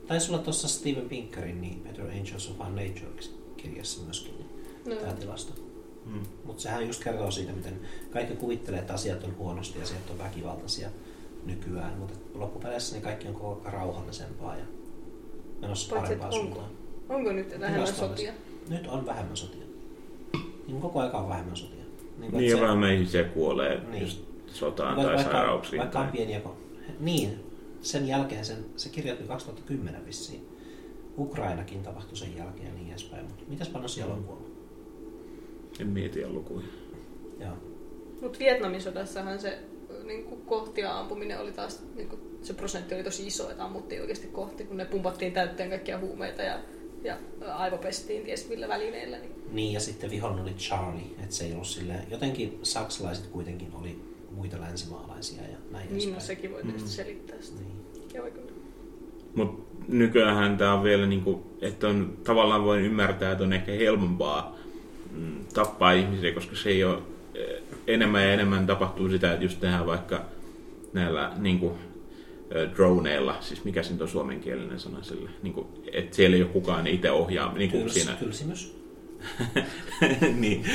Taisi olla tuossa Steven Pinkerin niin Better Angels of Our Nature kirjassa myöskin niin No. tämä tilasto. Mm. Mutta sehän just kertoo siitä, miten kaikki kuvittelee, että asiat on huonosti ja asiat on väkivaltaisia nykyään, mutta loppupeleissä niin kaikki on koko ajan rauhallisempaa ja menossa Paitsi, parempaan että onko? suuntaan. Onko nyt vähemmän sotia? Nyt on vähemmän sotia. Niin koko ajan on vähemmän sotia. Niin, Niin että ja vähemmän ihmisiä kuolee Niin. just sotaan vaikka, tai vaikka, sairauksiin. vaikka on Tai... pieniä, ko- niin, sen jälkeen sen, se kirjoitti 2010 vissiin. Ukrainakin tapahtui sen jälkeen ja niin edespäin. Mutta mitäs paljon siellä on kuollut? En mieti ja lukuja. Mutta Vietnamin sodassahan se niin kuin kohtia ampuminen oli taas, niin kuin, se prosentti oli tosi iso, että ammuttiin oikeasti kohti, kun ne pumpattiin täytteen kaikkia huumeita ja, ja aivopestiin ties millä välineillä. Niin. Niin, ja sitten vihollinen oli Charlie, että se ei ollut silleen, jotenkin saksalaiset kuitenkin oli muita länsimaalaisia ja näin Niin, no sekin voi tietysti Mm. selittää sitä. Niin. Joo, kyllä. Mutta nykyään tämä on vielä, niinku, että on, tavallaan voin ymmärtää, että on ehkä helpompaa mm, tappaa ihmisiä, koska se ei ole eh, enemmän ja enemmän tapahtuu sitä, että just tehdään vaikka näillä niinku, eh, droneilla, siis mikä se on suomenkielinen sana sille, niinku, että siellä ei ole kukaan itse ohjaa niinku Kyls, siinä. Kylsimys. niin,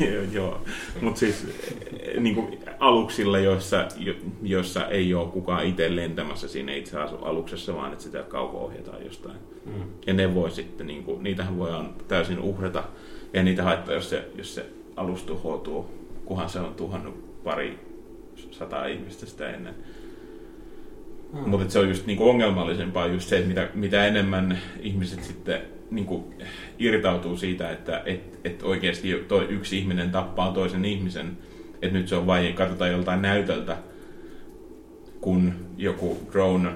joo, joo. mutta siis eh, niin kuin aluksilla, joissa, jo, joissa ei ole kukaan itse lentämässä siinä itse aluksessa, vaan että sitä kauko ohjataan jostain. Mm. Ja ne voi sitten, niin kuin, niitähän voidaan täysin uhrata, ja niitä haittaa, jos se, jos se alus tuhoutuu, kunhan se on tuhannut pari sataa ihmistä sitä ennen. Mm. Mutta se on just niinku ongelmallisempaa just se, että mitä, mitä enemmän ihmiset sitten niinku irtautuu siitä, että et, et oikeasti toi yksi ihminen tappaa toisen ihmisen, että nyt se on vain, katsotaan joltain näytöltä, kun joku drone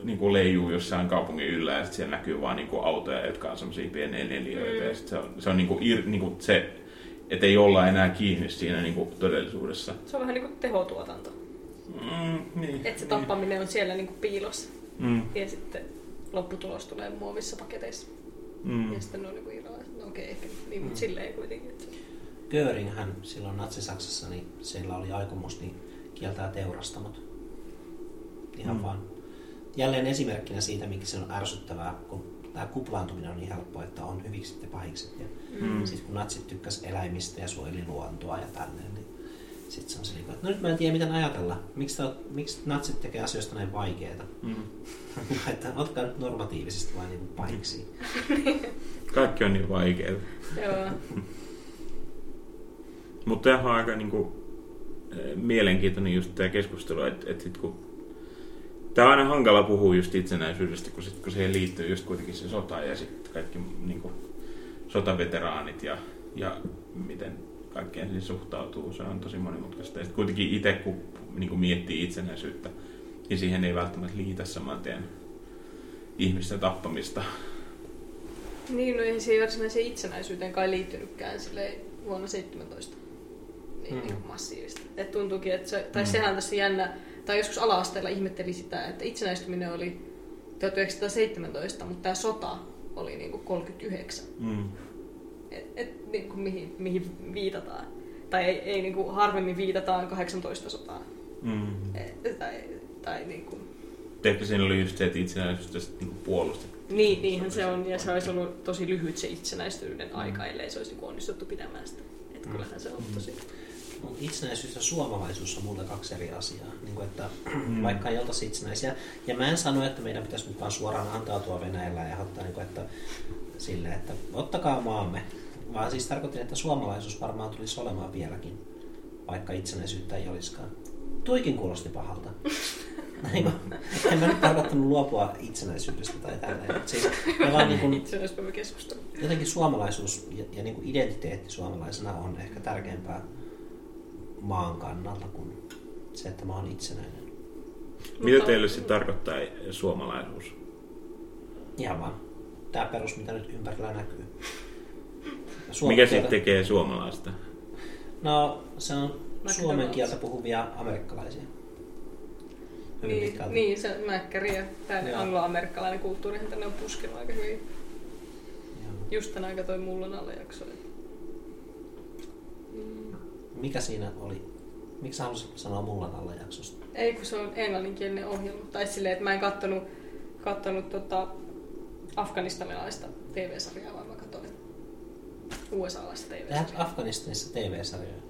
ö, niinku leijuu jossain kaupungin yllä ja sitten siellä näkyy vaan niinku autoja, jotka on semmoisia pieniä neliöitä. Mm. Ja sit se on, se on niinku, ir, niinku se, että ei olla enää kiinni siinä niinku todellisuudessa. Se on vähän niin kuin tehotuotanto. Mm, niin, Että se tappaminen on siellä niin kuin piilossa. Mm, Ja sitten lopputulos tulee muovissa paketeissa. mm. Ja sitten ne on niin kuin. No okei, ehkä niin, Mm. mutta silleen kuitenkin. Että... Göring hän silloin Natsi-Saksassa, niin sillä oli aikomus niin kieltää teurastamot. Ihan Mm. vaan. Jälleen esimerkkinä siitä, miksi se on ärsyttävää, kun tämä kuplaantuminen on niin helppoa, että on hyvikset ja pahikset. Ja Mm. Sitten kun natsit tykkäs eläimistä ja suojeli luontoa ja tälleen, niin sitten se on se, niin kuin, että no nyt mä en tiedä miten ajatella. Miksi, te, oot- miksi natsit tekee asioista näin vaikeita? Mm. että otkaa nyt normatiivisesti vain niin pahiksi. Kaikki on niin vaikeaa. Joo. Mutta tämä on aika niinku, eh, mielenkiintoinen just tämä keskustelu, että et sit kun Tämä on aina hankala puhua just itsenäisyydestä, kun, sit, kun siihen liittyy just kuitenkin se sota ja sitten kaikki niinku, sotaveteraanit ja, ja miten kaikkeen siihen suhtautuu. Se on tosi monimutkaista. Ja sit kuitenkin itse, kun niinku, miettii itsenäisyyttä, niin siihen ei välttämättä liitä saman tien ihmisten tappamista. Niin, no ei siihen varsinaiseen itsenäisyyteen kai liittynytkään silleen vuonna 17 niin, Mm. niin kuin massiivisesti. Et tuntuukin, että se, tai Mm. sehän tässä jännä, tai joskus ala-asteella ihmetteli sitä, että itsenäistyminen oli 1917, mutta tämä sota oli niin kuin 39. Mm. Et, et, niin kuin mihin, mihin viitataan. Tai ei, ei niin kuin harvemmin viitataan 18 sotaan. Mm. Et, tai, tai niin kuin, Ehkä siinä oli just se, että itsenäisyyttä sitten niinku puolustettiin. niin, niinhän se on, ja se olisi ollut tosi lyhyt se itsenäistyyden aika, ellei se olisi niin kuin onnistuttu pitämään sitä. Et Mm. kyllähän se on tosi... Mut itsenäisyys ja suomalaisuus on mulle kaksi eri asiaa. Niin kuin, että Mm. vaikka ei oltaisi itsenäisiä. Ja mä en sano, että meidän pitäisi nyt vaan suoraan antautua Venäjällä ja ottaa, niin kuin, että, sille, että ottakaa maamme. Vaan siis tarkoitin, että suomalaisuus varmaan tulisi olemaan vieläkin, vaikka itsenäisyyttä ei olisikaan. Tuikin kuulosti pahalta. Niin kuin, en mä nyt tarkoittanut luopua itsenäisyydestä tai tälleen. Siis, me vaan niin keskustelu. jotenkin suomalaisuus ja, ja niin kuin identiteetti suomalaisena on ehkä tärkeämpää maan kannalta kuin se, että mä oon itsenäinen. Mitä teille sitten tarkoittaa suomalaisuus? Ihan vaan tämä perus, mitä nyt ympärillä näkyy. Ja Mikä siitä tekee suomalaista? No, se on suomen kieltä puhuvia amerikkalaisia. Hyvin Niin, pitkälti. niin, se mäkkäri ja tämä angloamerikkalainen kulttuurihan tänne on puskenut aika hyvin. Joo. Just tänä aika toi mullan alle jakso. Että-. Mikä siinä oli? Miksi sä haluaisit sanoa mullan alla jaksosta? Ei, kun se on englanninkielinen ohjelma. Tai silleen, että mä en kattonut, kattonut tota afganistanilaista TV-sarjaa, vaan mä katson, USA-laista Tehdäänkö TV-sarjaa. Afganistanissa TV-sarjoja?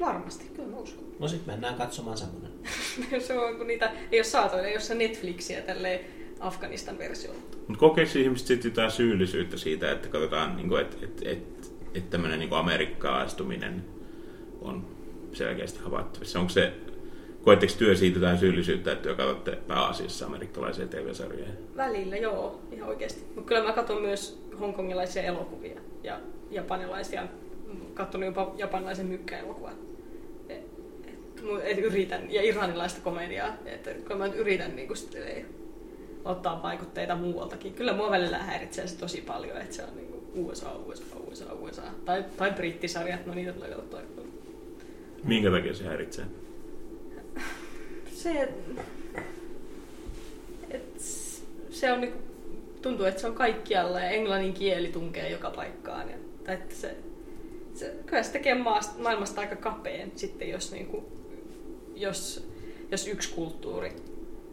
Varmasti, kyllä mä uskon. No sit mennään katsomaan semmonen. se on, kun niitä ei ole saatavilla, ei ole se Netflixiä tälleen Afganistan versiolla. Mutta kokeeko ihmiset sitten jotain syyllisyyttä siitä, että katsotaan, niin että et, et, et tämmöinen niin amerikkalaistuminen on selkeästi havaittavissa? Onko se, koetteko työ siitä jotain syyllisyyttä, että työ katsotte pääasiassa amerikkalaisia TV-sarjoja? Välillä, joo, ihan oikeasti. Mutta kyllä mä katson myös hongkongilaisia elokuvia ja japanilaisia. Katson jopa japanilaisen mykkäelokuvan. Et, et, yritän, ja iranilaista komediaa. Että kyllä mä yritän niin kuin, ottaa vaikutteita muualtakin. Kyllä mua välillä häiritsee se tosi paljon, että se on niin USA, USA, USA, USA. Tai, tai brittisarjat, no niitä tulee katsottua. Minkä takia se häiritsee? Se, et, se on niinku, tuntuu, että se on kaikkialla ja englannin kieli tunkee joka paikkaan. Ja, tai että se, se, kyllä se tekee maasta, maailmasta aika kapeen sitten, jos, niinku, jos, jos yksi kulttuuri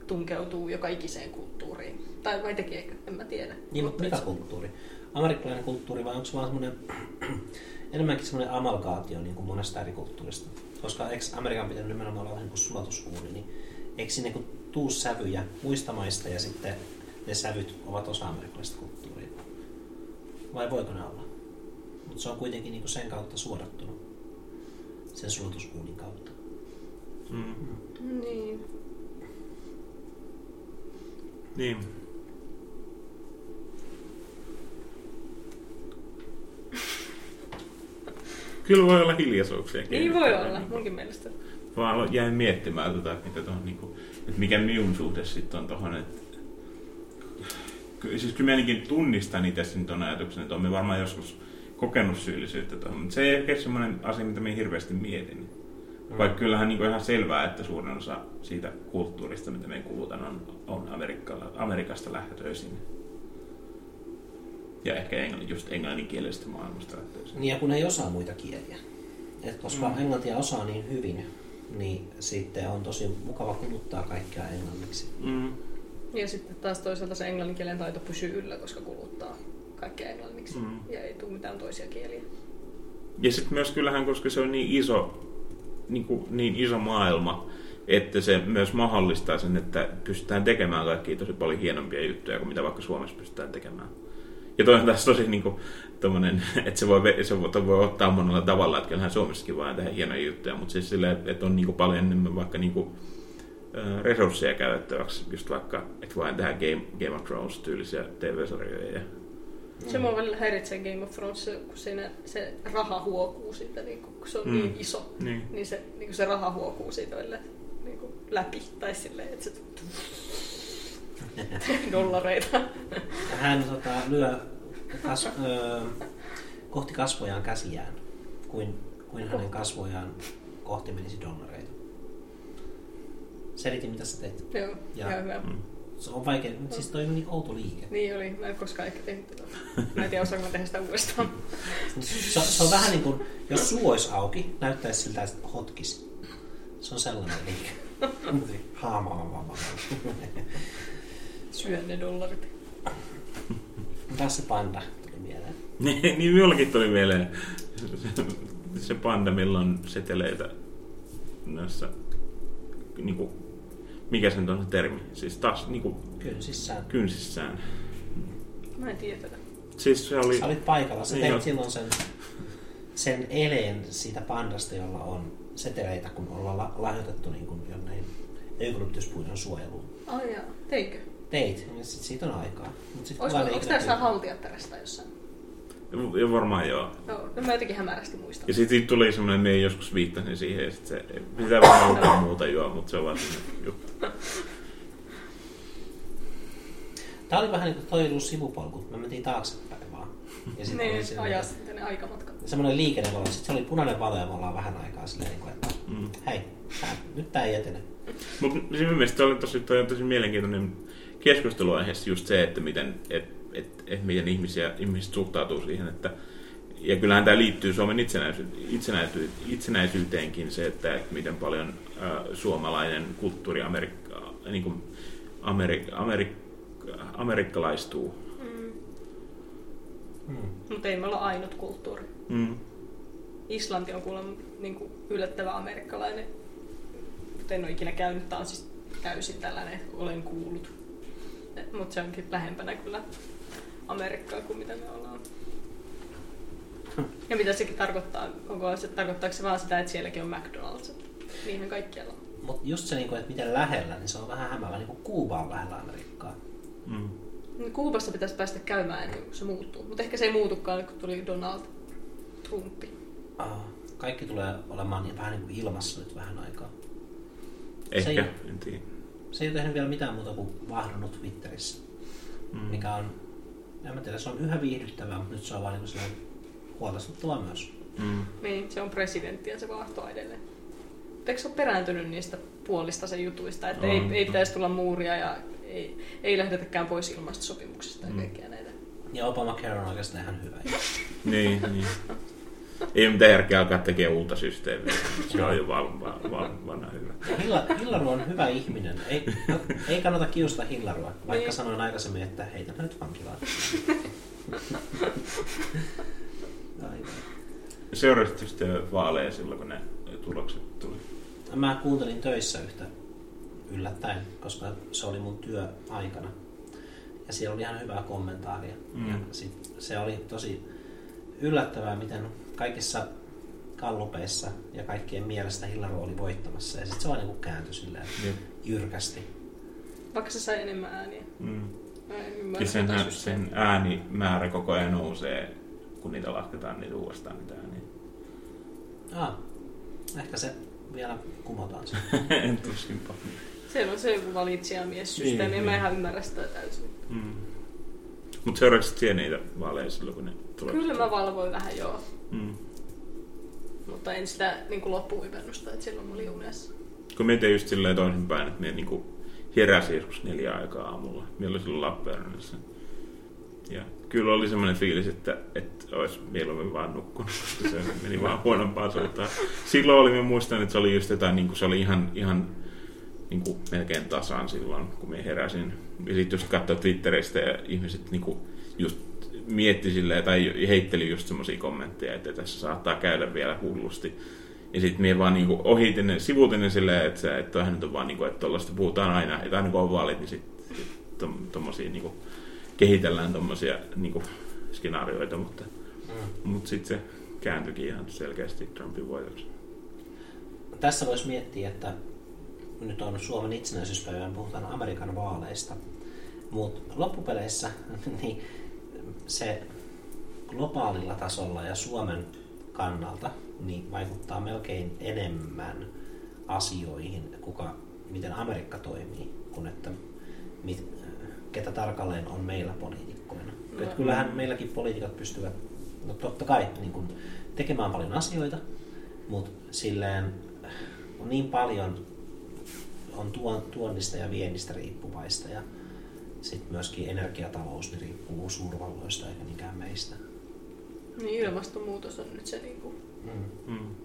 tunkeutuu joka ikiseen kulttuuriin. Tai vai tekeekö, en mä tiedä. Niin, mutta mikä kulttuuri? Amerikkalainen kulttuuri vai onko se vaan semmoinen, enemmänkin semmoinen amalgaatio niin kuin monesta eri kulttuurista? Koska eikö Amerikan pitänyt nimenomaan olla niin kuin sulatusuuni, niin eikö sinne kun tuu sävyjä muista maista ja sitten ne sävyt ovat osa amerikkalaista kulttuuria? Vai voiko ne olla? Mutta se on kuitenkin niin kuin sen kautta suodattunut. Sen sulatusuunin kautta. Mm. Niin. Niin. Kyllä voi olla hiljaisuuksia. Niin voi olla, munkin mielestä. Vaan jäin miettimään, tota, että, mitä tohon, niinku, että mikä minun suhde sitten on tuohon. Että... Ky- Siis kyllä mä ainakin tunnistan itse sen tuon ajatuksen, että olen varmaan joskus kokenut syyllisyyttä tuohon, mutta se ei ehkä semmoinen asia, mitä minä hirveästi mietin. Vaikka kyllähän niin ihan selvää, että suurin osa siitä kulttuurista, mitä me kulutan, on, on Amerikasta lähtöisin. Ja ehkä englannin, just englanninkielisestä maailmasta. Niin ja kun ei osaa muita kieliä. Et koska mm. englantia osaa niin hyvin, niin sitten on tosi mukava kuluttaa kaikkea englanniksi. Mm. Ja sitten taas toisaalta se englanninkielen taito pysyy yllä, koska kuluttaa kaikkea englanniksi. Mm. Ja ei tule mitään toisia kieliä. Ja sitten myös kyllähän, koska se on niin iso, niin, kuin, niin iso maailma, että se myös mahdollistaa sen, että pystytään tekemään kaikkia tosi paljon hienompia juttuja kuin mitä vaikka Suomessa pystytään tekemään. Ja toi on taas tosi niin kuin, tommonen, että se voi, se voi, voi ottaa monella tavalla, että kyllähän Suomessakin vaan tehdä hienoja juttuja, mutta siis silleen, että, on niin kuin paljon enemmän vaikka niin kuin, resursseja käytettäväksi, just vaikka, että vain tehdä Game, Game of Thrones tyylisiä TV-sarjoja ja Se mua välillä häiritsee Game of Thrones, kun siinä se raha huokuu siitä, niin kun se on Mm. mm. niin iso, niin. niin se, niin se raha huokuu siitä välillä niin läpi. Tai silleen, että se dollareita. Hän tota, lyö kas, ö, kohti kasvojaan käsiään, kuin, kuin hänen kasvojaan kohti menisi dollareita. Selitin, mitä sä teit. Joo, Ja- ihan hyvä. Mm. Se on vaikea, mutta siis toi on niin outo liike. Niin oli, mä en koskaan ehkä tehnyt tätä. Mä en tiedä, osaanko mä tehdä sitä uudestaan. Se, se on vähän niin kuin, jos suu olisi auki, näyttäisi siltä, että hotkisi. Se on sellainen liike. Haama, Syön ne dollarit. Taas se panda tuli mieleen. Niin, niin minullakin tuli mieleen se panda, millä on seteleitä näissä, niin kuin, mikä sen on se termi, siis taas niin kuin, Kynsissään. kynsissään. Mä en tiedä tätä. Siis se oli, Sä olit paikalla, sä Niin teit joo. silloin sen, sen eleen siitä pandasta, jolla on seteleitä, kun ollaan la- lahjoitettu niin kuin jonnein eukalyptuspuidon suojeluun. Ai jaa, teikö? Teit, ja sit siitä on aikaa. Mut sit ei onko tässä pyytänyt. haltijattarästä jossain? ja varmaan joo. Joo, no mä jotenkin hämärästi muistan. Ja sitten tuli semmoinen, me joskus viittasin siihen, ja sit se pitää vähän jotain muuta juo, mutta se on vaan semmoinen juttu. Tää oli vähän niin kuin toi sivupolku. Me mentiin taaksepäin vaan. Ja oli Niin, siinä ajaa sitten ne aikamatkat. semmoinen liikennevalo. Sitten se oli punainen valo ja me ollaan vähän aikaa silleen, niin kuin, että Mm. hei, tää, nyt tää ei etene. Mutta siinä mielestäni oli tosi, toi on tosi mielenkiintoinen keskusteluaihe just se, että miten, et, et, et miten ihmisiä, ihmiset suhtautuu siihen, että ja kyllähän tämä liittyy Suomen itsenäisy, itsenäisy, itsenäisyyteenkin se, että miten paljon ä, suomalainen kulttuuri Amerikka, niin kuin Amerik, Amerik, amerikkalaistuu. Mm. Mm. Mutta ei me olla ainut kulttuuri. Mm. Islanti on kuulemma niin kuin yllättävän amerikkalainen. Mutta en ole ikinä käynyt. Tämä on siis täysin tällainen, olen kuullut. Mutta se onkin lähempänä kyllä Amerikkaa kuin mitä me ollaan. Ja mitä sekin tarkoittaa? Onko se, tarkoittaako se vaan sitä, että sielläkin on McDonald's? Niinhän kaikkialla on. Mutta just se, niinku, että miten lähellä, niin se on vähän hämäävä. Niin kuin Kuuba on lähellä Amerikkaa. Mm. Niin Kuubassa pitäisi päästä käymään ennen kuin se muuttuu. Mutta ehkä se ei muutukaan, kun tuli Donald Trumpi. Ah, kaikki tulee olemaan niin, vähän niin kuin ilmassa nyt vähän aikaa. Ehkä, ei- en tiedä. Se ei ole tehnyt vielä mitään muuta kuin vahdonnut Twitterissä. Mm. Mikä on, en mä tiedä, se on yhä viihdyttävää, mutta nyt se on vaan niin kuin huolestuttavaa myös. Mm. Niin, se on presidentti ja se vahtoo edelleen. Eikö se ole perääntynyt niistä puolista sen jutuista, että ei, On. ei pitäisi tulla muuria ja ei, ei lähdetäkään pois ilmastosopimuksesta ja Mm. kaikkea näitä. Ja Obamacare on oikeastaan ihan hyvä. Niin, niin. Ei mitään järkeä alkaa tekemään uutta systeemiä. Se on jo val, val, val, vanha hyvä. Hilla, Hillaru on hyvä ihminen. Ei, ei kannata kiusata Hillarua, vaikka Niin. sanoin aikaisemmin, että heitä nyt vankilaan. Aivan. Seurasitko sitten vaaleja silloin, kun ne tulokset tuli? Mä kuuntelin töissä yhtä yllättäen, koska se oli mun työaikana. Ja siellä oli ihan hyvää kommentaaria. Mm. Ja sit se oli tosi yllättävää, miten kaikissa kallupeissa ja kaikkien mielestä Hillaru oli voittamassa. Ja sitten se vaan niinku kääntyi silleen Jep. jyrkästi. Vaikka se sai enemmän ääniä. Mm. Mä en Ja sen, sen äänimäärä koko ajan nousee, kun niitä lasketaan niitä uudestaan niitä ääniä. Ah, ehkä se vielä kumotaan se. en tuskinpa. Siellä on se joku valitsijamiessysteemi, Niin, niin, mä niin. ihan ymmärrä sitä täysin. Mm. Mutta seuraavaksi siihen niitä vaaleja silloin, kun ne tulee? Kyllä mä valvoin vähän joo, Mm. mutta en sitä niin kuin loppuivennusta, että silloin mä olin unessa. Kun mietin just silleen toisinpäin, että minä niinku heräsin joskus neljä aikaa aamulla. Minä olin silloin Lappeenrannassa. Ja kyllä oli semmoinen fiilis, että, että olisi mieluummin vaan nukkunut, koska se meni vaan huonompaan suuntaan. Silloin oli, muistan, että se oli just jotain, niin kuin se oli ihan, ihan niin kuin melkein tasan silloin, kun minä heräsin. Ja sitten just katsoin Twitteristä ja ihmiset niin kuin just mietti silleen, tai heitteli just semmoisia kommentteja, että tässä saattaa käydä vielä hullusti. Ja sitten minä vaan niinku ohitin ne, sivuutin ne silleen, että, se, että nyt on vaan, niinku, että tuollaista puhutaan aina, että aina kun on vaalit, niin sitten sit to, tommosia, niinku, kehitellään tuommoisia niinku, skenaarioita, mutta, Mm. mutta sitten se kääntyikin ihan selkeästi Trumpin voitoksi. Tässä voisi miettiä, että nyt on Suomen itsenäisyyspäivä, puhutaan Amerikan vaaleista. Mutta loppupeleissä niin se globaalilla tasolla ja Suomen kannalta niin vaikuttaa melkein enemmän asioihin, kuka, miten Amerikka toimii, kuin että mit, ketä tarkalleen on meillä poliitikkoina. No. Kyllähän meilläkin poliitikot pystyvät, no totta kai, niin kun, tekemään paljon asioita, mutta silleen on niin paljon on tuon, tuonnista ja viennistä riippuvaista ja sitten myöskin energiatalous niin riippuu suurvalloista eikä niinkään meistä. Niin ilmastonmuutos on nyt se niinku... Mm. Mm.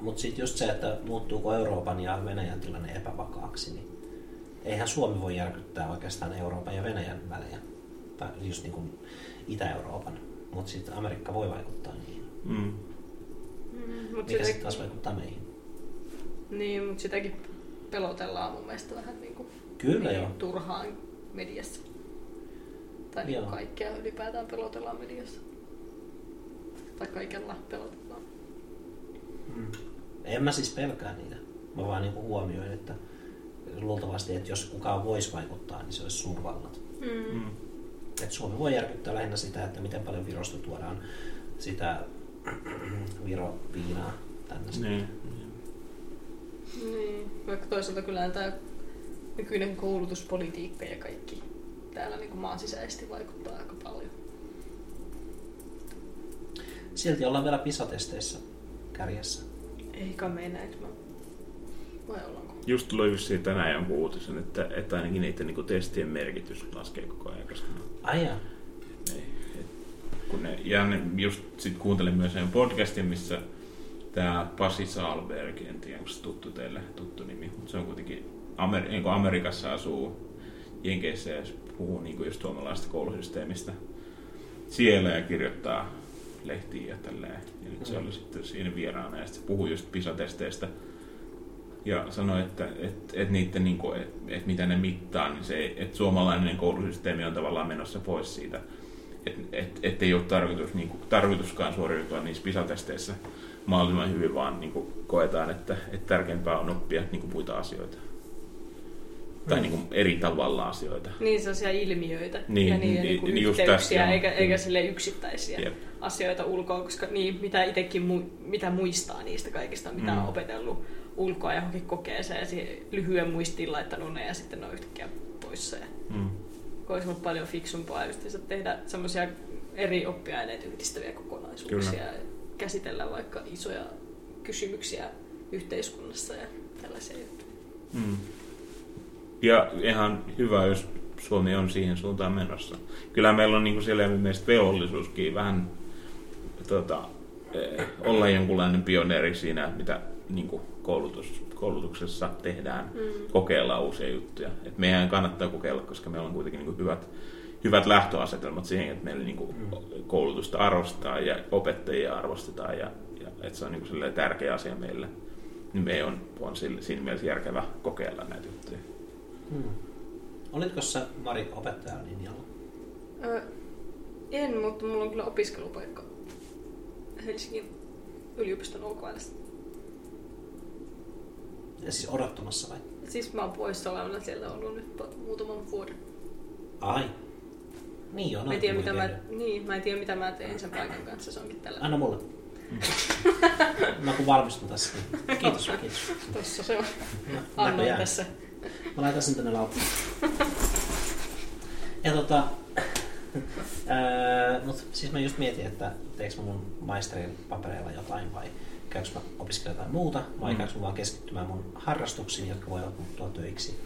Mutta sitten just se, että muuttuuko Euroopan ja Venäjän tilanne epävakaaksi, niin eihän Suomi voi järkyttää oikeastaan Euroopan ja Venäjän välejä, tai just niin kuin Itä-Euroopan, mutta sitten Amerikka voi vaikuttaa niihin, Mm. Mm, mut mikä sitä, sitten taas vaikuttaa meihin. niin, mutta sitäkin pelotellaan mun mielestä vähän Kyllä niin joo. turhaan mediassa. Tai niin kaikkea ylipäätään pelotellaan mediassa. Tai kaikella pelotellaan. Mm. En mä siis pelkää niitä. Mä vaan niinku huomioin, että luultavasti, että jos kukaan voisi vaikuttaa, niin se olisi suurvallat. Mm. Mm. Et Suomi voi järkyttää lähinnä sitä, että miten paljon Virosta tuodaan sitä Viro-viinaa tänne. Niin. Niin, vaikka toisaalta kyllä tämä nykyinen koulutuspolitiikka ja kaikki täällä niin kuin maan sisäisesti vaikuttaa aika paljon. Silti ollaan vielä PISA-testeissä kärjessä. Eikä me näin, mä... vai ollaanko? Just tuli vissiin tänään jonkun uutisen, että, että ainakin niiden niin testien merkitys laskee koko ajan, koska Ai. Ei, et, kun ne, ja ne just sit kuuntelin myös sen podcastin, missä tämä Pasi Salberg, en tiedä onko se tuttu teille, tuttu nimi, mutta se on kuitenkin Amer- niin Amerikassa asuu Jenkeissä ja puhuu niin kuin just suomalaisesta koulusysteemistä. siellä ja kirjoittaa lehtiä ja tälleen. Ja nyt se oli sitten siinä vieraana ja sitten se puhui just PISA-testeistä ja sanoi, että, että, että, niiden, niin kuin, että, että mitä ne mittaa, niin se, että suomalainen koulusysteemi on tavallaan menossa pois siitä, että, että, että ei ole tarkoitus, niin kuin, tarkoituskaan suoriutua niissä PISA-testeissä mahdollisimman hyvin, vaan niin kuin, koetaan, että, että tärkeämpää on oppia niin kuin, muita asioita. Tai niin kuin, eri tavalla asioita. Niin, sellaisia ilmiöitä Niin, ja niiden niin, niin, niin just yhteyksiä, tässä, eikä, joo. eikä Mm. sille yksittäisiä Jep. asioita ulkoa, koska niin, mitä itsekin mu, mitä muistaa niistä kaikista, mitä Mm. on opetellut ulkoa johonkin kokeeseen ja siihen lyhyen muistiin laittanut ne ja sitten ne on yhtäkkiä poissa. Ja Mm. olisi ollut paljon fiksumpaa just tehdä semmoisia eri oppiaineita yhdistäviä kokonaisuuksia Kyllä. ja käsitellä vaikka isoja kysymyksiä yhteiskunnassa ja tällaisia juttuja. Mm. Ja ihan hyvä, jos Suomi on siihen suuntaan menossa. Kyllä meillä on niin kuin siellä mielestä velvollisuuskin vähän tota, eh, olla jonkunlainen pioneeri siinä, mitä niin kuin koulutus, koulutuksessa tehdään, Mm. kokeilla uusia juttuja. Et meidän kannattaa kokeilla, koska meillä on kuitenkin niin kuin hyvät, hyvät lähtöasetelmat siihen, että meillä niin kuin koulutusta arvostetaan ja opettajia arvostetaan ja, ja että se on niin kuin tärkeä asia meille. Niin meidän on, on siinä mielessä järkevä kokeilla näitä juttuja. Hmm. Olitko sä Mari opettajan linjalla? Ö, en, mutta mulla on kyllä opiskelupaikka Helsingin yliopiston OKLstä. Ja siis odottamassa vai? Siis mä oon poissa olevana siellä ollut nyt muutaman vuoden. Ai. Niin joo, Mä en, tiedä, mitä mä, niin, mä en tiedä, mitä mä teen sen paikan kanssa, se onkin tällä. Anna mulle. mä kun valmistun tässä. Kiitos, kiitos. Tossa se on. Annoin näköjään. tässä. Mä laitan sen tänne lauttaan. Ja tota, ää, mut siis mä just mietin, että teekö mä mun maisterin papereilla jotain vai käykö mä opiskelemaan jotain muuta vai Mm. käykö mä vaan keskittymään mun harrastuksiin, jotka voivat muuttua töiksi.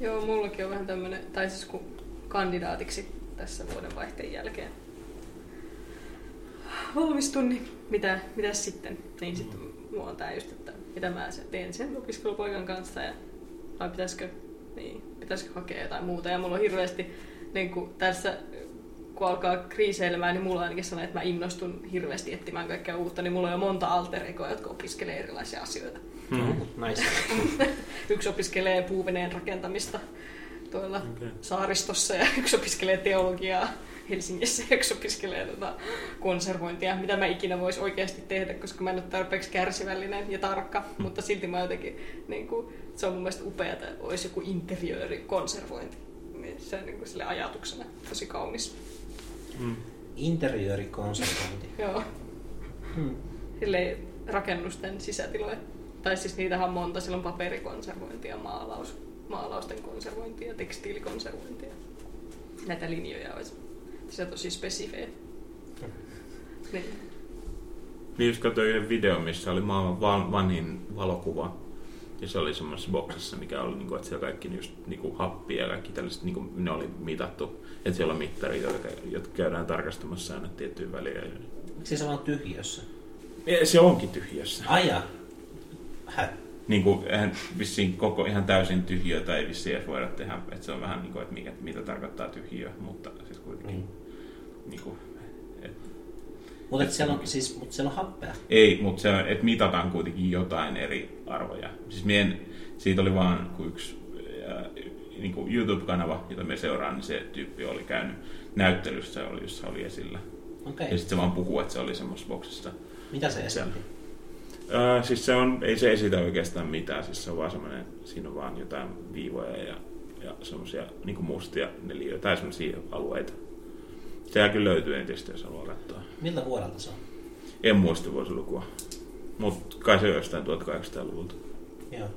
Joo, mullakin on vähän tämmönen, tai siis kun kandidaatiksi tässä vuoden vaihteen jälkeen valmistun, niin mitä, mitä sitten? Niin sitten mulla on tää just, että mitä mä sen- teen sen opiskelupaikan kanssa ja vai pitäisikö, niin, pitäisikö hakea jotain muuta. Ja mulla on hirveästi, niin kun tässä kun alkaa kriiseilemään, niin mulla on ainakin sellainen, että mä innostun hirveästi etsimään kaikkea uutta, niin mulla on jo monta alter egoa, jotka opiskelee erilaisia asioita. Mm. Nice. Yksi opiskelee puuveneen rakentamista tuolla Okei. saaristossa ja yksi opiskelee teologiaa Helsingissä ja yksi opiskelee tota konservointia, mitä mä ikinä vois oikeasti tehdä, koska mä en ole tarpeeksi kärsivällinen ja tarkka, mutta silti mä jotenkin, niin kuin, se on mun mielestä upeaa, että olisi joku interiöörikonservointi. Niin se on niin kuin sille ajatuksena tosi kaunis. Mm. Interiöörikonservointi. Joo, Hmm. silleen rakennusten sisätiloja. Tai siis niitähän on monta, siellä on paperikonservointia, maalaus, maalausten konservointia, tekstiilikonservointia. Näitä linjoja olisi. Se on tosi spesifejä. Niin. Niin just katsoin yhden videon, missä oli maailman van, vanhin valokuva. Ja se oli semmoisessa boksissa, mikä oli, niinku, että siellä kaikki just niinku, happia ja kaikki tällaiset, niinku, ne oli mitattu. Että siellä on mittarit, jotka, jotka käydään tarkastamassa aina tiettyyn väliin. Miksi se vaan tyhjössä? Ja se onkin tyhjössä. Aja. Hä? Niin kuin, eihän vissiin koko ihan täysin tyhjötä ei vissiin edes voida tehdä. Että se on vähän niin kuin, että mikä, mitä tarkoittaa tyhjö, mutta siis kuitenkin. Niin. Niin kuin, et, Mutta siellä, on, siis, mut siellä on happea. Ei, mutta se, että mitataan kuitenkin jotain eri arvoja. Siis mien, siitä oli vaan kun yksi ää, niin kuin YouTube-kanava, jota me seuraan, niin se tyyppi oli käynyt näyttelyssä, oli, jossa oli esillä. Okei. Ja sitten se vaan puhuu, että se oli semmoisessa boksissa. Mitä se esitti? Ää, siis se on, ei se esitä oikeastaan mitään, siis se on vaan semmoinen, siinä on vaan jotain viivoja ja, ja semmoisia niin mustia neliöitä tai semmoisia alueita. Sehän kyllä löytyy entistä, jos haluaa katsoa. Miltä vuodelta se on? En muista vuosilukua, mutta kai se on jostain 1800-luvulta. Joo.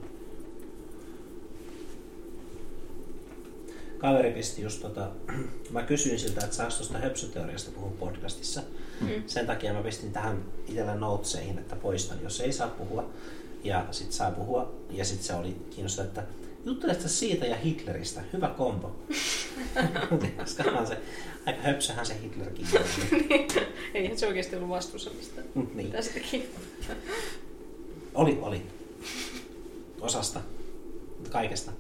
Kaveri pisti just tota, mä kysyin siltä, että saako tuosta höpsöteoriasta puhua podcastissa. Mm. Sen takia mä pistin tähän itsellä noteseihin, että poistan, jos ei saa puhua. Ja sit saa puhua. Ja sit se oli kiinnostava, että juttelet siitä ja Hitleristä. Hyvä kombo. Koskahan se, aika höpsöhän se Hitlerkin oli. Eihän se oikeasti ollut vastuussa mistään. niin. Mitä se teki? Oli, oli. Osasta. Kaikesta.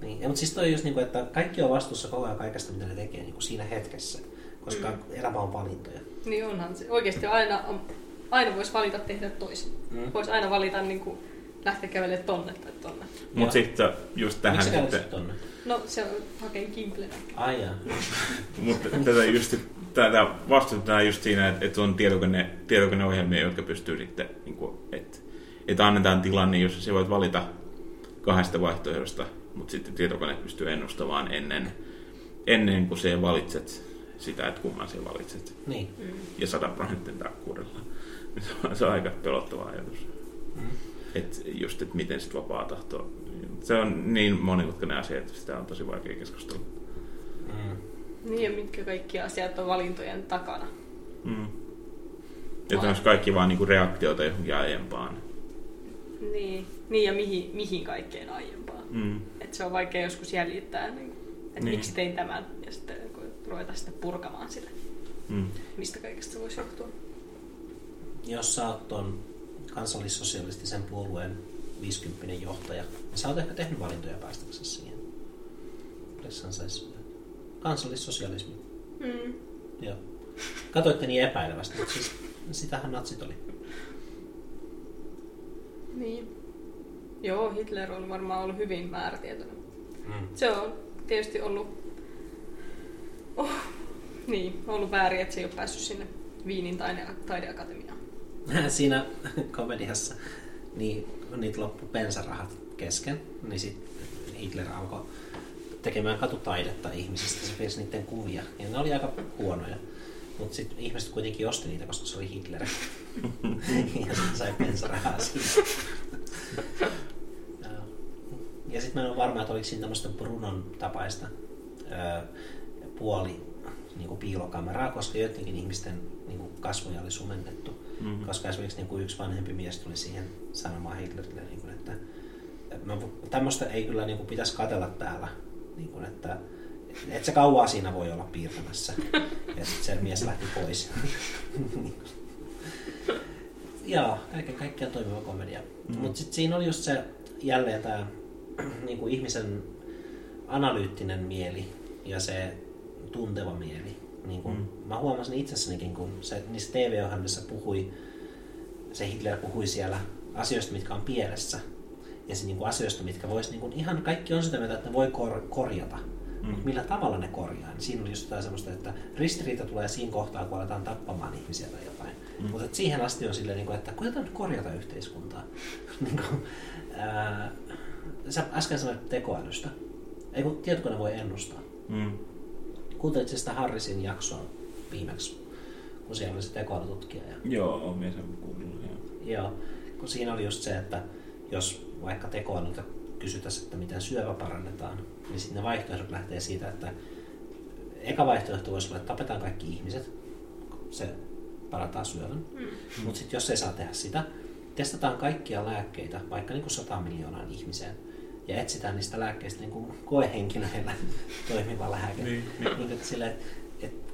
Niin. Ja, mutta siis toi just niin kuin, että kaikki on vastuussa koko ajan kaikesta, mitä ne tekee niin kuin siinä hetkessä. Koska mm. elämä on valintoja. Niin onhan se. Oikeasti aina, on, aina voisi valita tehdä toisin. Mm. Voisi aina valita niin kuin, lähteä kävelemään tonne tai tonne. Mutta Joo. sitten just tähän Miksi sitten... tonne? No se on hakeen kimplenä. Ai jaa. Mutta tätä just, tätä vastustetaan just siinä, että, että on tietokone, tietokoneohjelmia, jotka pystyy sitten, niin kuin, että, että annetaan tilanne, jossa sä voit valita kahdesta vaihtoehdosta, mutta sitten tietokone pystyy ennustamaan ennen, ennen kuin sä valitset sitä, että kumman sä valitset. Niin. Ja 100 prosentin tarkkuudella. Se on, se on aika pelottava ajatus. Mm. Et just, että miten sitten vapaa tahto. Se on niin monimutkainen asia, että sitä on tosi vaikea keskustella. Mm. Niin ja mitkä kaikki asiat on valintojen takana. Mm. Että onko kaikki vaan niinku reaktioita johonkin aiempaan. Niin, niin ja mihin, mihin kaikkeen aiempaan. Mm. Et se on vaikea joskus jäljittää, niin, että Niin. miksi tein tämän ja sitten kun ruveta sitten purkamaan sitä, Mm. mistä kaikesta se voisi johtua. Jos sä oot ton kansallissosialistisen puolueen 50 johtaja, niin sä oot ehkä tehnyt valintoja päästäksesi siihen. Pressan saisi kansallissosialismi. Mm. Joo. Katoitte niin epäilevästi, mutta siis sitähän natsit oli. Niin. Joo, Hitler on varmaan ollut hyvin määrätietoinen. Mm. Se on tietysti ollut, oh, niin, ollut väärin, että se ei ole päässyt sinne Viinin taide- taideakatemiaan. Siinä komediassa niin niitä loppu bensarahat kesken, niin sitten Hitler alkoi tekemään katutaidetta ihmisistä, se piirsi niiden kuvia, ja ne oli aika huonoja. Mutta sitten ihmiset kuitenkin osti niitä, koska se oli Hitler. ja sitten sai bensarahaa siitä. Ja sitten mä en ole varma, että oliko siinä tämmöistä Brunon tapaista puoli niin kuin piilokameraa, koska joidenkin ihmisten niin kuin kasvoja oli sumennettu. Mhm. Koska esimerkiksi niin kuin yksi vanhempi mies tuli siihen sanomaan Hitlerille, niin kuin, että mä, tämmöistä ei kyllä niin kuin, pitäisi katella täällä. Niin kuin, että et se kauaa siinä voi olla piirtämässä. Ja sitten se mies lähti pois. Joo, kaiken kaikkiaan toimiva komedia. Mm. Mutta sitten siinä oli just se jälleen tämä niinku ihmisen analyyttinen mieli ja se tunteva mieli. Niin kun, Mm. Mä huomasin itsessänikin, kun se, niissä TV-ohjelmissa puhui, se Hitler puhui siellä asioista, mitkä on pielessä. Ja se niinku asioista, mitkä vois niinku, ihan kaikki on sitä mieltä, että ne voi kor- korjata. Mm. Mutta millä tavalla ne korjaa? Niin siinä oli just jotain semmoista, että ristiriita tulee siinä kohtaa, kun aletaan tappamaan ihmisiä tai jotain. Mm. Mutta siihen asti on silleen, niinku, että koetaan nyt korjata yhteiskuntaa. niinku, ää, sä äsken sanoit tekoälystä. Ei kun tietokone voi ennustaa. Mm. Kuuntelit sitä Harrisin jaksoa viimeksi, kun siellä oli se tekoälytutkija. Ja, Joo, on mies sen kuunnellut. joo. joo, kun siinä oli just se, että jos vaikka tekoälyltä kysytäisiin, että miten syövä parannetaan, niin sitten ne vaihtoehdot lähtee siitä, että eka vaihtoehto voisi olla, että tapetaan kaikki ihmiset, se parantaa syövän. Mm. Mutta sitten jos ei saa tehdä sitä, testataan kaikkia lääkkeitä, vaikka niin kuin 100 miljoonaan ihmiseen, ja etsitään niistä lääkkeistä niin kuin koehenkilöillä toimiva lääke. Niin, niin. että sille, että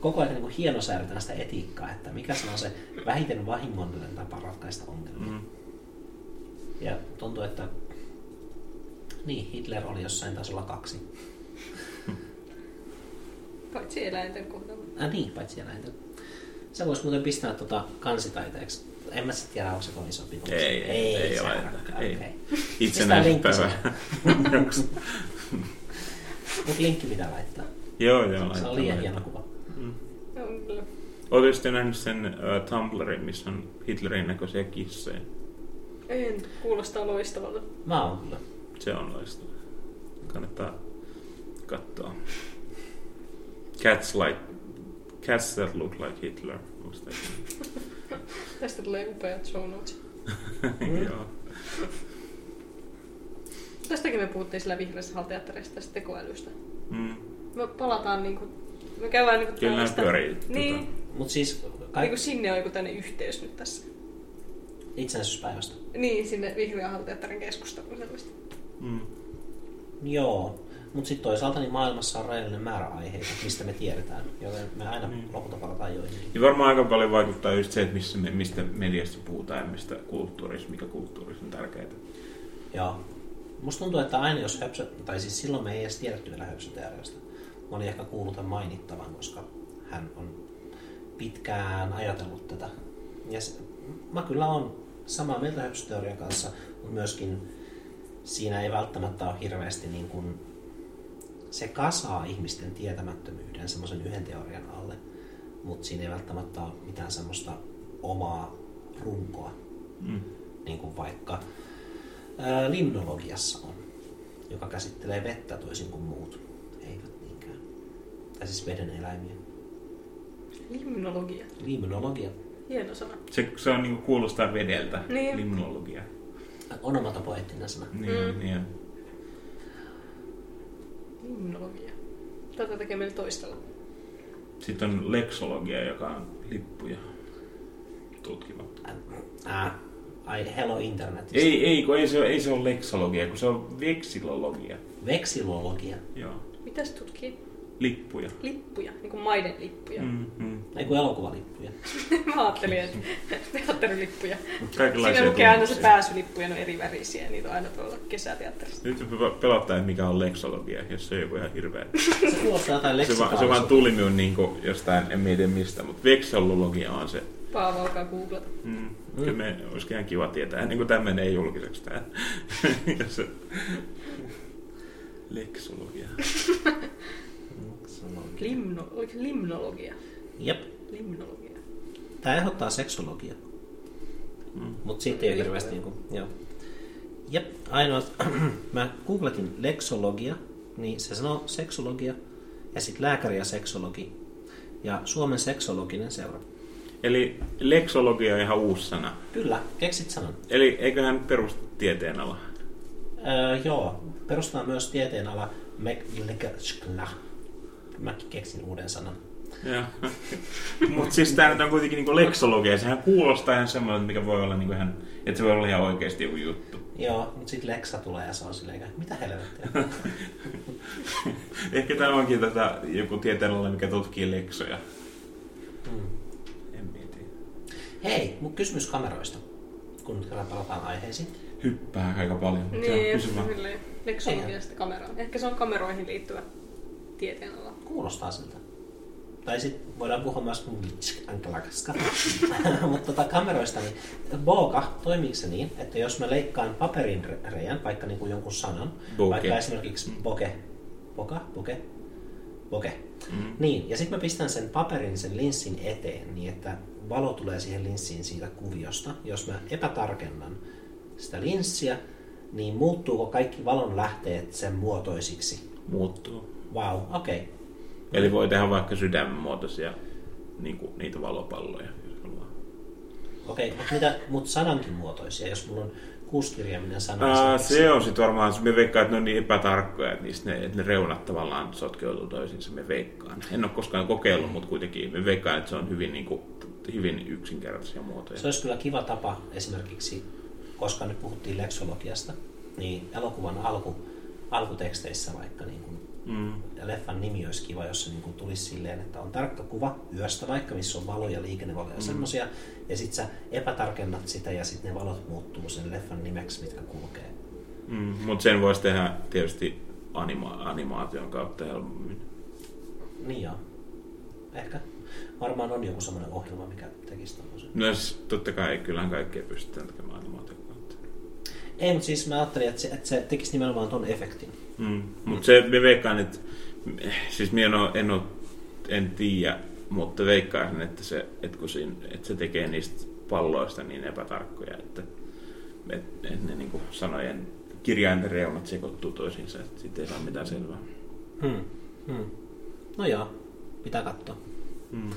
koko ajan niin kuin hienosäädetään sitä etiikkaa, että mikä se on se vähiten vahingollinen tapa ratkaista ongelmia. Mm. Ja tuntuu, että niin, Hitler oli jossain tasolla kaksi. Paitsi eläinten kohdalla. Äh, niin, paitsi eläinten. Se voisi muuten pistää tota kansitaiteeksi. En mä sitten tiedä, onko se kovin sopiva. Ei, ei, ei se ole. on- Ei. okei. Itsenäisyyspäivä. Mutta linkki pitää laittaa. joo, joo. Se liian laittaa. hieno kuva. Mm. On kyllä. Oletko sitten nähnyt sen uh, Tumblrin, missä on Hitlerin näköisiä kissoja? En, kuulostaa loistavalta. Mä oon kyllä. Se on loistava. Kannattaa katsoa. Cats like Cats that look like Hitler. Tästä tulee upeat show notes. Joo. Tästäkin me puhuttiin sillä vihreässä halteatterissa tästä tekoälystä. Mm. Me palataan niinku, me käydään niinku Kyllä tällaista- pyörii. Niin, Tota. Mutta siis niinku kaikki sinne on joku tänne yhteys nyt tässä. itsenäisyyspäivästä. Niin, sinne vihreän halteatterin keskusteluun selvästi. Mm. Joo. Mutta sitten toisaalta niin maailmassa on rajallinen määrä aiheita, mistä me tiedetään. Joten me aina Mm. lopulta palataan joihinkin. Ja varmaan aika paljon vaikuttaa just se, että missä me, mistä mediasta puhutaan ja mistä kulttuurista, mikä kulttuurista on tärkeää. Joo. Musta tuntuu, että aina jos höpsö, tai siis silloin me ei edes tiedetty vielä höpsöteoriasta. Mä olin ehkä kuullut tämän mainittavan, koska hän on pitkään ajatellut tätä. Ja se, mä kyllä on samaa mieltä höpsöteorian kanssa, mutta myöskin siinä ei välttämättä ole hirveästi niin kuin, se kasaa ihmisten tietämättömyyden semmoisen yhden teorian alle, mutta siinä ei välttämättä ole mitään semmoista omaa runkoa, Mm. niin kuin vaikka ää, limnologiassa on, joka käsittelee vettä toisin kuin muut. Tai siis veden eläimiä. Limnologia. Limnologia. Hieno sana. Se, se on niinku kuulostaa vedeltä, Niin. limnologia. Onomatopoeettinen sana. Niin, Mm. niin. Limnologia. Tätä tekee meille toistella. Sitten on leksologia, joka on lippuja tutkiva. Ää, ai hello internet. Ei, ei, kun ei se, ole, ei se ole leksologia, kun se on veksilologia. Veksilologia. Joo, Mitäs tutkii? Lippuja. Lippuja, niin kuin maiden lippuja. Mm. Mm, mm. Ei kun elokuvalippuja. Mä ajattelin, että teatterilippuja. Siinä lukee aina se tunnuksia. pääsylippu ja ne on eri värisiä ja niitä on aina tuolla kesäteatterissa. Nyt pelottaa, että mikä on leksologia, jos se on joku ihan hirveä. Se kuulostaa jotain Se, vaan, se vaan tuli minun niin jostain, en mieti mistä, mutta veksilologia on se. Paavo alkaa googlata. Mm. Kyllä me, olisi ihan kiva tietää, ennen kuin tämä menee julkiseksi tämä. Ja Limno, oliko se limnologia? Jep. Limnologia. Tämä ehdottaa seksologia. Mm. Mutta siitä ei ole hirveästi niinku, joo. Jep, ainoa, mä googletin leksologia, niin se sanoo seksologia, ja sitten lääkäri ja seksologi, ja Suomen seksologinen seura. Eli leksologia on ihan uusi sana. Kyllä, keksit sanan. Eli eiköhän perustu tieteen ala. Öö, joo, perustaa myös tieteenala Meklekskla. Mäkin keksin uuden sanan. Mutta siis tämä nyt on kuitenkin niinku leksologia. Sehän kuulostaa ihan semmoinen, mikä voi olla niinku ihan, että se voi olla ihan oikeasti joku juttu. Joo, mutta sitten Leksa tulee ja se on silleen, että mitä helvettiä. Ehkä tämä onkin tätä joku tieteenala, mikä tutkii leksoja. Hmm. En mieti. Hei, mun kysymys kameroista, kun nyt kerran palataan aiheisiin. Hyppää aika paljon. Niin, silleen leksologiasta kameraan. Ehkä se on kameroihin liittyvä tieteenala. Kuulostaa siltä. Tai sitten voidaan puhua myös ankalakaska. Mutta tota kameroista, niin Boga, toimiiko se niin, että jos mä leikkaan paperin re- reijän, vaikka niin kuin jonkun sanan, Bokeh. vaikka esimerkiksi boke, boka, boke, boke, Mm. niin, ja sitten mä pistän sen paperin sen linssin eteen niin, että valo tulee siihen linssiin siitä kuviosta. Jos mä epätarkennan sitä linssiä, niin muuttuuko kaikki valon lähteet sen muotoisiksi? Muuttuu. Wow, okei. Okay. Eli voi tehdä vaikka sydänmuotoisia niinku, niitä valopalloja. Okei, mutta mitä, mut sanankin muotoisia, jos mulla on kuusikirjaiminen sana. Esimerkiksi. se on sitten varmaan, me veikkaan, että ne on niin epätarkkoja, että, niistä ne, että ne reunat tavallaan sotkeutuu toisiinsa, me veikkaan. En ole koskaan kokeillut, mutta kuitenkin me veikkaan, että se on hyvin, niin kuin, hyvin yksinkertaisia muotoja. Se olisi kyllä kiva tapa esimerkiksi, koska nyt puhuttiin leksologiasta, niin elokuvan alku, alkuteksteissä vaikka niin kuin Mm. leffan nimi olisi kiva, jos se niin kuin tulisi silleen, että on tarkka kuva yöstä vaikka, missä on valoja, liikennevaloja ja Mm. semmosia, ja sit sä epätarkennat sitä ja sitten ne valot muuttuu sen leffan nimeksi, mitkä kulkee. Mm. Mutta sen voisi tehdä tietysti anima- animaation kautta helpommin. Niin joo. Ehkä. Varmaan on joku semmoinen ohjelma, mikä tekisi tommosen. No siis totta kai, kyllähän kaikkea pystytään tekemään animaation kautta. Ei, mutta siis mä ajattelin, että se, että se tekisi nimenomaan ton efektin. Mm. Mutta se, me veikkaan, että siis minä en, ole, en, ole, en tiedä, mutta veikkaisin, että se, että kun siinä, että se tekee niistä palloista niin epätarkkoja, että, että, että ne niin kuin sanojen kirjainten reunat sekoittuu toisiinsa, että siitä ei saa mitään selvää. Hmm. Hmm. No joo, pitää katsoa. Mm.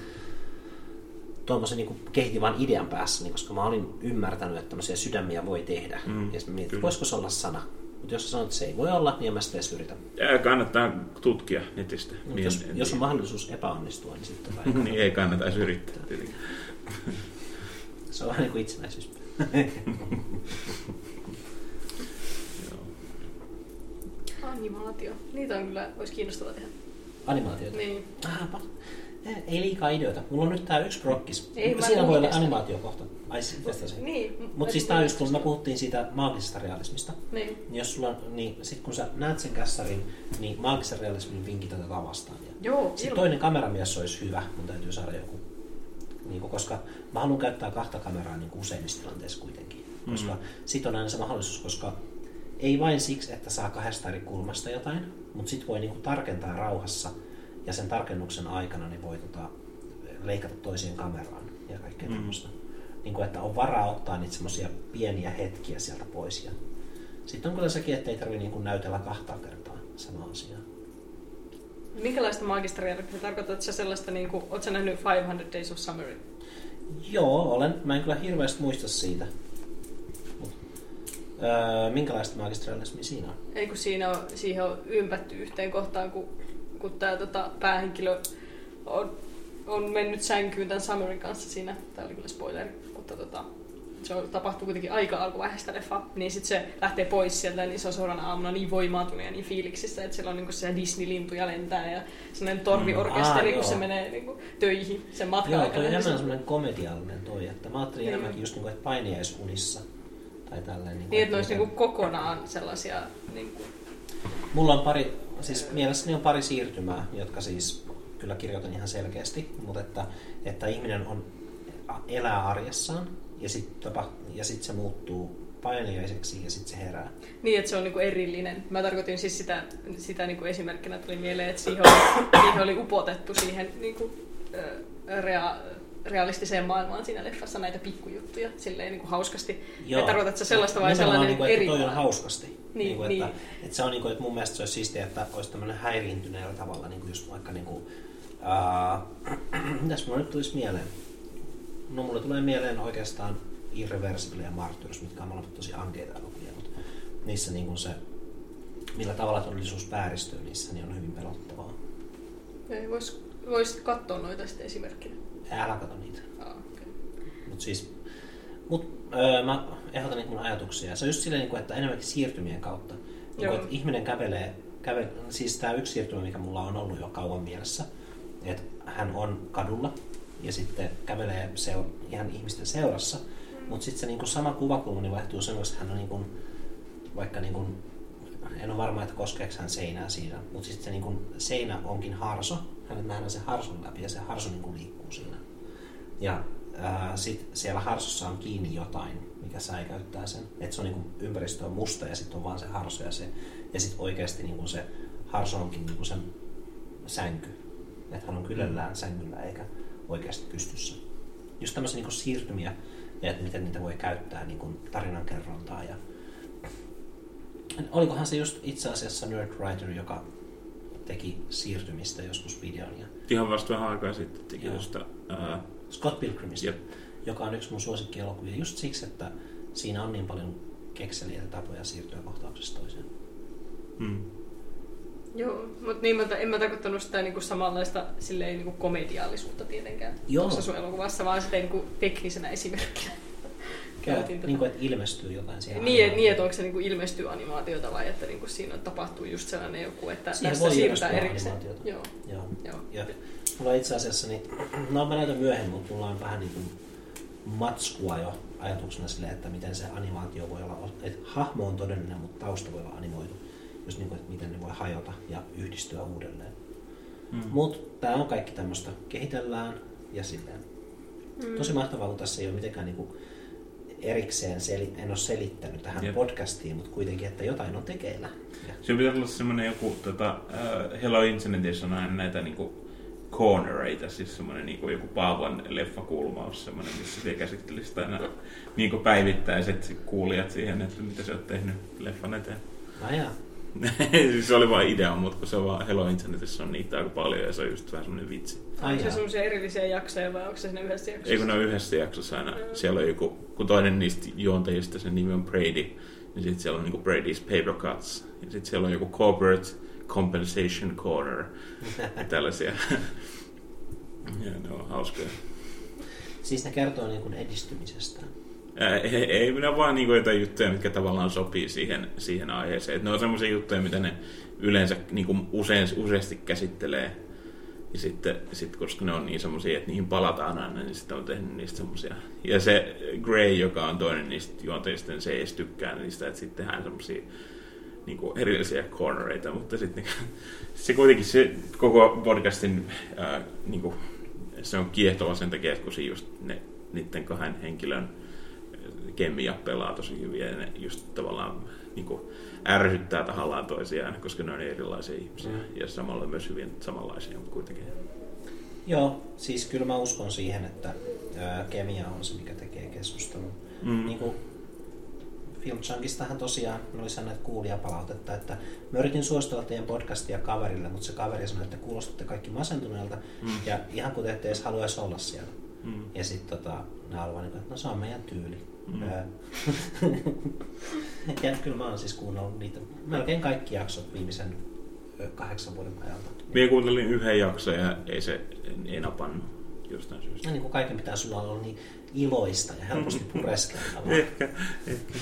Tuommoisen niin kehitin vaan idean päässäni, koska mä olin ymmärtänyt, että tämmöisiä sydämiä voi tehdä. Mm, ja sitten mietin, voisiko se olla sana. Mutta jos sanot, että se ei voi olla, niin en mä sitä edes yritä. Ja kannattaa tutkia netistä. Mut Niin jos, en- en jos on mahdollisuus epäonnistua, niin sitten vai niin ei kannata edes yrittää tietenkin. Se on vähän niin kuin itsenäisyys. Joo. Animaatio. Niitä on kyllä, olisi kiinnostavaa tehdä. Animaatioita. Niin. Ah, Ei, liikaa ideoita. Mulla on nyt tää yksi prokkis. Ei, Siinä voi olla animaatiokohta. Ai sit tästä se. Niin. Mutta siis tää on just, kun me puhuttiin siitä maagisesta realismista. Niin. Niin jos sulla, niin sit kun sä näet sen kässarin, niin maagisen realismin vinkit otetaan vastaan. Ja Joo, sitten ilman. toinen kameramies olisi hyvä, mun täytyy saada joku. Niin kuin, koska mä haluan käyttää kahta kameraa niin kuin useimmissa tilanteissa kuitenkin. Koska sit on aina se mahdollisuus, koska ei vain siksi, että saa kahdesta eri kulmasta jotain, mutta sit voi niin kuin tarkentaa rauhassa ja sen tarkennuksen aikana niin voi tota, leikata toiseen kameraan ja kaikkea mm. tämmöistä. Niin kuin, että on varaa ottaa niitä semmoisia pieniä hetkiä sieltä pois. Ja sitten on kyllä sekin, että ei tarvitse niin kuin näytellä kahta kertaa samaa asiaa. Minkälaista maagista realismia? Tarkoitatko sä sellaista, niin kuin, ootko sä nähnyt 500 Days of Summer? Joo, olen. Mä en kyllä hirveästi muista siitä. Mut, öö, minkälaista maagista realismia siinä on? Ei kun siinä on, siihen on ympätty yhteen kohtaan, kun, kun tämä tota, päähenkilö on, on mennyt sänkyyn tämän Summerin kanssa siinä. Tämä oli kyllä spoileri, mutta tota, se on, tapahtuu kuitenkin aika alkuvaiheessa leffa, niin sitten se lähtee pois sieltä, niin se on seuraavana aamuna niin voimaantunut ja niin fiiliksissä, että siellä on niinku se Disney-lintuja lentää ja sellainen torviorkesteri, Mm, kun aa, se menee niinku töihin sen matkan Joo, toi on niin se- semmoinen komediallinen toi, että mä ajattelin Niin. enemmänkin just niinku, että painiaisunissa tai tälleen. Niinku, Niin, että ne olisi niinku kokonaan sellaisia... Niinku, Mulla on pari, siis mielessäni on pari siirtymää, jotka siis kyllä kirjoitan ihan selkeästi, mutta että, että ihminen on, elää arjessaan ja sitten ja sit se muuttuu painajaiseksi ja sitten se herää. niin, että se on niinku erillinen. Mä tarkoitin siis sitä, sitä niinku esimerkkinä tuli mieleen, että siihen oli, siihen oli upotettu siihen niinku, rea, realistiseen maailmaan siinä leffassa näitä pikkujuttuja silleen niinku hauskasti. Joo. Tarkoitatko sä sellaista vai Nimenomaan sellainen niinku, eri toi on hauskasti. Niin, niinku, niin. Että, että se on niinku, että mun mielestä se olisi siistiä, että olisi tämmöinen häiriintyneellä tavalla, niinku just vaikka niinku, ää, mitäs mulla nyt tulisi mieleen? No mulle tulee mieleen oikeastaan Irreversible ja Martyrs, mitkä on molemmat tosi ankeita elokuvia, mutta niissä niinku se, millä tavalla todellisuus vääristyy niissä, niin on hyvin pelottavaa. Ei, vois, vois katsoa noita sitten esimerkkinä. Älä kato niitä. Ah, okay. Mut siis, mut, öö, mä ehdotan niitä mun ajatuksia. Se on just silleen, niinku, että enemmänkin siirtymien kautta. Niin että ihminen kävelee, käve, siis tämä yksi siirtymä, mikä mulla on ollut jo kauan mielessä, että hän on kadulla ja sitten kävelee seur- ihan ihmisten seurassa, mm. mutta sitten se niinku sama kuvakulma niin vaihtuu semmoista, että hän on niinku, vaikka niinku, en ole varma, että koskeeko hän seinää siinä, mutta sitten se niinku, seinä onkin harso, hänet nähdään se harson läpi ja se harso niinku liikkuu siinä. Ja ää, sit siellä harsossa on kiinni jotain, mikä säikäyttää sen. Että se on niinku, ympäristö on musta ja sitten on vaan se harso ja se. Ja sitten oikeasti niinku se harso onkin niinku sen sänky. Että hän on kylällään sängyllä eikä oikeasti pystyssä. Just tämmöisiä niinku siirtymiä ja että miten niitä voi käyttää niinku tarinankerrontaa. Ja... Olikohan se just itse asiassa Nerdwriter, joka teki siirtymistä joskus videon. Ja Ihan vasta vähän aikaa sitten teki tuosta... Scott Pilgrimista, Jep. joka on yksi mun suosikkielokuvia just siksi, että siinä on niin paljon kekseliä tapoja siirtyä kohtauksesta toiseen. mm. Joo, mutta niin, mä, en mä tarkoittanut sitä niinku samanlaista silleen, niinku komediallisuutta tietenkään Joo. tuossa sun elokuvassa, vaan sitä niinku teknisenä esimerkkinä. Käytin tätä. Niin kuin, että ilmestyy jotain siihen. Niin, et, animaatioon. niin, että onko se niinku ilmestyy animaatiota vai että niinku siinä tapahtuu just sellainen joku, että Siihen tästä siirrytään erikseen. animaatiota. Joo, Joo. joo. Ja mulla itse asiassa, niin, no mä näytän myöhemmin, mutta mulla on vähän niin kuin matskua jo ajatuksena sille, että miten se animaatio voi olla, että hahmo on todellinen, mutta tausta voi olla animoitu. Just niin kuin, että miten ne voi hajota ja yhdistyä uudelleen. Mm. Mutta tämä on kaikki tämmöistä. Kehitellään ja silleen. Mm. Tosi mahtavaa, kun tässä ei ole mitenkään niinku erikseen, seli- en ole selittänyt tähän Jep. podcastiin, mutta kuitenkin, että jotain on tekeillä. Se pitäisi olla semmoinen joku, tota, äh, Hello Internetissä on aina näitä niinku cornereita, siis semmoinen niinku joku Paavan leffakulmaus, semmoinen, missä se käsittelisi aina niinku päivittäiset kuulijat siihen, että mitä sä oot tehnyt leffan eteen. No jaa. Siis se oli vain idea, mutta kun se on vaan Hello Internetissä on niitä aika paljon ja se on just vähän semmoinen vitsi. Ai Onko se semmoisia erillisiä jaksoja vai onko se siinä yhdessä jaksossa? Ei kun ne on yhdessä jaksossa aina, siellä on joku, kun toinen niistä juontajista, sen nimi on Brady, niin sitten siellä on niinku Brady's Paper Cuts, ja sitten siellä on joku Corporate Compensation Corner, tällaisia. ja ne on hauskoja. Siis ne kertoo niin kuin edistymisestä. Ää, ei, ei minä vaan niinku jotain juttuja, mitkä tavallaan sopii siihen, siihen aiheeseen. Et ne on semmoisia juttuja, mitä ne yleensä niinku usein, useasti käsittelee Ja sitten, sit, koska ne on niin semmoisia, että niihin palataan aina, niin sitten on tehnyt niistä semmoisia. Ja se Grey, joka on toinen niistä juonteista, niin se ei edes tykkää niistä, että sitten tehdään semmoisia niin kuin erillisiä cornereita, mutta sitten niin, se kuitenkin se koko podcastin ää, niin kuin, se on kiehtova sen takia, että kun se just ne, niiden kahden henkilön kemia pelaa tosi hyvin ja ne just tavallaan niin kuin, ärsyttää tahallaan toisiaan, koska ne on erilaisia ihmisiä mm. ja samalla myös hyvin samanlaisia, mutta kuitenkin. Joo, siis kyllä mä uskon siihen, että ää, kemia on se, mikä tekee keskustelun. Mm. Niin kuin Film Chunkistahan tosiaan oli sanoneet kuulijapalautetta, että mä yritin suositella teidän podcastia kaverille, mutta se kaveri sanoi, että kuulostatte kaikki masentuneelta mm. ja ihan kuten ette edes haluaisi olla siellä. Mm. Ja sitten tota, ne olivat niin, että no se on meidän tyyli. Mm. ja kyllä mä oon siis kuunnellut niitä melkein kaikki jaksot viimeisen kahdeksan vuoden ajalta. Minä kuuntelin yhden jakson ja ei se ei napannut jostain syystä. Ja niin kuin kaiken pitää sulla olla niin iloista ja helposti pureskeltavaa. ehkä, ehkä.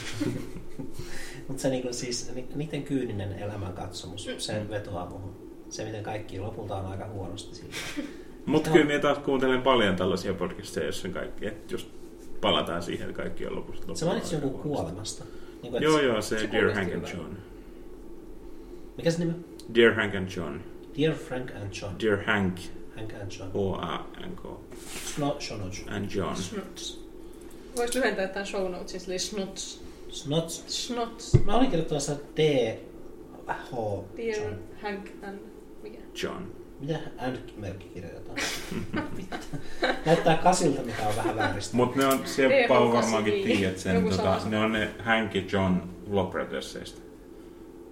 Mutta se niinku siis, niiden kyyninen elämänkatsomus, se vetoaa muhun. Se, miten kaikki lopulta on aika huonosti siitä. Mutta kyllä minä taas kuuntelen paljon tällaisia podcasteja, joissa kaikki, että just palataan siihen, että kaikki on lopusta. Se mainitsi joku kuolemasta. Niin kuin, joo, joo, se, se Dear Hank and John. Mikä se nimi? Dear Hank and John. Dear Frank and John. Dear Hank. Hank and John. O-A-N-K. Snot, And John. Snots. Voisi lyhentää tämän show notes, eli Snots. Snots. Snots. Mä olin kirjoittamassa D, H, Dear John. Hank and... Mikä? John. Mitä and-merkki kirjoitetaan? Näyttää kasilta, mikä on vähän vääristä. Mutta ne on, Seppa on varmaankin tiedät sen, tota, ne on ne Hank ja John Vlogproduceista.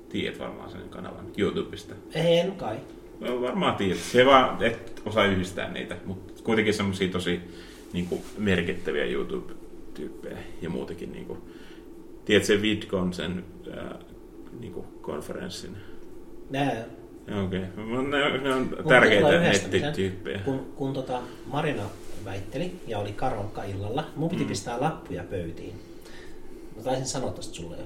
Tiedät varmaan sen kanavan YouTubesta. En kai. No, varmaan tiedät. Se vaan, et osaa yhdistää niitä, mutta kuitenkin semmoisia tosi niin kuin, merkittäviä YouTube-tyyppejä ja muutenkin. Niin kuin, tiedät se VidCon, sen ää, niin kuin, konferenssin? Nää. Okei, okay. ne, ne on tärkeitä nettityyppejä. Kun, kun tota Marina väitteli ja oli karonka illalla, mun piti mm. pistää lappuja pöytiin. Mä taisin sanoa tästä sulle jo.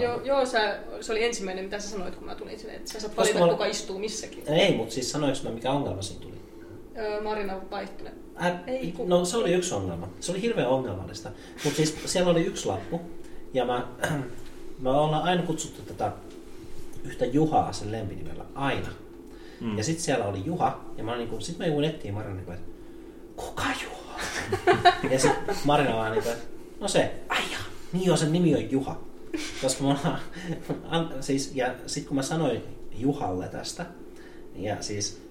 Joo, joo sä, se oli ensimmäinen, mitä sä sanoit, kun mä tulin sinne, että sä saat valita, mä... kuka istuu missäkin. Ei, mutta siis sanoinko mä, mikä ongelma siinä tuli? Öö, Marina vaihtui. Äh, ei, kun... No se oli yksi ongelma. Se oli hirveän ongelmallista. Mutta siis siellä oli yksi lappu. Ja mä, mä ollaan aina kutsuttu tätä yhtä Juhaa sen lempinimellä. Aina. Mm. Ja sitten siellä oli Juha. Ja mä niin sit mä jouduin etsiä Marina, niin että kuka Juha? ja sitten Marina vaan niin kuin, no se, aija, niin on, sen nimi on Juha. Koska mä ollaan, siis, ja sitten kun mä sanoin Juhalle tästä, ja siis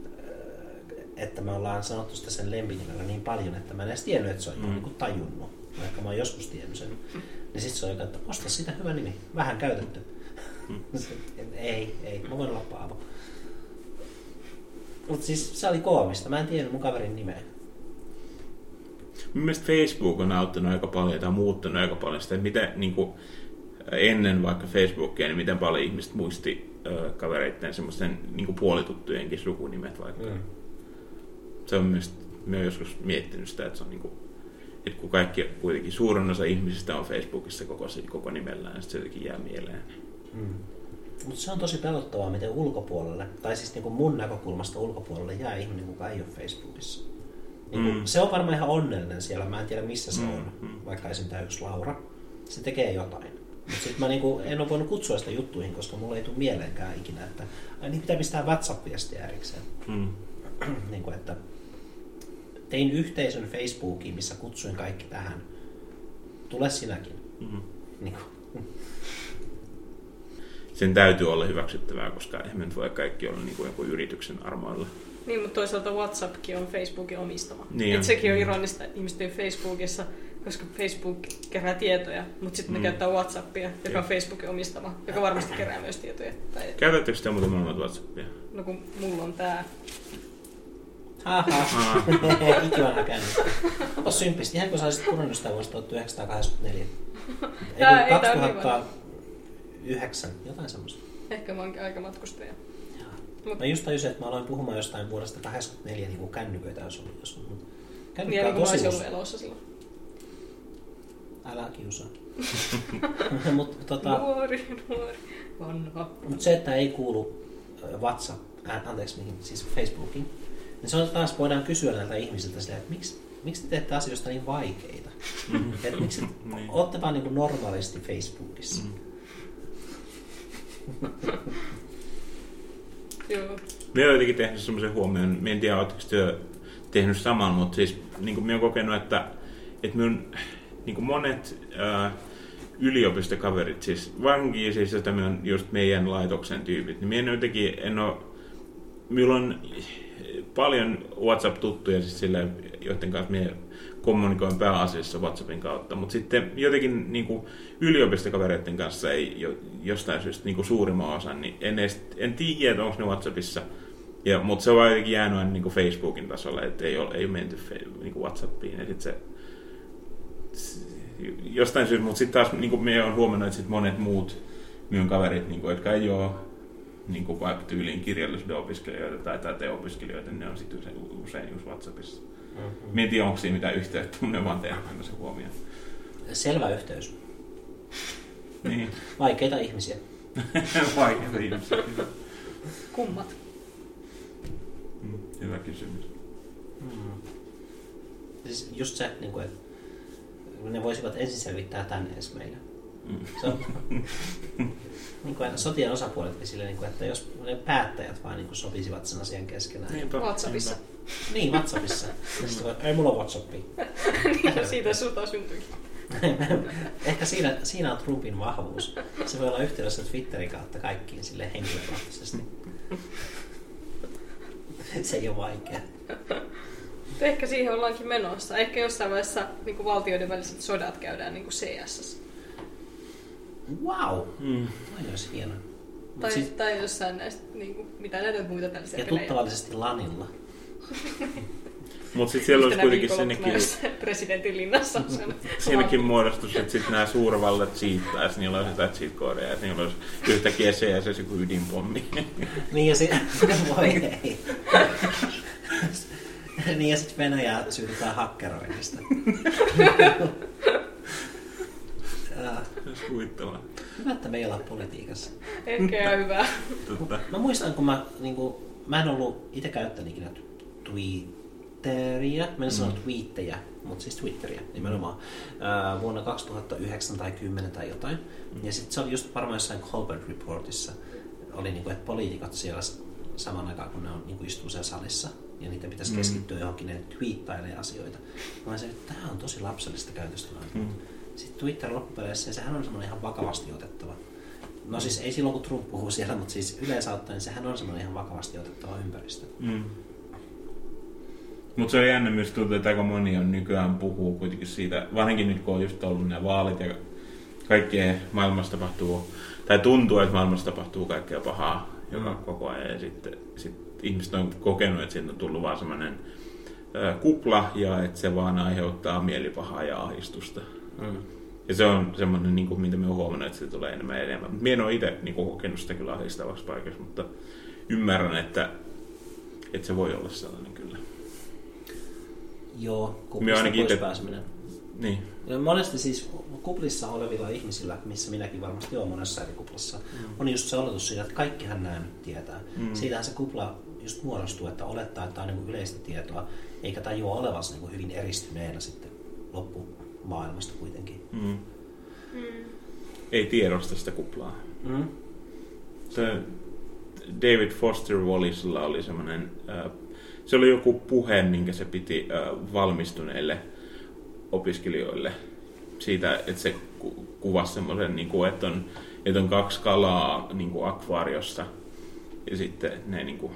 että me ollaan sanottu sitä sen lempinimellä niin paljon, että mä en edes tiennyt, että se on mm. niin tajunnut, vaikka mä oon joskus tiennyt sen. Niin sitten se on että osta sitä hyvä nimi, vähän käytetty. Mm. ei, ei, mä voin olla Paavo. Mutta siis se oli koomista, mä en tiennyt mun kaverin nimeä. Mielestäni Facebook on auttanut aika paljon tai muuttanut aika paljon sitä, että miten niin kuin, ennen vaikka Facebookia, niin miten paljon ihmiset muisti kavereiden semmoisten niin puolituttujenkin sukunimet vaikka. Mm se on myös, mä joskus miettinyt sitä, että se on niin kuin, että kun kaikki, kuitenkin suurin osa ihmisistä on Facebookissa koko, koko nimellään, niin se jotenkin jää mieleen. Mm. Mutta se on tosi pelottavaa, miten ulkopuolelle, tai siis niin kuin mun näkökulmasta ulkopuolelle jää ihminen, kuka ei ole Facebookissa. Niin kuin, mm. Se on varmaan ihan onnellinen siellä, mä en tiedä missä se mm. on, mm. vaikka esim. tämä yksi Laura. Se tekee jotain. Mutta sitten mä niinku, en ole voinut kutsua sitä juttuihin, koska mulla ei tule mieleenkään ikinä, että niin pitää pistää WhatsApp-viestiä erikseen. Mm. niin kuin, että tein yhteisön Facebookiin, missä kutsuin kaikki tähän. Tule sinäkin. Mm-hmm. Niin kuin. Sen täytyy olla hyväksyttävää, koska eihän nyt voi kaikki olla niin kuin joku yrityksen armoilla. Niin, mutta toisaalta WhatsAppkin on Facebookin omistama. Niin Et sekin on ironista, että ihmiset on Facebookissa, koska Facebook kerää tietoja, mutta sitten mm. ne käyttää WhatsAppia, joka on Facebookin omistama, joka varmasti kerää myös tietoja. Tai... Käytättekö te muuten molemmat WhatsAppia? No kun mulla on tää Aha, ikivanha kännykkä. Onpa sympisti, ihan kun sä olisit punannut sitä vuosta 1984. Tää, ei, 2009, jotain semmoista. Ehkä mä oonkin aika matkustaja. Mut... Mä just tajusin, että mä aloin puhumaan jostain vuodesta 84, niin kuin kännyköitä jos Mutta kännykkä niin, on tosi... Niin, ollut elossa silloin. Älä kiusaa. Mut, tota, nuori, nuori, vanha. Mutta se, että ei kuulu WhatsApp, äh, anteeksi mihin, siis Facebookiin, Niin se on taas, voidaan kysyä näiltä ihmisiltä silleen, että miksi, miksi te teette asioista niin vaikeita? Mm. Että miksi Niin. ootte vaan niin normaalisti Facebookissa? Mm. Joo. Me jotenkin tehnyt semmoisen huomioon, en tiedä, oletteko te tehnyt saman, mutta siis niin kuin mä oon kokenut, että, että minun niin monet ää, yliopistokaverit, siis vankin siis on just meidän laitoksen tyypit, niin minä jotenkin en ole, minulla on paljon WhatsApp-tuttuja, siis sillä, joiden kanssa minä kommunikoin pääasiassa WhatsAppin kautta, mutta sitten jotenkin niin yliopistokavereiden kanssa ei jo, jostain syystä niin suurimman osan, niin en, edes, en tiedä, että onko ne WhatsAppissa, ja, mutta se on jotenkin jäänyt niin Facebookin tasolle, että ei ole, ei ole menty fe, niin WhatsAppiin, ja sitten se jostain syystä, mutta sitten taas niin kuin me on huomannut, että sit monet muut minun kaverit, niin kuin, jotka ei ole niin kuin vaikka tyyliin kirjallisuuden opiskelijoita tai taiteopiskelijoita, ne on sitten usein, usein just WhatsAppissa. Mm-hmm. Tiedä, onko siinä mitään yhteyttä, mutta ne vaan tehnyt tämmöisen huomioon. Selvä yhteys. Niin, Vaikeita ihmisiä. vaikeita ihmisiä. Kummat. Mm, Hyvä kysymys. Mm. Siis just se, niin kuin, että ne voisivat ensin selvittää tänne edes meille. Mm. Se on, niin kuin sotien osapuoletkin sille, niin kuin, että jos ne päättäjät vaan niin kuin sopisivat sen asian keskenään. Niinpä, WhatsAppissa. Niin, WhatsAppissa. Ja sitten voi, ei mulla on WhatsAppi. niin, siitä suta syntyykin. Ehkä siinä, siinä on Trumpin vahvuus. Se voi olla yhteydessä Twitterin kautta kaikkiin sille henkilökohtaisesti. Se ei ole vaikea. Ehkä siihen ollaankin menossa. Ehkä jossain vaiheessa niin kuin valtioiden väliset sodat käydään niin kuin CS. Wow! Mm. Toi olisi hieno. Tai, siis- tai jossain näistä, niin kuin, mitä näitä muita tällaisia ja pelejä. tuttavallisesti LANilla. Mutta sitten siellä olisi kuitenkin sinnekin, presidentin linnassa. on sellainen siinäkin muodostus, että sitten nämä suurvallat cheattaisi, niillä olisi jotain cheat codeja, että niillä olisi yhtäkkiä se ja se joku ydinpommi. Niin ja si- voi ei. Niin ja sitten Venäjä syytetään hakkeroinnista. Olisi huvittavaa. Hyvä, että me ei olla politiikassa. Ehkä ihan hyvä. Totta. Mä muistan, kun mä, niin kuin, mä en ollut itse käyttänyt ikinä Twitteriä. Mä en sano twiittejä, mutta siis Twitteriä nimenomaan. Ää, vuonna 2009 tai 10 tai jotain. Ja sitten se oli just varmaan jossain Colbert Reportissa. Oli niin kuin, että poliitikot siellä saman aikaan, kun ne on, niin kuin istuu siellä salissa. Ja niiden pitäisi Mm. keskittyä johonkin, ne twiittailee asioita. Mä olisin, että tämä on tosi lapsellista käytöstä. Mm. Sitten Twitter loppupeleissä, sehän on semmoinen ihan vakavasti otettava. No siis ei silloin, kun Trump puhuu siellä, mutta siis yleensä ottaen sehän on semmoinen ihan vakavasti otettava ympäristö. Mm. Mutta se on jännä myös tuntuu, että aika moni on nykyään puhuu kuitenkin siitä, vanhinkin nyt kun on just ollut nämä vaalit ja kaikkea maailmassa tapahtuu, tai tuntuu, että maailmassa tapahtuu kaikkea pahaa joka koko ajan. Ja sitten sit ihmiset on kokenut, että siitä on tullut vaan semmoinen kupla ja että se vaan aiheuttaa mielipahaa ja ahdistusta. Mm. Ja se on semmoinen, niin kuin, mitä me on huomannut, että se tulee enemmän ja enemmän. Mie en ole itse niin kuin, kokenut sitä kyllä ahdistavaksi paikassa, mutta ymmärrän, että, että se voi olla sellainen kyllä. Joo, ainakin pois pääseminen. Niin. Ja monesti siis kuplissa olevilla ihmisillä, missä minäkin varmasti olen monessa eri kuplassa, mm. on just se oletus siitä, että kaikkihan nämä nyt tietää. Mm. Mm. Siitähän se kupla just muodostuu, että olettaa, että tämä on niin yleistä tietoa, eikä tajua olevansa niin hyvin eristyneenä sitten loppumaailmasta kuitenkin. Mm. Mm. Ei tiedosta sitä kuplaa. Mm. Se David Foster Wallisilla oli semmoinen, äh, se oli joku puhe, minkä se piti äh, valmistuneille opiskelijoille siitä, että se ku- kuvasi semmoisen, niin kuin, että, on, että on kaksi kalaa niin kuin akvaariossa ja sitten ne, niin kuin,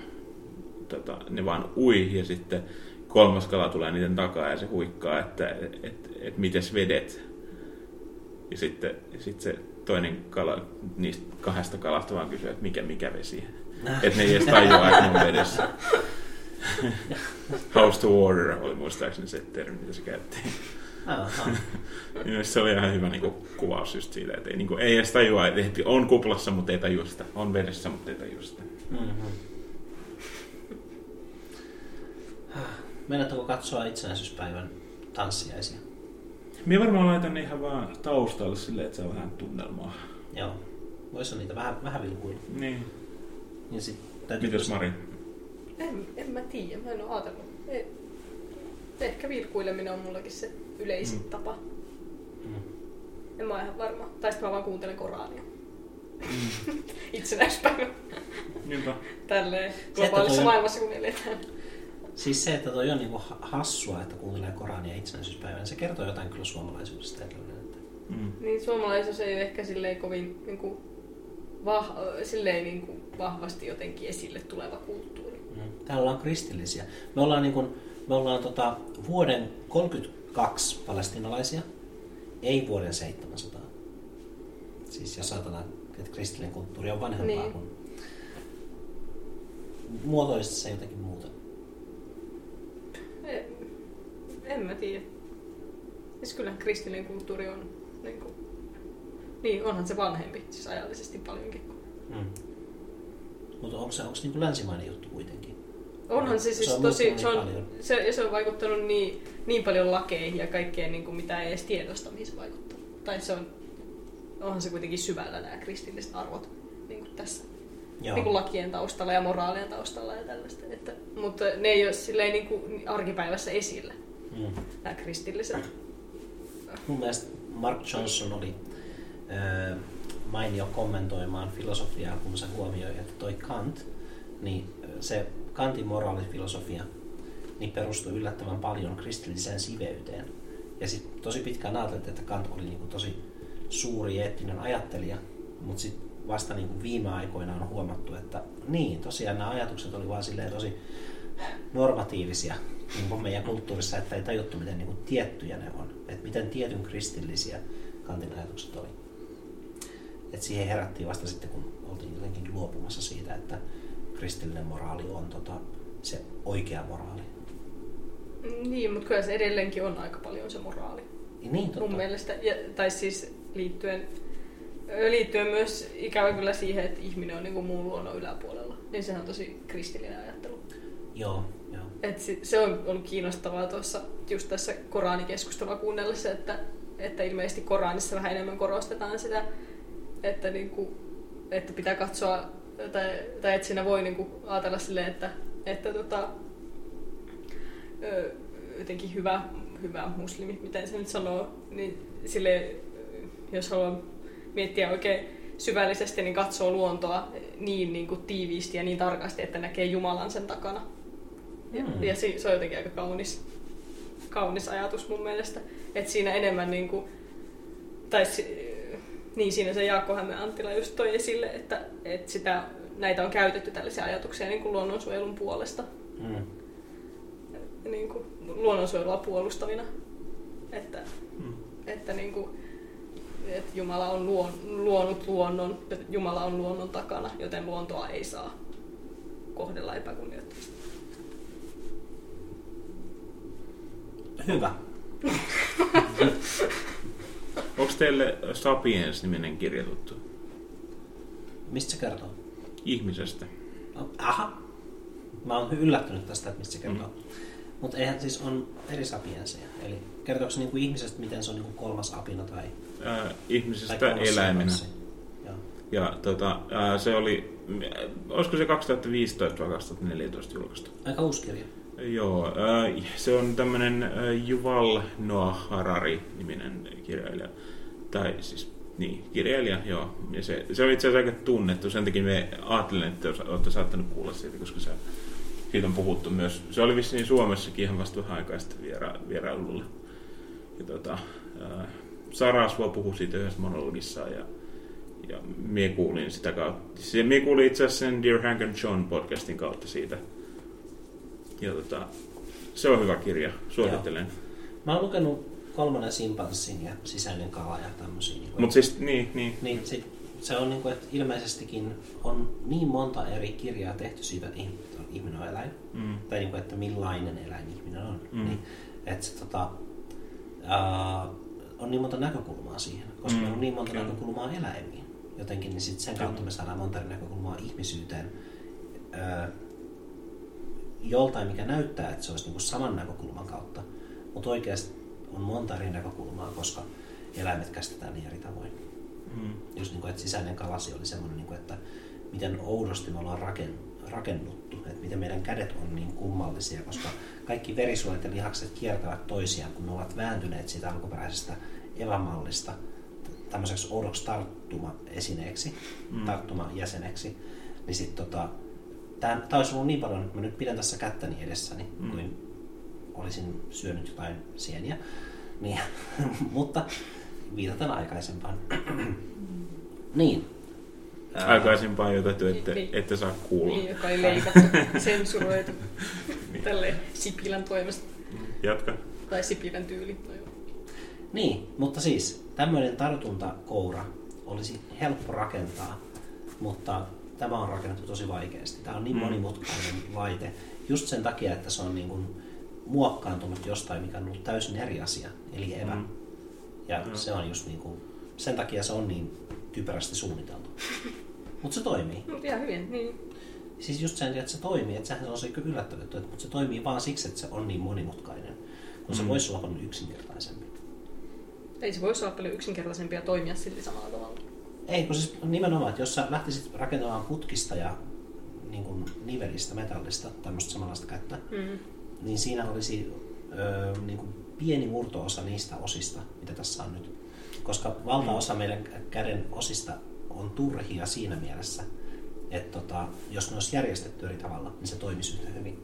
tota, ne vaan ui ja sitten kolmas kala tulee niiden takaa ja se huikkaa, että et, et, et mites vedet. Ja sitten sit se toinen kala, niistä kahdesta kalasta vaan kysyy, että mikä mikä vesi. Että ne ei edes tajua, että ne on vedessä. House to water oli muistaakseni se termi, mitä se käytti. Se oli ihan hyvä niin kuin, kuvaus just siitä, että ei, niin kuin, ei edes tajua, että on kuplassa, mutta ei tajua sitä. On vedessä, mutta ei tajua sitä. Mm-hmm. Katsoa itsenäisyyspäivän tanssiaisia? Minä varmaan laitan ne ihan vaan taustalle silleen, että se on vähän tunnelmaa. Joo. Voisi niitä vähän, vähän vilkuilla. Niin. Ja sit, täytyy Mitäs Mari? En, en mä tiedä, mä en ole ajatellut. Ei. Ehkä vilkuileminen on mullakin se yleisin Mm. tapa. Mm. En mä ole ihan varma. Tai sitten mä vaan kuuntelen Korania. Itsenäispäivä. Niinpä. Tälleen globaalissa on- maailmassa kun eletään. Siis se, että toi on niinku ha- hassua, että kuuntelee Korania itsenäisyyspäivänä, se kertoo jotain kyllä suomalaisuudesta edelleen. Että... Mm. Niin suomalaisuus ei ole ehkä silleen kovin niin kuin, vah, silleen, niin kuin, vahvasti jotenkin esille tuleva kulttuuri. Mm. Täällä ollaan kristillisiä. Me ollaan, niin kuin, me ollaan tota, vuoden 32 palestinalaisia, ei vuoden 700. Siis jos ajatellaan, että kristillinen kulttuuri on vanhempaa Niin. kuin muotoisesti se jotenkin muuta. En, en mä tiedä. Siis kyllähän kristillinen kulttuuri on, niin, kuin, niin onhan se vanhempi, siis ajallisesti paljonkin. Mm. Mutta onko se, onko niin kuin länsimainen juttu kuitenkin? Onhan se Se siis on tosi, muuttunut se niin on, se, se on vaikuttanut niin, niin paljon lakeihin ja kaikkeen, niin kuin, mitä ei edes tiedosta, mihin se vaikuttaa. Tai se on, onhan se kuitenkin syvällä nämä kristilliset arvot niin kuin tässä Joo. niin kuin lakien taustalla ja moraalien taustalla ja tällaista. Että, mutta ne ei ole silleen niin kuin arkipäivässä esillä, Mm. nämä kristilliset. Mun mielestä Mark Johnson oli ö, mainio kommentoimaan filosofiaa, kun se huomioi, että toi Kant, niin se Kantin moraalifilosofia niin perustui yllättävän paljon kristilliseen siveyteen. Ja sitten tosi pitkään ajateltiin, että Kant oli niinku tosi suuri eettinen ajattelija, mutta sitten vasta niinku viime aikoina on huomattu, että niin, tosiaan nämä ajatukset oli vaan tosi normatiivisia niin meidän kulttuurissa, että ei tajuttu, miten niin kuin tiettyjä ne on. Että miten tietyn kristillisiä Kantin ajatukset oli. Et siihen herättiin vasta sitten, kun oltiin jotenkin luopumassa siitä, että kristillinen moraali on tota, se oikea moraali. Niin, mutta kyllä se edelleenkin on aika paljon se moraali. Niin, totta. Mun mielestä, ja, tai siis liittyen, liittyen myös ikävä kyllä siihen, että ihminen on niin kuin muun luonnon yläpuolella. Niin sehän on tosi kristillinen ajattelu. Joo, joo. Et si- se on ollut kiinnostavaa tuossa just tässä Koranikeskustelua kuunnellessa, että, että ilmeisesti Koranissa vähän enemmän korostetaan sitä, että, niinku, että pitää katsoa, tai, tai että siinä voi niinku ajatella silleen, että, että tota, ö, jotenkin hyvä, hyvä muslimi, miten se nyt sanoo, niin sille, jos haluaa miettiä oikein syvällisesti, niin katsoo luontoa niin, niin kuin tiiviisti ja niin tarkasti, että näkee Jumalan sen takana. Ja, Mm. ja se, se on jotenkin aika kaunis, kaunis ajatus mun mielestä. Että siinä enemmän niin kuin, tai niin siinä se Jaakko Hämeen Anttila just toi esille, että, että sitä, näitä on käytetty tällaisia ajatuksia niin kuin luonnonsuojelun puolesta, Mm. niin kuin luonnonsuojelua puolustavina. Että, Mm. että, niin kuin, että Jumala on luon, luonut luonnon, Jumala on luonnon takana, joten luontoa ei saa kohdella epäkunnioittavasti. Hyvä. Onko teille Sapiens-niminen kirja tuttu? Mistä se kertoo? Ihmisestä. No, aha. Mä oon yllättynyt tästä, että mistä se kertoo. Mm. Mutta eihän siis on eri sapienseja. Eli kertooko se niinku ihmisestä, miten se on niinku kolmas apina tai, Ää, tai ihmisestä kolmas eläimenä. Joo. Ja tota, ää, se oli, olisiko se 2015 vai 2014 julkaistu? Aika uusi kirja. Joo, ää, se on tämmönen ää, Yuval Noah Harari-niminen kirjailija. Tai siis, niin, kirjailija, joo. Ja se, se on itse asiassa aika tunnettu, sen takia me ajattelin, että olette saattanut kuulla siitä, koska se, siitä on puhuttu myös. Se oli vissiin Suomessakin ihan vasta vähän aikaa sitten viera, vierailulla. Ja tota, Asvo puhui siitä yhdessä monologissaan ja ja mie kuulin sitä kautta. Mie kuulin itse asiassa sen Dear Hank and John podcastin kautta siitä. Ja tota, se on hyvä kirja, suosittelen. Mä oon lukenut kolmannen simpanssin ja sisäinen kala ja tämmöisiä. Niin Mutta siis, niin, niin. niin sit, se on niin kuin, että ilmeisestikin on niin monta eri kirjaa tehty siitä, että ihminen on, eläin. Mm. Tai niin kuin, että millainen eläin ihminen on. Mm. Niin, että se tota, ää, on niin monta näkökulmaa siihen, koska Mm, on niin monta kyllä. näkökulmaa eläimiin. Jotenkin niin sit sen kautta me saadaan monta näkökulmaa ihmisyyteen. Ää, joltain, mikä näyttää, että se olisi niin kuin saman näkökulman kautta, mutta oikeasti on monta eri näkökulmaa, koska eläimet käsitetään niin eri tavoin. Mm. Just niin kuin, että sisäinen kalasi oli semmoinen, niin kuin, että miten oudosti me ollaan raken, rakennuttu. Että että miten meidän kädet on niin kummallisia, koska kaikki verisuonet ja lihakset kiertävät toisiaan, kun ne ovat vääntyneet siitä alkuperäisestä evämallista tämmöiseksi oudoksi tarttuma-esineeksi, mm. tarttuma-jäseneksi, niin sitten tota, tämä olisi ollut niin paljon, että mä nyt pidän tässä kättäni edessäni, mm. kuin olisin syönyt jotain sieniä, niin, mutta viitataan aikaisempaan. niin. Aikaisempaan jota te ette, niin, ette saa kuulla. Niin, joka oli leikattu, sensuroitu niin. tälle Sipilän toimesta. Jatka. Tai Sipilän tyyli. Niin, mutta siis tämmöinen tartuntakoura olisi helppo rakentaa, mutta tämä on rakennettu tosi vaikeasti. Tämä on niin mm. monimutkainen laite, just sen takia, että se on niin kuin muokkaantunut jostain, mikä on ollut täysin eri asia, eli evä. Mm. Ja mm. se on just niin kuin, sen takia se on niin typerästi suunniteltu. Mutta se toimii. Mutta ihan hyvin, niin. Siis just sen, että se toimii, että sehän on se yllättävää, että se toimii vaan siksi, että se on niin monimutkainen, kun se mm. voisi olla paljon yksinkertaisempi. Ei se voisi olla paljon yksinkertaisempi ja toimia silti samalla tavalla. Ei, kun siis nimenomaan, että jos sä lähtisit rakentamaan putkista ja niin kuin nivelistä, metallista, tämmöistä samanlaista kättä, mm. niin siinä olisi ö, niin kuin pieni murtoosa niistä osista, mitä tässä on nyt. Koska valtaosa meidän käden osista on turhia siinä mielessä, että tota, jos ne olisi järjestetty eri tavalla, niin se toimisi yhtä hyvin.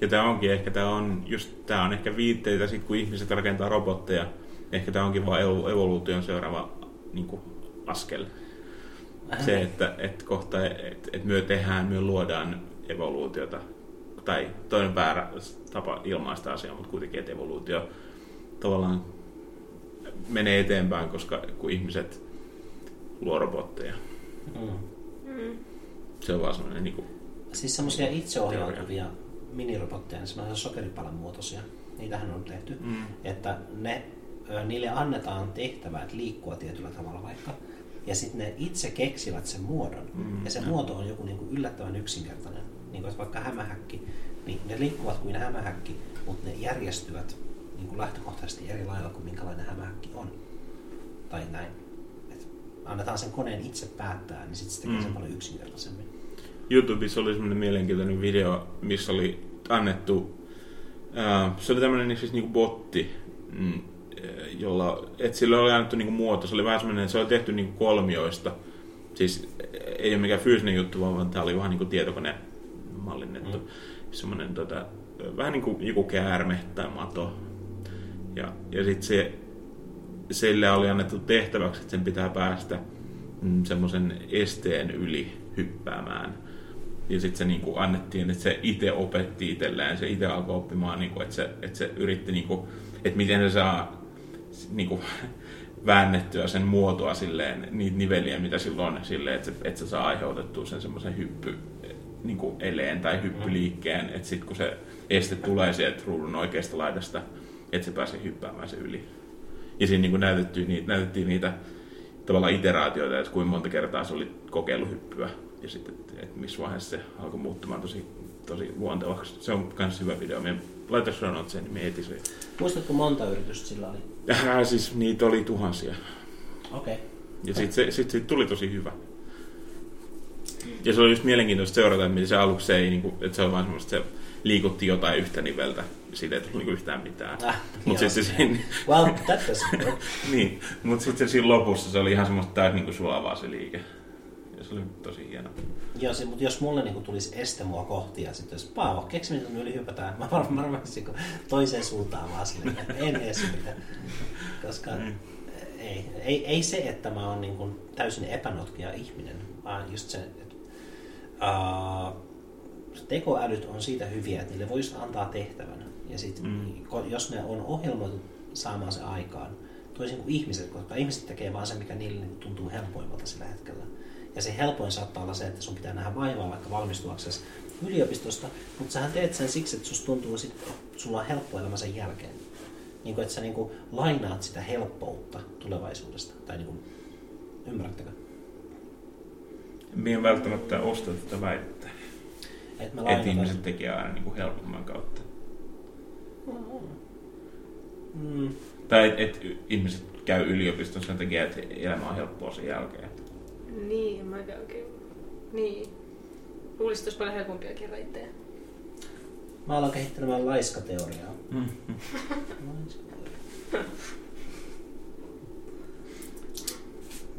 Ja tämä onkin ehkä, tämä on, just, tämä on ehkä viitteitä, sit kun ihmiset rakentaa robotteja, ehkä tämä onkin vain evoluution seuraava niin kuin, askel. Se, että, että kohta, että, että myö tehdään, myö luodaan evoluutiota, tai toinen väärä tapa ilmaista asiaa, mutta kuitenkin, että evoluutio tavallaan menee eteenpäin, koska kun ihmiset luo robotteja. Mm. Se on vaan semmoinen niin kuin, Siis semmoisia itseohjautuvia minirobotteja, niin semmoisia sokeripalan muotoisia, niitähän on tehty, mm. että ne, niille annetaan tehtävät liikkua tietyllä tavalla vaikka, ja sitten ne itse keksivät sen muodon. Mm, ja se no. muoto on joku niin kuin yllättävän yksinkertainen. Niin kuin, vaikka hämähäkki, niin ne liikkuvat kuin hämähäkki, mutta ne järjestyvät niin kuin lähtökohtaisesti eri lailla kuin minkälainen hämähäkki on. Tai näin. Et annetaan sen koneen itse päättää, niin sitten se tekee mm. sen paljon yksinkertaisemmin. YouTubessa oli semmoinen mielenkiintoinen video, missä oli annettu, äh, se oli tämmöinen siis niinku botti, mm, jolla, että sille oli annettu niinku muoto. Se oli vähän semmoinen, se oli tehty niinku kolmioista. Siis ei ole mikään fyysinen juttu, vaan tämä oli vähän niinku tietokone mallinnettu. Mm. Semmoinen tota, vähän niin kuin joku käärme tai mato. Ja, ja sitten se, sille oli annettu tehtäväksi, että sen pitää päästä mm, semmoisen esteen yli hyppäämään. Ja sitten se niin kuin annettiin, että se itse opetti itselleen, se itse alkoi oppimaan, niin kuin, että, se, että se yritti, niin kuin, että miten se saa niin kuin, väännettyä sen muotoa silleen, niitä niveliä, mitä silloin on, silleen, että, että se saa aiheutettua sen semmoisen hyppy niin kuin eleen tai hyppyliikkeen, että sitten kun se este tulee sieltä ruudun oikeasta laidasta, että se pääsee hyppäämään se yli. Ja siinä niin kuin näytettiin, niitä, näytettiin niitä tavallaan iteraatioita, että kuinka monta kertaa se oli kokeillut hyppyä ja sitten, että, että missä vaiheessa se alkoi muuttumaan tosi, tosi luontevaksi. Se on myös hyvä video. Meidän laita sanot sen, niin me heti se. Muistatko monta yritystä sillä oli? Äh, siis niitä oli tuhansia. Okei. Okay. Ja sitten se, sit, sit tuli tosi hyvä. Ja se oli just mielenkiintoista seurata, että miten se aluksi ei, niin kuin, että se on vaan semmoista, se liikutti jotain yhtä niveltä, siitä ei tullut niin yhtään mitään. Ah, mutta sitten se siinä... well, that was niin, mutta sitten siinä lopussa se oli ihan semmoista täysin niin sulavaa se liike. Ja se oli tosi hieno. Joo, se, mutta jos mulle niin tulisi este mua kohti ja sitten jos Paavo, keksiminen on yli hypätään, mä varmaan varmasti toiseen suuntaan vaan sille, että en edes yritä. Koska mm. ei, ei, ei, se, että mä oon niin kuin täysin epänotkia ihminen, vaan just se, että uh, tekoälyt on siitä hyviä, että niille voisi antaa tehtävän. Ja sit, mm. jos ne on ohjelmoitu saamaan se aikaan, toisin kuin ihmiset, koska ihmiset tekee vaan se, mikä niille niin tuntuu helpoimmalta sillä hetkellä. Ja se helpoin saattaa olla se, että sun pitää nähdä vaivaa vaikka valmistuaksesi yliopistosta, mutta sähän teet sen siksi, että susta tuntuu, että sulla on helppo elämä sen jälkeen. Niin kuin, että sä niin kuin lainaat sitä helppoutta tulevaisuudesta. Tai niin kuin, ymmärrättekö? Minä välttämättä osta tätä väitettä. Et mä että ihmiset tekee aina niin kuin helpomman kautta. Mm. Tai että et ihmiset käy yliopistossa sen takia, että elämä on helppoa sen jälkeen. Niin, mä oikein. Niin. Luulisin, että olisi paljon helpompiakin reittejä. Mä aloin kehittelemään laiskateoriaa. Mm.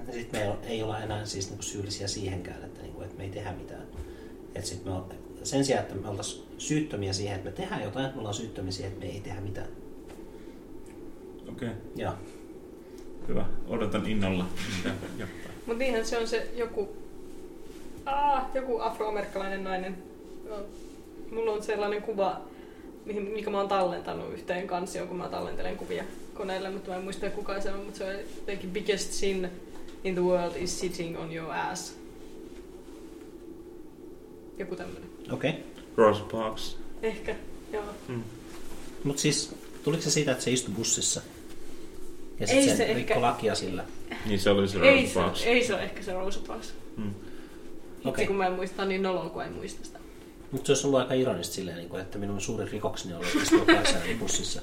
Ja sitten me ei olla enää siis niinku syyllisiä siihenkään, että, niinku, että me ei tehdä mitään. Et sit me ol- sen sijaan, että me oltaisiin syyttömiä siihen, että me tehdään jotain, me ollaan syyttömiä siihen, että me ei tehdä mitään. Okei, okay. Joo. hyvä. Odotan innolla. Mitä. Mutta niinhän se on se joku, aa, joku afroamerikkalainen nainen. No, Mulla on sellainen kuva, mihin- mikä mä oon tallentanut yhteen kansioon, kun mä tallentelen kuvia koneelle, mutta mä en muista kuka se on, mutta se on jotenkin biggest sin in the world is sitting on your ass. Joku tämmönen. Okei. Okay. Rosa Parks. Ehkä, joo. Mm. Mutta siis, tuliko se siitä, että se istui bussissa? Ja Ei sitten se, se rikko ehkä- lakia sillä. Niin se oli se Ei se, ei se ole ehkä se Rosa Parks. Mm. Itse Okei. kun mä en muista, niin noloa, kun en muista sitä. Mutta se olisi ollut aika ironista silleen, niin kuin, että minun suuri rikokseni on ollut istua päässäni bussissa.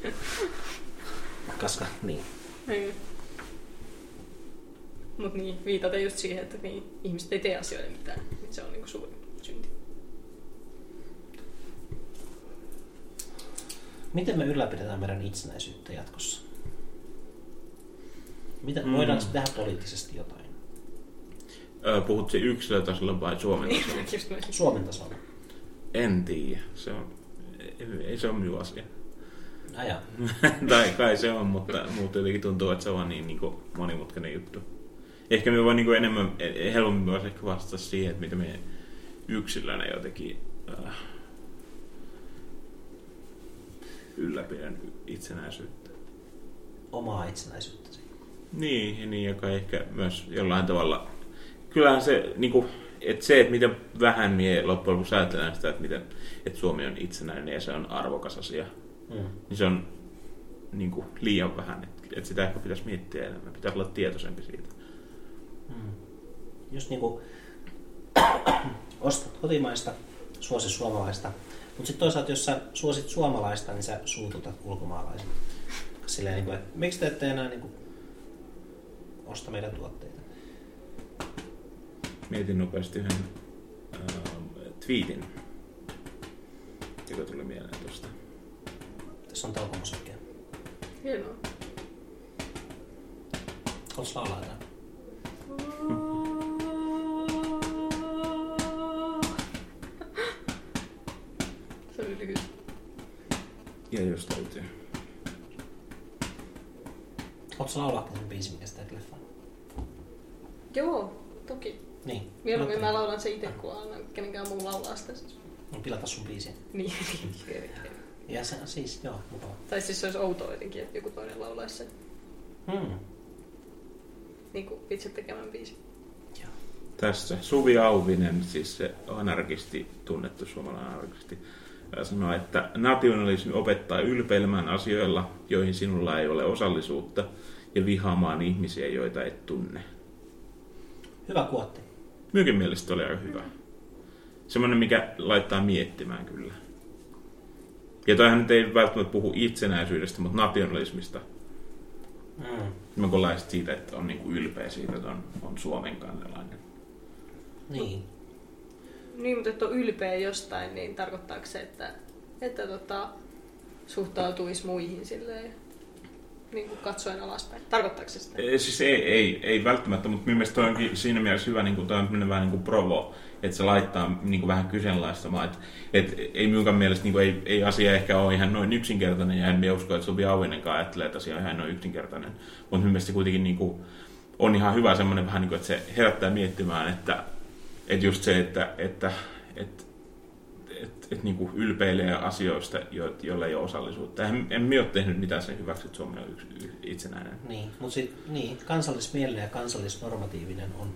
Koska, niin. Niin. Mut niin, viitata just siihen, että niin, ihmiset ei tee asioille mitään. Niin Se on niinku suuri synti. Miten me ylläpidetään meidän itsenäisyyttä jatkossa? Mitä, Mm. Voidaanko tehdä poliittisesti jotain? Ö, Puhut se yksilötasolla vai Suomen tasolla? Suomen tasolla. En tiedä. Se on, ei, ei se ole minun asia. Aja. tai kai se on, mutta muuten jotenkin tuntuu, että se on niin, niin kuin monimutkainen juttu. Ehkä me voi niin kuin enemmän, eh, helpommin voisi ehkä vastata siihen, että mitä me yksilönä jotenkin äh, ylläpidän itsenäisyyttä. Omaa itsenäisyyttäsi. Niin, ja niin, joka ehkä myös jollain tavalla... Kyllähän se, niin kuin, että se, että miten vähän mie loppujen lopuksi ajatellaan sitä, että, miten, että Suomi on itsenäinen ja se on arvokas asia, Mm. niin se on niin kuin, liian vähän. Että, että sitä ehkä pitäisi miettiä enemmän. Pitäisi olla tietoisempi siitä. Mm. Just niin kuin ostat kotimaista, suosi suomalaista. Mutta sitten toisaalta, jos sä suosit suomalaista, niin sä suututat ulkomaalaiset. Silleen, niin kuin, että miksi te ette enää niin kuin, osta meidän tuotteita? Mietin nopeasti yhden äh, tweetin, joka tuli mieleen tuosta. Tässä on taukomusiikkia. Hienoa. Haluaisi laulaa jotain? Se oli lyhyt. Ja jos löytyy. Haluaisi laulaa sen biisin, mikä sitä leffaa? Joo, toki. Niin. Mieluummin mä laulan se itse, kun aina kenenkään muu laulaa sitä. No, pilata sun biisiä. Niin, niin. Ja se siis, joo, mukava. Tai siis se olisi outoa jotenkin, että joku toinen laulaisi sen Hmm. niin kuin itse tekemän biisin. Joo. Tässä Suvi Auvinen, siis se anarkisti, tunnettu suomalainen anarkisti, ää, sanoi, että nationalismi opettaa ylpeilemään asioilla, joihin sinulla ei ole osallisuutta, ja vihaamaan ihmisiä, joita et tunne. Hyvä kuotti. Minunkin mielestä oli aika hyvä. Semmoinen, mikä laittaa miettimään kyllä. Ja toihan nyt ei välttämättä puhu itsenäisyydestä, mutta nationalismista. Mm. Mä kun siitä, että on niinku ylpeä siitä, että on, on Suomen kansalainen. Niin. Niin, mutta että on ylpeä jostain, niin tarkoittaako se, että, että tota, suhtautuisi muihin silleen, niin kuin katsoen alaspäin? Tarkoittaako se sitä? Ei, siis ei, ei, ei välttämättä, mutta minun mielestä toi onkin siinä mielessä hyvä, niin kuin, toi on vähän niin kuin provo, että se laittaa niin kuin vähän kyseenalaistamaan. Että et, ei minunkaan mielestä niin kuin, ei, ei, asia ehkä ole ihan noin yksinkertainen, ja en minä usko, että Sobi Auvinenkaan ajattelee, että asia on ihan noin yksinkertainen. Mutta minun mielestä kuitenkin niin kuin, on ihan hyvä semmoinen vähän niin kuin, että se herättää miettimään, että, että just se, että, että, että et, et niin kuin ylpeilee asioista, jo, joilla ei ole osallisuutta. En, en minä ole tehnyt mitään sen hyväksi, että Suomi on yksi, itsenäinen. Niin, mutta niin, kansallismielinen ja kansallisnormatiivinen on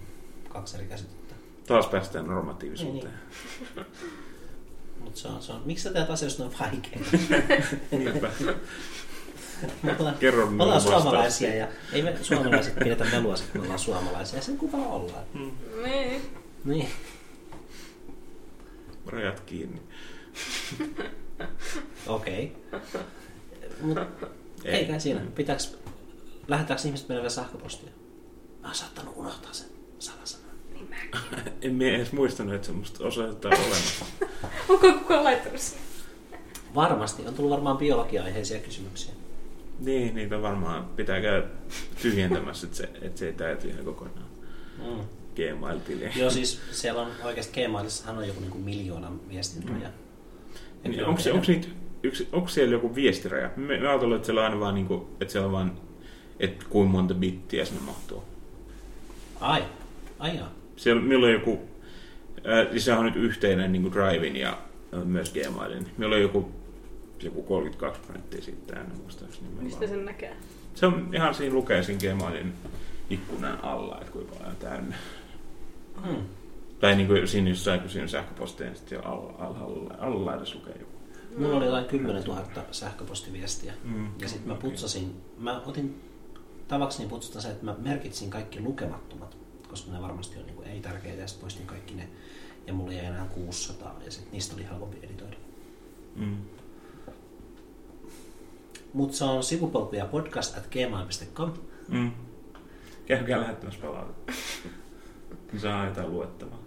kaksi eri käsitettä. Taas päästään normatiivisuuteen. Mutta se on, se on, miksi sä teet asioista noin vaikeita? Me ollaan, Kerro me minulle ollaan suomalaisia ja ei me suomalaiset pidetä melua, että me ollaan suomalaisia. Sen kuva ollaan. Niin. Niin. Rajat kiinni. Okei. Mutta ei kai siinä. Pitääks, lähettääkö ihmiset meille vielä sähköpostia? Mä oon saattanut unohtaa sen salasanan. Niin mäkin. En minä edes muistanut, että semmoista osoitetta on olemassa. Onko kukaan laittanut sen? Varmasti. On tullut varmaan biologia-aiheisia kysymyksiä. Niin, niitä varmaan pitää käydä tyhjentämässä, että se, että se ei täyty ihan kokonaan Mm. Gmail-tiliä. Joo, siis siellä on oikeasti Gmailissahan on joku niinku miljoonan viestintäraja. Ja Niin, onko, se, onko, niitä, yksi, onko siellä joku viestiraja? Me, me ajatellaan, että siellä on aina vaan, niin kuin, että siellä on vaan, että kuinka monta bittiä sinne mahtuu. Ai, ai jaa. Siellä, meillä on joku, äh, siis sehän on nyt yhteinen niin kuin Drivein ja äh, myös Gmailin. Meillä on joku, joku 32 prosenttia siitä täynnä muistaakseni. Mistä vaan- sen näkee? Se on ihan siinä lukee siinä Gmailin ikkunan alla, että kuinka paljon on täynnä. Hmm. Tai niin kuin siinä jossain, kun siinä sähköpostia, niin sitten alla, alla, alla edes lukee joku. Mulla oli jotain 10 000 sähköpostiviestiä. Mm. Ja sitten mä putsasin, mä otin tavakseni putsata se, että mä merkitsin kaikki lukemattomat, koska ne varmasti on niin ei tärkeitä, ja sitten poistin kaikki ne. Ja mulla jäi enää 600, ja sitten niistä oli helpompi editoida. Mm. Mutta se on sivupolkuja podcast at gmail.com. Mm. Käykää lähettämässä palautetta. Niin saa jotain luettavaa.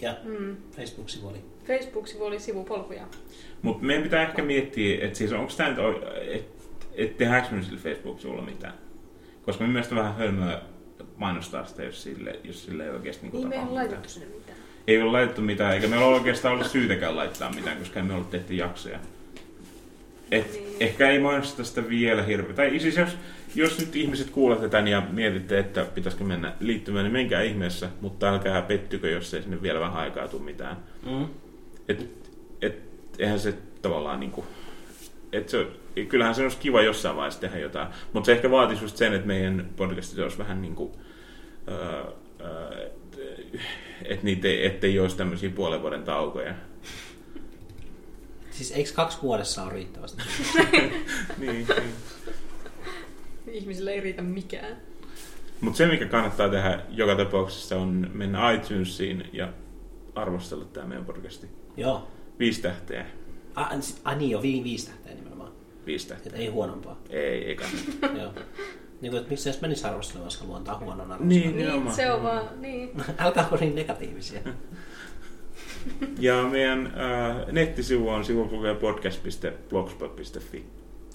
Ja Mm. Facebook-sivu oli. Facebook-sivu oli sivupolkuja. Mutta meidän pitää ehkä miettiä, että siis onko tämä nyt, että et tehdäänkö me sillä Facebook-sivulla mitään. Koska minun mielestä on vähän hölmöä mainostaa sitä, jos sille, jos sille ei oikeasti niinku Niin me ei ole mitään. laitettu sinne mitään. Ei ole laitettu mitään, eikä meillä ole oikeastaan ollut syytäkään laittaa mitään, koska emme ole tehty jaksoja. Et Niin. Ehkä ei mainosteta sitä vielä hirveä. Tai siis jos, jos nyt ihmiset kuulette tämän ja mietitte, että pitäisikö mennä liittymään, niin menkää ihmeessä, mutta älkää pettykö, jos ei sinne vielä vähän aikaa tule mitään. Mm. Et, et, eihän se tavallaan niinku, et se, kyllähän se olisi kiva jossain vaiheessa tehdä jotain, mutta se ehkä vaatisi just sen, että meidän podcastit olisi vähän niinku, öö, öö, että niitä ei, ettei olisi tämmöisiä puolen vuoden taukoja. Siis eikö kaksi vuodessa ole riittävästi? niin, niin. Ihmisille ei riitä mikään. Mutta se, mikä kannattaa tehdä joka tapauksessa, on mennä iTunesiin ja arvostella tämä meidän podcasti. Joo. Viisi tähteä. Ai, sit- ai niin jo, vi- viisi tähteä nimenomaan. Viisi tähteä. Et ei huonompaa. Ei, ei kannata. Joo. Niin kuin, että miksi edes menisi arvostelemaan, koska luontaa huonon arvostelun. Niin, Niin, nimenomaan. se on vaan, niin. Älkää ole niin negatiivisia. Ja meidän äh, nettisivu on sivupodcast.blogspot.fi.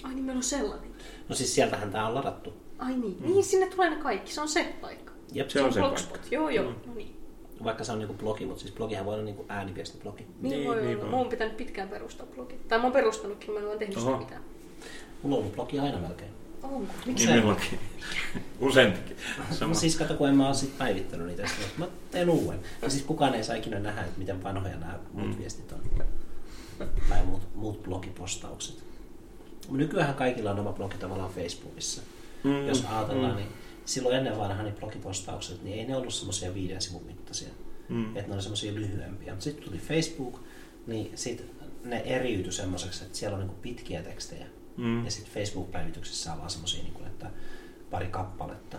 Ai niin, meillä on sellainen. No siis sieltähän tää on ladattu. Ai niin, mm. niin sinne tulee ne kaikki. Se on se paikka. Jep. Se on se Blogspot. paikka. Joo, joo. Mm. No niin. Vaikka se on niinku blogi, mutta siis blogihan voi olla niinku ääniviestiblogi. Niin, Niin, voi niin olla. voi. Mun on pitänyt pitkään perustaa blogi. Tai mä oon perustanutkin, mä en ole tehnyt sitä Oho. mitään. Mulla on ollut blogi aina melkein. Onko? Niin Se- minullakin. Useampikin. Sama. No siis kato, kun en mä oo sit päivittänyt niitä, mä teen uuden. Ja siis kukaan ei saa ikinä nähdä, että miten vanhoja nämä muut Mm. viestit on. Tai muut, muut blogipostaukset. Nykyään kaikilla on oma blogi tavallaan Facebookissa. Mm, Jos ajatellaan, mm, niin silloin ennen vanhaa niin blogipostaukset, niin ei ne ollut semmoisia viiden sivun mittaisia. mm. Että ne oli semmoisia lyhyempiä. Mutta sitten tuli Facebook, niin sit ne eriytyi semmoiseksi, että siellä on niinku pitkiä tekstejä. Mm. Ja sitten Facebook-päivityksessä on vaan semmoisia, niinku, että pari kappaletta.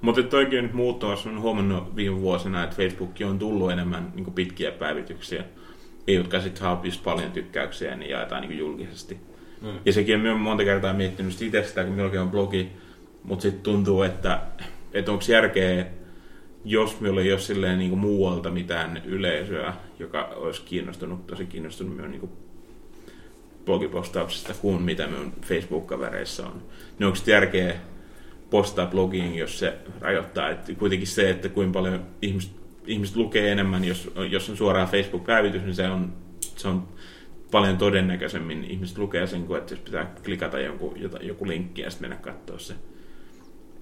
Mutta toikin on nyt muuttumassa. Olen huomannut viime vuosina, että Facebook on tullut enemmän niin pitkiä päivityksiä, jotka sitten saa just paljon tykkäyksiä ja niin jaetaan niin julkisesti. Mm. Ja sekin on monta kertaa miettinyt sitä sitä, kun minullakin on blogi, mutta sitten tuntuu, että, että onko järkeä, jos minulla ei ole silleen niin muualta mitään yleisöä, joka olisi kiinnostunut, tosi kiinnostunut minun niin blogipostauksesta kuin mitä minun Facebook-kavereissa on. Niin onko järkeä postaa blogiin, jos se rajoittaa. Et kuitenkin se, että kuinka paljon ihmiset, ihmiset lukee enemmän, jos, jos on suoraan Facebook-päivitys, niin se on, se on paljon todennäköisemmin ihmiset lukee sen, kuin että jos pitää klikata joku, jota, joku linkki ja sitten mennä katsoa se.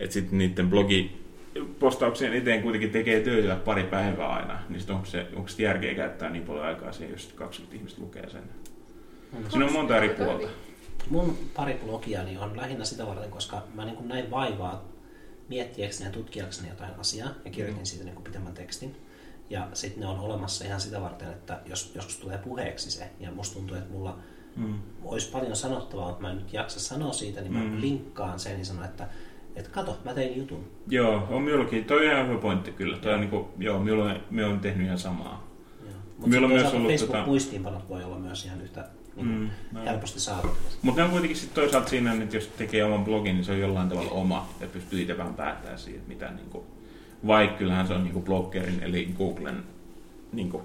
Että sitten niiden blogi postauksien eteen kuitenkin tekee töitä pari päivää aina, niin sitten onko, se, onko se järkeä käyttää niin paljon aikaa siihen, jos 20 ihmistä lukee sen. Siinä on monta eri puolta. Mun pari blogiani on lähinnä sitä varten, koska mä niin näin vaivaa miettiäkseni ja tutkiakseni jotain asiaa ja kirjoitin siitä niin pitemmän tekstin. Ja sitten ne on olemassa ihan sitä varten, että jos joskus tulee puheeksi se, ja musta tuntuu, että mulla Mm. olisi paljon sanottavaa, mutta mä en nyt jaksa sanoa siitä, niin mä Mm. linkkaan sen ja sanon, että, että kato, mä tein jutun. Joo, on minullakin. Toi on ihan hyvä pointti kyllä. Toi on niinku, joo, minulla on, minulla on tehnyt ihan samaa. Mutta myös ollut Facebook-muistiinpanot voi olla myös ihan yhtä niin Mm, no. helposti saatavilla. Mutta ne on kuitenkin sit toisaalta siinä, että jos tekee oman blogin, niin se on jollain tavalla oma ja pystyy itse vähän päättämään siitä, mitä niinku vaikka kyllähän se on niin kuin bloggerin eli Googlen niin kuin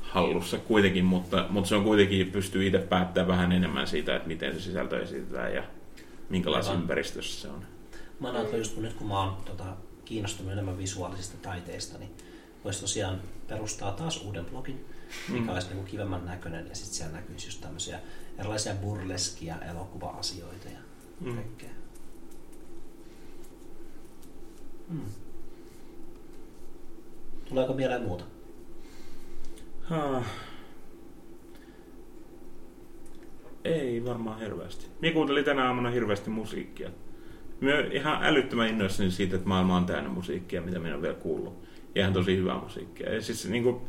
hallussa kuitenkin, mutta, mutta se on kuitenkin, pystyy itse päättämään vähän enemmän siitä, että miten se sisältö esitetään ja minkälaisessa ympäristössä se on. Mä näen, just kun nyt kun mä oon tota, kiinnostunut enemmän visuaalisista taiteista, niin voisi tosiaan perustaa taas uuden blogin, mikä Mm. olisi niin kivemmän näköinen ja sitten siellä näkyisi just tämmöisiä erilaisia burleskia elokuva-asioita ja Mm. kaikkea. Tuleeko mieleen muuta? Ah. Ei varmaan hirveästi. Minä kuuntelin tänä aamuna hirveästi musiikkia. Minä ihan älyttömän innoissani siitä, että maailma on täynnä musiikkia, mitä minä olen vielä kuullut. Ja ihan tosi hyvää musiikkia. Ja siis niin kuin,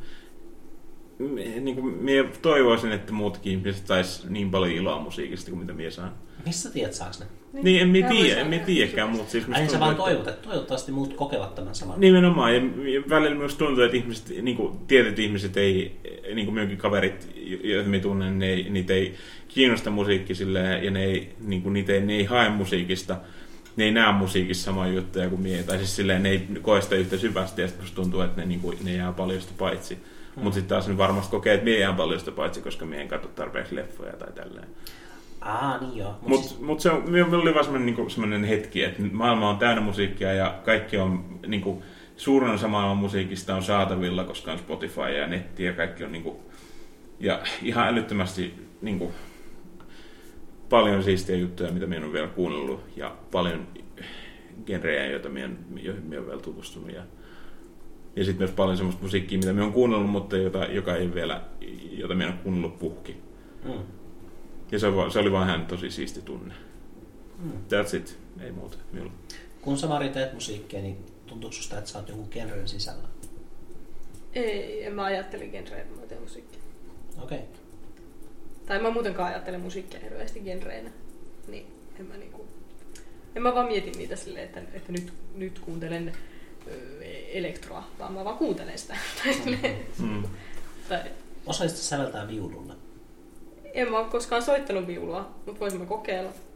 niin kuin minä toivoisin, että muutkin ihmiset sais niin paljon iloa musiikista kuin mitä minä saan. Missä tiedät, saaks ne? Niin, en minä Mä tiedä, en minä tiedäkään, mutta siis Ai niin sä vaan että- toivot, että toivottavasti muut kokevat tämän saman. Nimenomaan, ja välillä myös tuntuu, että ihmiset, niin kuin, tietyt ihmiset ei, niin kuin minunkin kaverit, joita minä tunnen, ne ei, niitä ei kiinnosta musiikki silleen, ja ne ei, niin kuin, niitä ei, ne ei hae musiikista, ne ei näe musiikissa samaa juttuja kuin mie, tai siis silleen ne ei koe sitä yhtä syvästi, ja sitten tuntuu, että ne, niin kuin, ne jää paljosta paitsi. Hmm. Mutta sitten taas ne varmasti kokee, että mie jää paljosta paitsi, koska mie en katso tarpeeksi leffoja tai tälleen. Aa, niin joo. Mut Mutta siis, mut se on, oli vaan semmoinen, niinku, semmoinen hetki, että maailma on täynnä musiikkia ja kaikki on, niinku, suurin osa maailman musiikista on saatavilla, koska on Spotify ja netti ja kaikki on niinku, ja ihan älyttömästi niinku, paljon siistiä juttuja, mitä minä olen vielä kuunnellut ja paljon genrejä, joita minä, joihin minä olen vielä tutustunut ja, ja sitten myös paljon semmoista musiikkia, mitä minä olen kuunnellut, mutta jota, joka ei vielä, jota en ole kuunnellut puhki. mm, Ja se, oli, se oli vaan hän tosi siisti tunne. mm. That's it. Ei muuta. Minulla. Kun sä Mari teet musiikkia, niin tuntuuko susta, että sä oot jonkun genren sisällä? Ei, en mä ajattele genreä, kun mä teen musiikkia. Okei. Okay. Tai mä muutenkaan ajattele musiikkia hirveästi genreinä. Niin en mä niinku... En mä vaan mietin niitä silleen, että, että nyt, nyt kuuntelen elektroa, vaan mä vaan kuuntelen sitä. Tai, silleen, Mm. tai Osaisitko säveltää viululle? En mä oo koskaan soittanut viulua, mutta voisin mä kokeilla.